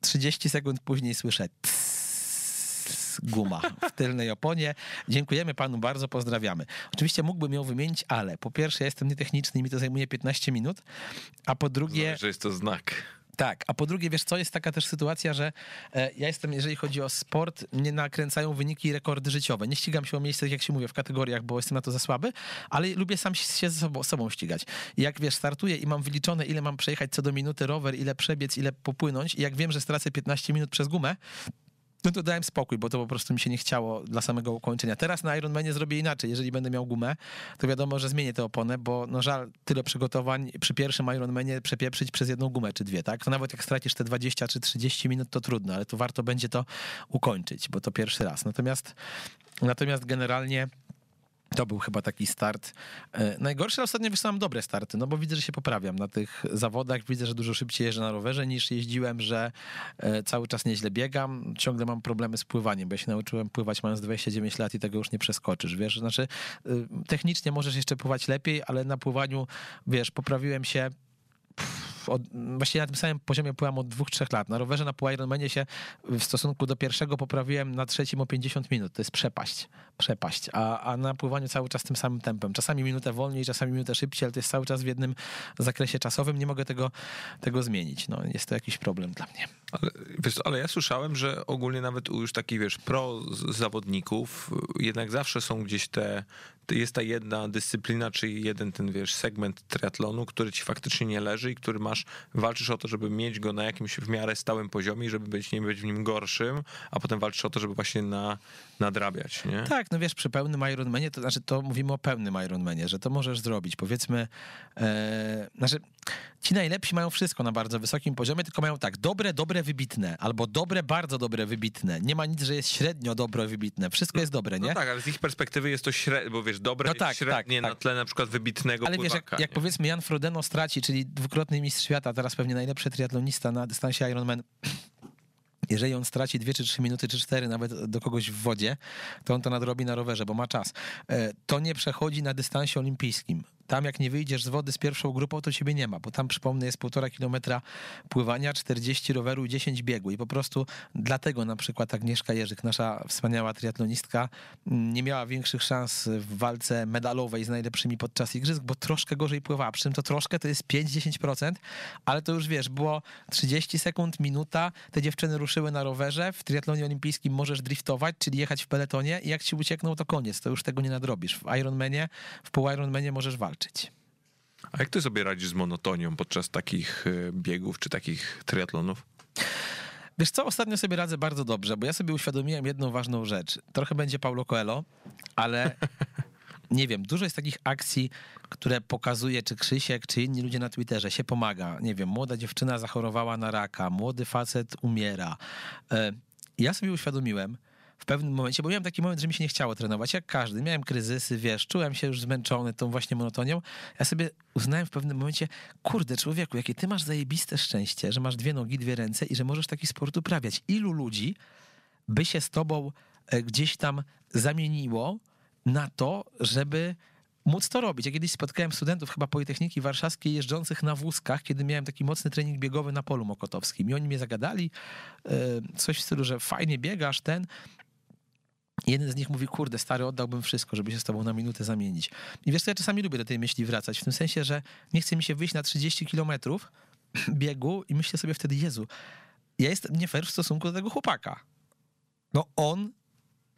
30 sekund później słyszę tss, guma w tylnej oponie. Dziękujemy panu bardzo, pozdrawiamy. Oczywiście mógłbym ją wymienić, ale po pierwsze jestem nietechniczny i mi to zajmuje 15 minut, a po drugie... Że jest to znak. Tak, a po drugie, wiesz co, jest taka też sytuacja, że e, ja jestem, jeżeli chodzi o sport, mnie nakręcają wyniki i rekordy życiowe. Nie ścigam się o miejsce, jak się mówię, w kategoriach, bo jestem na to za słaby, ale lubię sam się ze sobą, sobą ścigać. Jak wiesz, startuję i mam wyliczone, ile mam przejechać co do minuty rower, ile przebiec, ile popłynąć i jak wiem, że stracę 15 minut przez gumę, no to dałem spokój, bo to po prostu mi się nie chciało dla samego ukończenia. Teraz na Ironmanie zrobię inaczej. Jeżeli będę miał gumę, to wiadomo, że zmienię tę oponę, bo no żal tyle przygotowań przy pierwszym Ironmanie przepieprzyć przez jedną gumę czy dwie, tak? To nawet jak stracisz te 20 czy 30 minut, to trudno, ale tu warto będzie to ukończyć, bo to pierwszy raz. Natomiast, natomiast generalnie to był chyba taki start. E, najgorsze ostatnio wyszłam dobre starty, no bo widzę, że się poprawiam na tych zawodach. Widzę, że dużo szybciej jeżdżę na rowerze niż jeździłem, że e, cały czas nieźle biegam. Ciągle mam problemy z pływaniem, bo ja się nauczyłem pływać mając 29 lat i tego już nie przeskoczysz, wiesz? Znaczy, e, technicznie możesz jeszcze pływać lepiej, ale na pływaniu, wiesz, poprawiłem się od, właściwie na tym samym poziomie pływam od dwóch, trzech lat. Na rowerze na pół Ironmanie się w stosunku do pierwszego poprawiłem na trzecim o 50 minut. To jest przepaść. Przepaść. A, a na pływaniu cały czas tym samym tempem. Czasami minutę wolniej, czasami minutę szybciej, ale to jest cały czas w jednym zakresie czasowym. Nie mogę tego, tego zmienić. No, jest to jakiś problem dla mnie. Ale, wiesz, ale ja słyszałem, że ogólnie nawet u już takich, wiesz, pro zawodników jednak zawsze są gdzieś te, jest ta jedna dyscyplina, czyli jeden ten, wiesz, segment triatlonu, który ci faktycznie nie leży i który masz, walczysz o to, żeby mieć go na jakimś w miarę stałym poziomie żeby być, nie być w nim gorszym, a potem walczysz o to, żeby właśnie na, nadrabiać, nie? Tak, no wiesz, przy pełnym Ironmanie, to znaczy to mówimy o pełnym Ironmanie, że to możesz zrobić. Powiedzmy, e, znaczy ci najlepsi mają wszystko na bardzo wysokim poziomie, tylko mają tak, dobre, dobre, wybitne, albo dobre, bardzo dobre, wybitne. Nie ma nic, że jest średnio dobre, wybitne. Wszystko jest dobre, nie? No tak, ale z ich perspektywy jest to średnie, bo wiesz, dobre No tak, średnie tak, na tle na przykład wybitnego Ale wiesz, jak, pływaka, jak powiedzmy Jan Frodeno straci, czyli dwukrotny mistrz świata, teraz pewnie najlepszy triatlonista na dystansie Ironman, jeżeli on straci dwie czy trzy minuty, czy cztery nawet do kogoś w wodzie, to on to nadrobi na rowerze, bo ma czas. E, To nie przechodzi na dystansie olimpijskim. Tam jak nie wyjdziesz z wody z pierwszą grupą, to ciebie nie ma, bo tam przypomnę jest półtora kilometra pływania, 40 roweru i 10 biegu i po prostu dlatego na przykład Agnieszka Jerzyk, nasza wspaniała triatlonistka, nie miała większych szans w walce medalowej z najlepszymi podczas igrzysk, bo troszkę gorzej pływała. Przy czym to troszkę to jest 5-10%, ale to już wiesz, było 30 sekund, minuta, te dziewczyny ruszyły na rowerze, w triatlonie olimpijskim możesz driftować, czyli jechać w peletonie i jak ci uciekną, to koniec, to już tego nie nadrobisz. W Ironmanie, w pół Ironmanie możesz walczyć. A jak ty sobie radzisz z monotonią podczas takich y, biegów czy takich triatlonów? Wiesz co, ostatnio sobie radzę bardzo dobrze, bo ja sobie uświadomiłem jedną ważną rzecz. Trochę będzie Paulo Coelho, ale nie wiem, dużo jest takich akcji, które pokazuje, czy Krzysiek, czy inni ludzie na Twitterze się pomaga. Nie wiem, młoda dziewczyna zachorowała na raka, młody facet umiera. E, Ja sobie uświadomiłem w pewnym momencie, bo miałem taki moment, że mi się nie chciało trenować, jak każdy. Miałem kryzysy, wiesz, czułem się już zmęczony tą właśnie monotonią. Ja sobie uznałem w pewnym momencie, kurde człowieku, jakie ty masz zajebiste szczęście, że masz dwie nogi, dwie ręce i że możesz taki sport uprawiać. Ilu ludzi by się z tobą e, gdzieś tam zamieniło na to, żeby móc to robić. Ja kiedyś spotkałem studentów chyba Politechniki Warszawskiej jeżdżących na wózkach, kiedy miałem taki mocny trening biegowy na polu mokotowskim i oni mnie zagadali e, coś w stylu, że fajnie biegasz, ten. Jeden z nich mówi, kurde, stary, oddałbym wszystko, żeby się z tobą na minutę zamienić. I wiesz co, ja czasami lubię do tej myśli wracać, w tym sensie, że nie chce mi się wyjść na 30 kilometrów biegu i myślę sobie wtedy, Jezu, ja jestem nie fair w stosunku do tego chłopaka. No on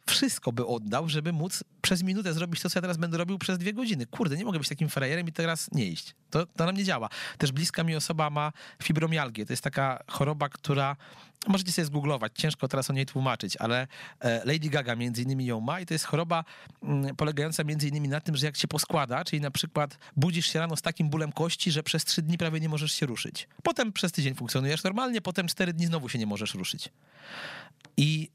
wszystko by oddał, żeby móc przez minutę zrobić to, co ja teraz będę robił przez dwie godziny. Kurde, nie mogę być takim frajerem i teraz nie iść. To, to nam nie działa. Też bliska mi osoba ma fibromialgię. To jest taka choroba, która możecie sobie zgooglować, ciężko teraz o niej tłumaczyć, ale e, Lady Gaga między innymi ją ma i to jest choroba mm, polegająca między innymi na tym, że jak się poskłada, czyli na przykład budzisz się rano z takim bólem kości, że przez trzy dni prawie nie możesz się ruszyć. Potem przez tydzień funkcjonujesz normalnie, potem cztery dni znowu się nie możesz ruszyć. I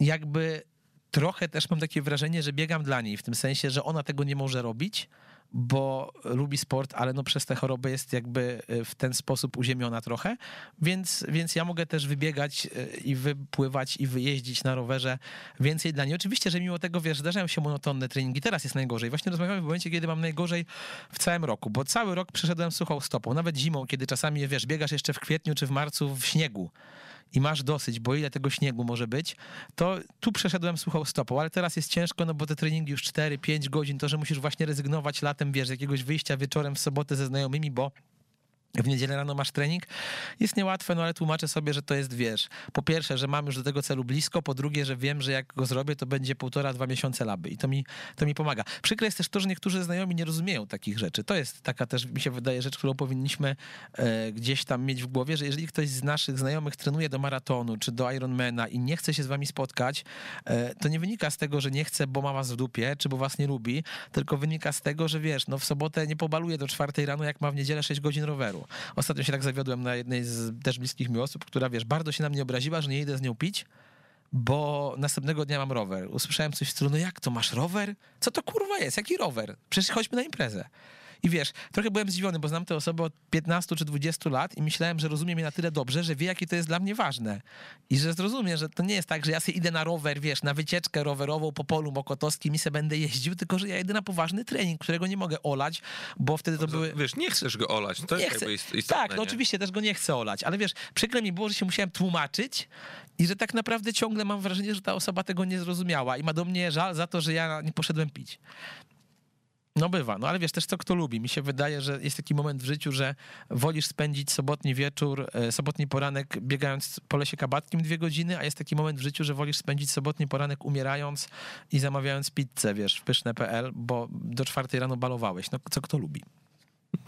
jakby trochę też mam takie wrażenie, że biegam dla niej, w tym sensie, że ona tego nie może robić, bo lubi sport, ale no przez tę chorobę jest jakby e, w ten sposób uziemiona trochę, więc, więc ja mogę też wybiegać e, i wypływać i wyjeździć na rowerze więcej dla niej. Oczywiście, że mimo tego, wiesz, zdarzają się monotonne treningi, teraz jest najgorzej. Właśnie rozmawiamy w momencie, kiedy mam najgorzej w całym roku, bo cały rok przeszedłem suchą stopą, nawet zimą, kiedy czasami, wiesz, biegasz jeszcze w kwietniu czy w marcu w śniegu, i masz dosyć, bo ile tego śniegu może być, to tu przeszedłem suchą stopą, ale teraz jest ciężko, no bo te treningi już 4-5 godzin, to, że musisz właśnie rezygnować latem, wiesz, jakiegoś wyjścia wieczorem w sobotę ze znajomymi, bo w niedzielę rano masz trening, jest niełatwe, no ale tłumaczę sobie, że to jest, wiesz, po pierwsze, że mam już do tego celu blisko, po drugie, że wiem, że jak go zrobię, to będzie półtora, dwa miesiące laby i to mi, to mi pomaga. Przykre jest też to, że niektórzy znajomi nie rozumieją takich rzeczy. To jest taka też, mi się wydaje, rzecz, którą powinniśmy e, gdzieś tam mieć w głowie, że jeżeli ktoś z naszych znajomych trenuje do maratonu czy do Ironmana i nie chce się z wami spotkać, e, to nie wynika z tego, że nie chce, bo ma was w dupie, czy bo was nie lubi, tylko wynika z tego, że wiesz, no w sobotę nie pobaluje do czwartej rano, jak ma w niedzielę 6 godzin roweru. Ostatnio się tak zawiodłem na jednej z też bliskich mi osób, która, wiesz, bardzo się na mnie obraziła, że nie idę z nią pić, bo następnego dnia mam rower. Usłyszałem coś w stylu, no jak to, masz rower? Co to kurwa jest? Jaki rower? Przecież chodźmy na imprezę. I wiesz, trochę byłem zdziwiony, bo znam tę osobę od 15 czy 20 lat i myślałem, że rozumie mnie na tyle dobrze, że wie, jakie to jest dla mnie ważne. I że zrozumie, że to nie jest tak, że ja sobie idę na rower, wiesz, na wycieczkę rowerową po polu mokotowskim i se będę jeździł, tylko że ja idę na poważny trening, którego nie mogę olać, bo wtedy to były... Wiesz, nie chcesz go olać, to Nie jest chcę. istotne, Tak, no nie? oczywiście też go nie chcę olać, ale wiesz, przykre mi było, że się musiałem tłumaczyć i że tak naprawdę ciągle mam wrażenie, że ta osoba tego nie zrozumiała i ma do mnie żal za to, że ja nie poszedłem pić. No bywa, no ale wiesz też co kto lubi. Mi się wydaje, że jest taki moment w życiu, że wolisz spędzić sobotni wieczór, e, sobotni poranek biegając po lesie kabatkim dwie godziny, a jest taki moment w życiu, że wolisz spędzić sobotni poranek umierając i zamawiając pizzę, wiesz, w pyszne.pl, bo do czwartej rano balowałeś. No co kto lubi.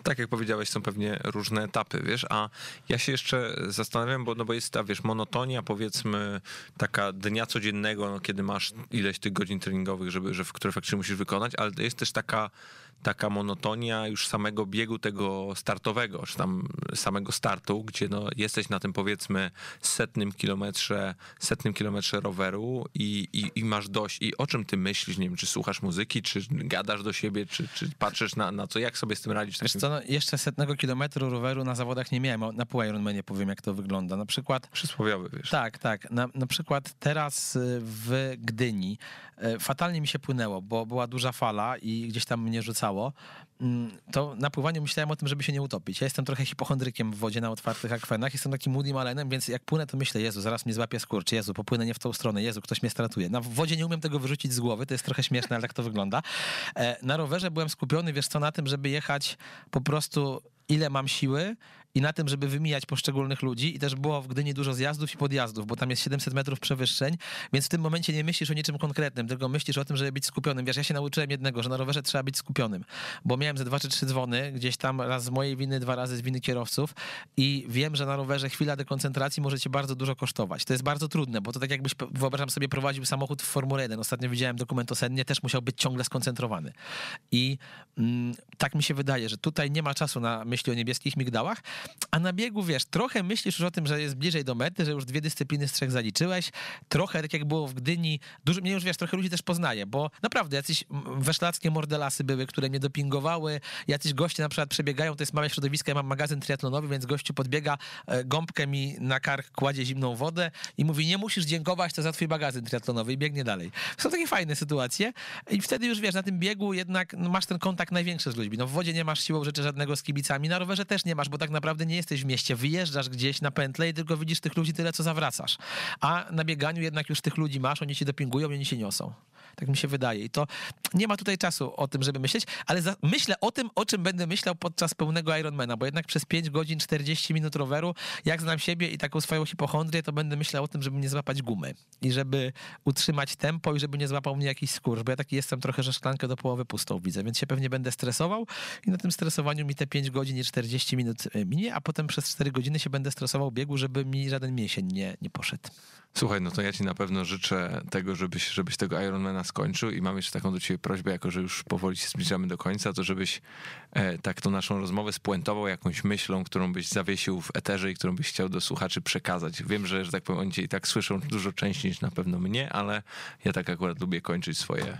Tak jak powiedziałeś, są pewnie różne etapy, wiesz, a ja się jeszcze zastanawiam, bo, no bo jest ta, wiesz, monotonia, powiedzmy, taka dnia codziennego, no, kiedy masz ileś tych godzin treningowych, żeby, że, które faktycznie musisz wykonać, ale jest też taka, taka monotonia już samego biegu tego startowego, czy tam samego startu, gdzie no, jesteś na tym, powiedzmy, setnym kilometrze, setnym kilometrze roweru i, i, i masz dość. I o czym ty myślisz? Nie wiem, czy słuchasz muzyki, czy gadasz do siebie, czy, czy patrzysz na, na co, jak sobie z tym radzisz? Wiesz co, no, jeszcze setnego kilometru roweru na zawodach nie miałem. Na pół Ironmanie powiem, jak to wygląda. Na przykład Przysłowiowy, wiesz. Tak, tak. Na, na przykład teraz y, w Gdyni y, fatalnie mi się płynęło, bo była duża fala i gdzieś tam mnie rzucało. Mm, To na pływaniu myślałem o tym, żeby się nie utopić. Ja jestem trochę hipochondrykiem w wodzie na otwartych akwenach. Jestem takim Moody Malenem, więc jak płynę, to myślę, Jezu, zaraz mnie złapie skurcz. Jezu, popłynę nie w tą stronę. Jezu, ktoś mnie stratuje. Na wodzie nie umiem tego wyrzucić z głowy. To jest trochę śmieszne, ale tak to wygląda. E, Na rowerze byłem skupiony, wiesz co, na tym, żeby jechać po prostu ile mam siły i na tym, żeby wymijać poszczególnych ludzi i też było w Gdyni dużo zjazdów i podjazdów, bo tam jest 700 metrów przewyższeń, więc w tym momencie nie myślisz o niczym konkretnym, tylko myślisz o tym, żeby być skupionym. Wiesz, ja się nauczyłem jednego, że na rowerze trzeba być skupionym, bo miałem ze dwa czy trzy dzwony, gdzieś tam raz z mojej winy, dwa razy z winy kierowców i wiem, że na rowerze chwila dekoncentracji może cię bardzo dużo kosztować. To jest bardzo trudne, bo to tak jakbyś, wyobrażam sobie, prowadził samochód w Formule 1. Ostatnio widziałem dokument o Sennie, też musiał być ciągle skoncentrowany. I mm, tak mi się wydaje, że tutaj nie ma czasu na myśli o niebieskich migdałach, a na biegu, wiesz, trochę myślisz już o tym, że jest bliżej do mety, że już dwie dyscypliny z trzech zaliczyłeś, trochę tak jak było w Gdyni, dużo, mnie już, wiesz, trochę ludzi też poznaje, bo naprawdę jacyś weszlackie mordelasy były, które mnie dopingowały, jacyś goście na przykład przebiegają, to jest małe środowisko, ja mam magazyn triatlonowy, więc gościu podbiega, e, gąbkę mi na kark kładzie zimną wodę i mówi, nie musisz dziękować, to za twój magazyn triatlonowy i biegnie dalej. Są takie fajne sytuacje i wtedy już, wiesz, na tym biegu jednak no, masz ten kontakt największy z ludźmi. No w wodzie nie masz siłą rzeczy żadnego z kibicami, na rowerze też nie masz, bo tak naprawdę naprawdę nie jesteś w mieście, wyjeżdżasz gdzieś na pętlę i tylko widzisz tych ludzi tyle, co zawracasz. A na bieganiu jednak już tych ludzi masz, oni ci dopingują i oni się niosą. Tak mi się wydaje. I to nie ma tutaj czasu o tym, żeby myśleć, ale za, myślę o tym, o czym będę myślał podczas pełnego Ironmana, bo jednak przez 5 godzin 40 minut roweru, jak znam siebie i taką swoją hipochondrię, to będę myślał o tym, żeby nie złapać gumy i żeby utrzymać tempo i żeby nie złapał mnie jakiś skurcz, bo ja taki jestem trochę, że szklankę do połowy pustą widzę, więc się pewnie będę stresował i na tym stresowaniu mi te 5 godzin i 40 minut e, a potem przez 4 godziny się będę stresował biegu, żeby mi żaden mięsień nie, nie poszedł. Słuchaj, no to ja ci na pewno życzę tego, żebyś, żebyś tego Ironmana skończył i mam jeszcze taką do ciebie prośbę, jako że już powoli się zbliżamy do końca, to żebyś e, tak tą naszą rozmowę spuentował jakąś myślą, którą byś zawiesił w eterze i którą byś chciał do słuchaczy przekazać. Wiem, że, że tak powiem, oni cię i tak słyszą dużo częściej niż na pewno mnie, ale ja tak akurat lubię kończyć swoje.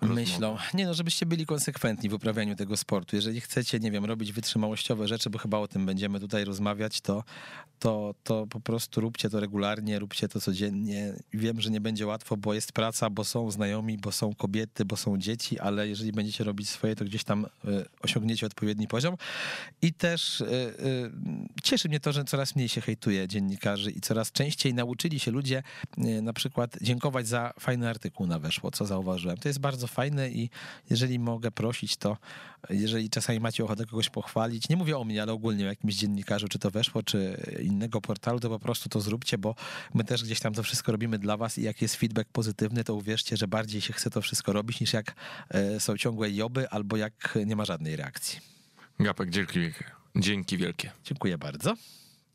Myślą. Nie no, żebyście byli konsekwentni w uprawianiu tego sportu. Jeżeli chcecie, nie wiem, robić wytrzymałościowe rzeczy, bo chyba o tym będziemy tutaj rozmawiać, to, to, to po prostu róbcie to regularnie, róbcie to codziennie. Wiem, że nie będzie łatwo, bo jest praca, bo są znajomi, bo są kobiety, bo są dzieci, ale jeżeli będziecie robić swoje, to gdzieś tam y, osiągniecie odpowiedni poziom. I też y, y, cieszy mnie to, że coraz mniej się hejtuje dziennikarzy i coraz częściej nauczyli się ludzie na przykład dziękować za fajny artykuł na weszło, co zauważyłem. To jest bardzo fajne i jeżeli mogę prosić, to jeżeli czasami macie ochotę kogoś pochwalić, nie mówię o mnie, ale ogólnie o jakimś dziennikarzu, czy to weszło, czy innego portalu, to po prostu to zróbcie, bo my też gdzieś tam to wszystko robimy dla was i jak jest feedback pozytywny, to uwierzcie, że bardziej się chce to wszystko robić, niż jak e, są ciągłe joby, albo jak nie ma żadnej reakcji. Gapek, dzięki wielkie. Dzięki wielkie. Dziękuję bardzo.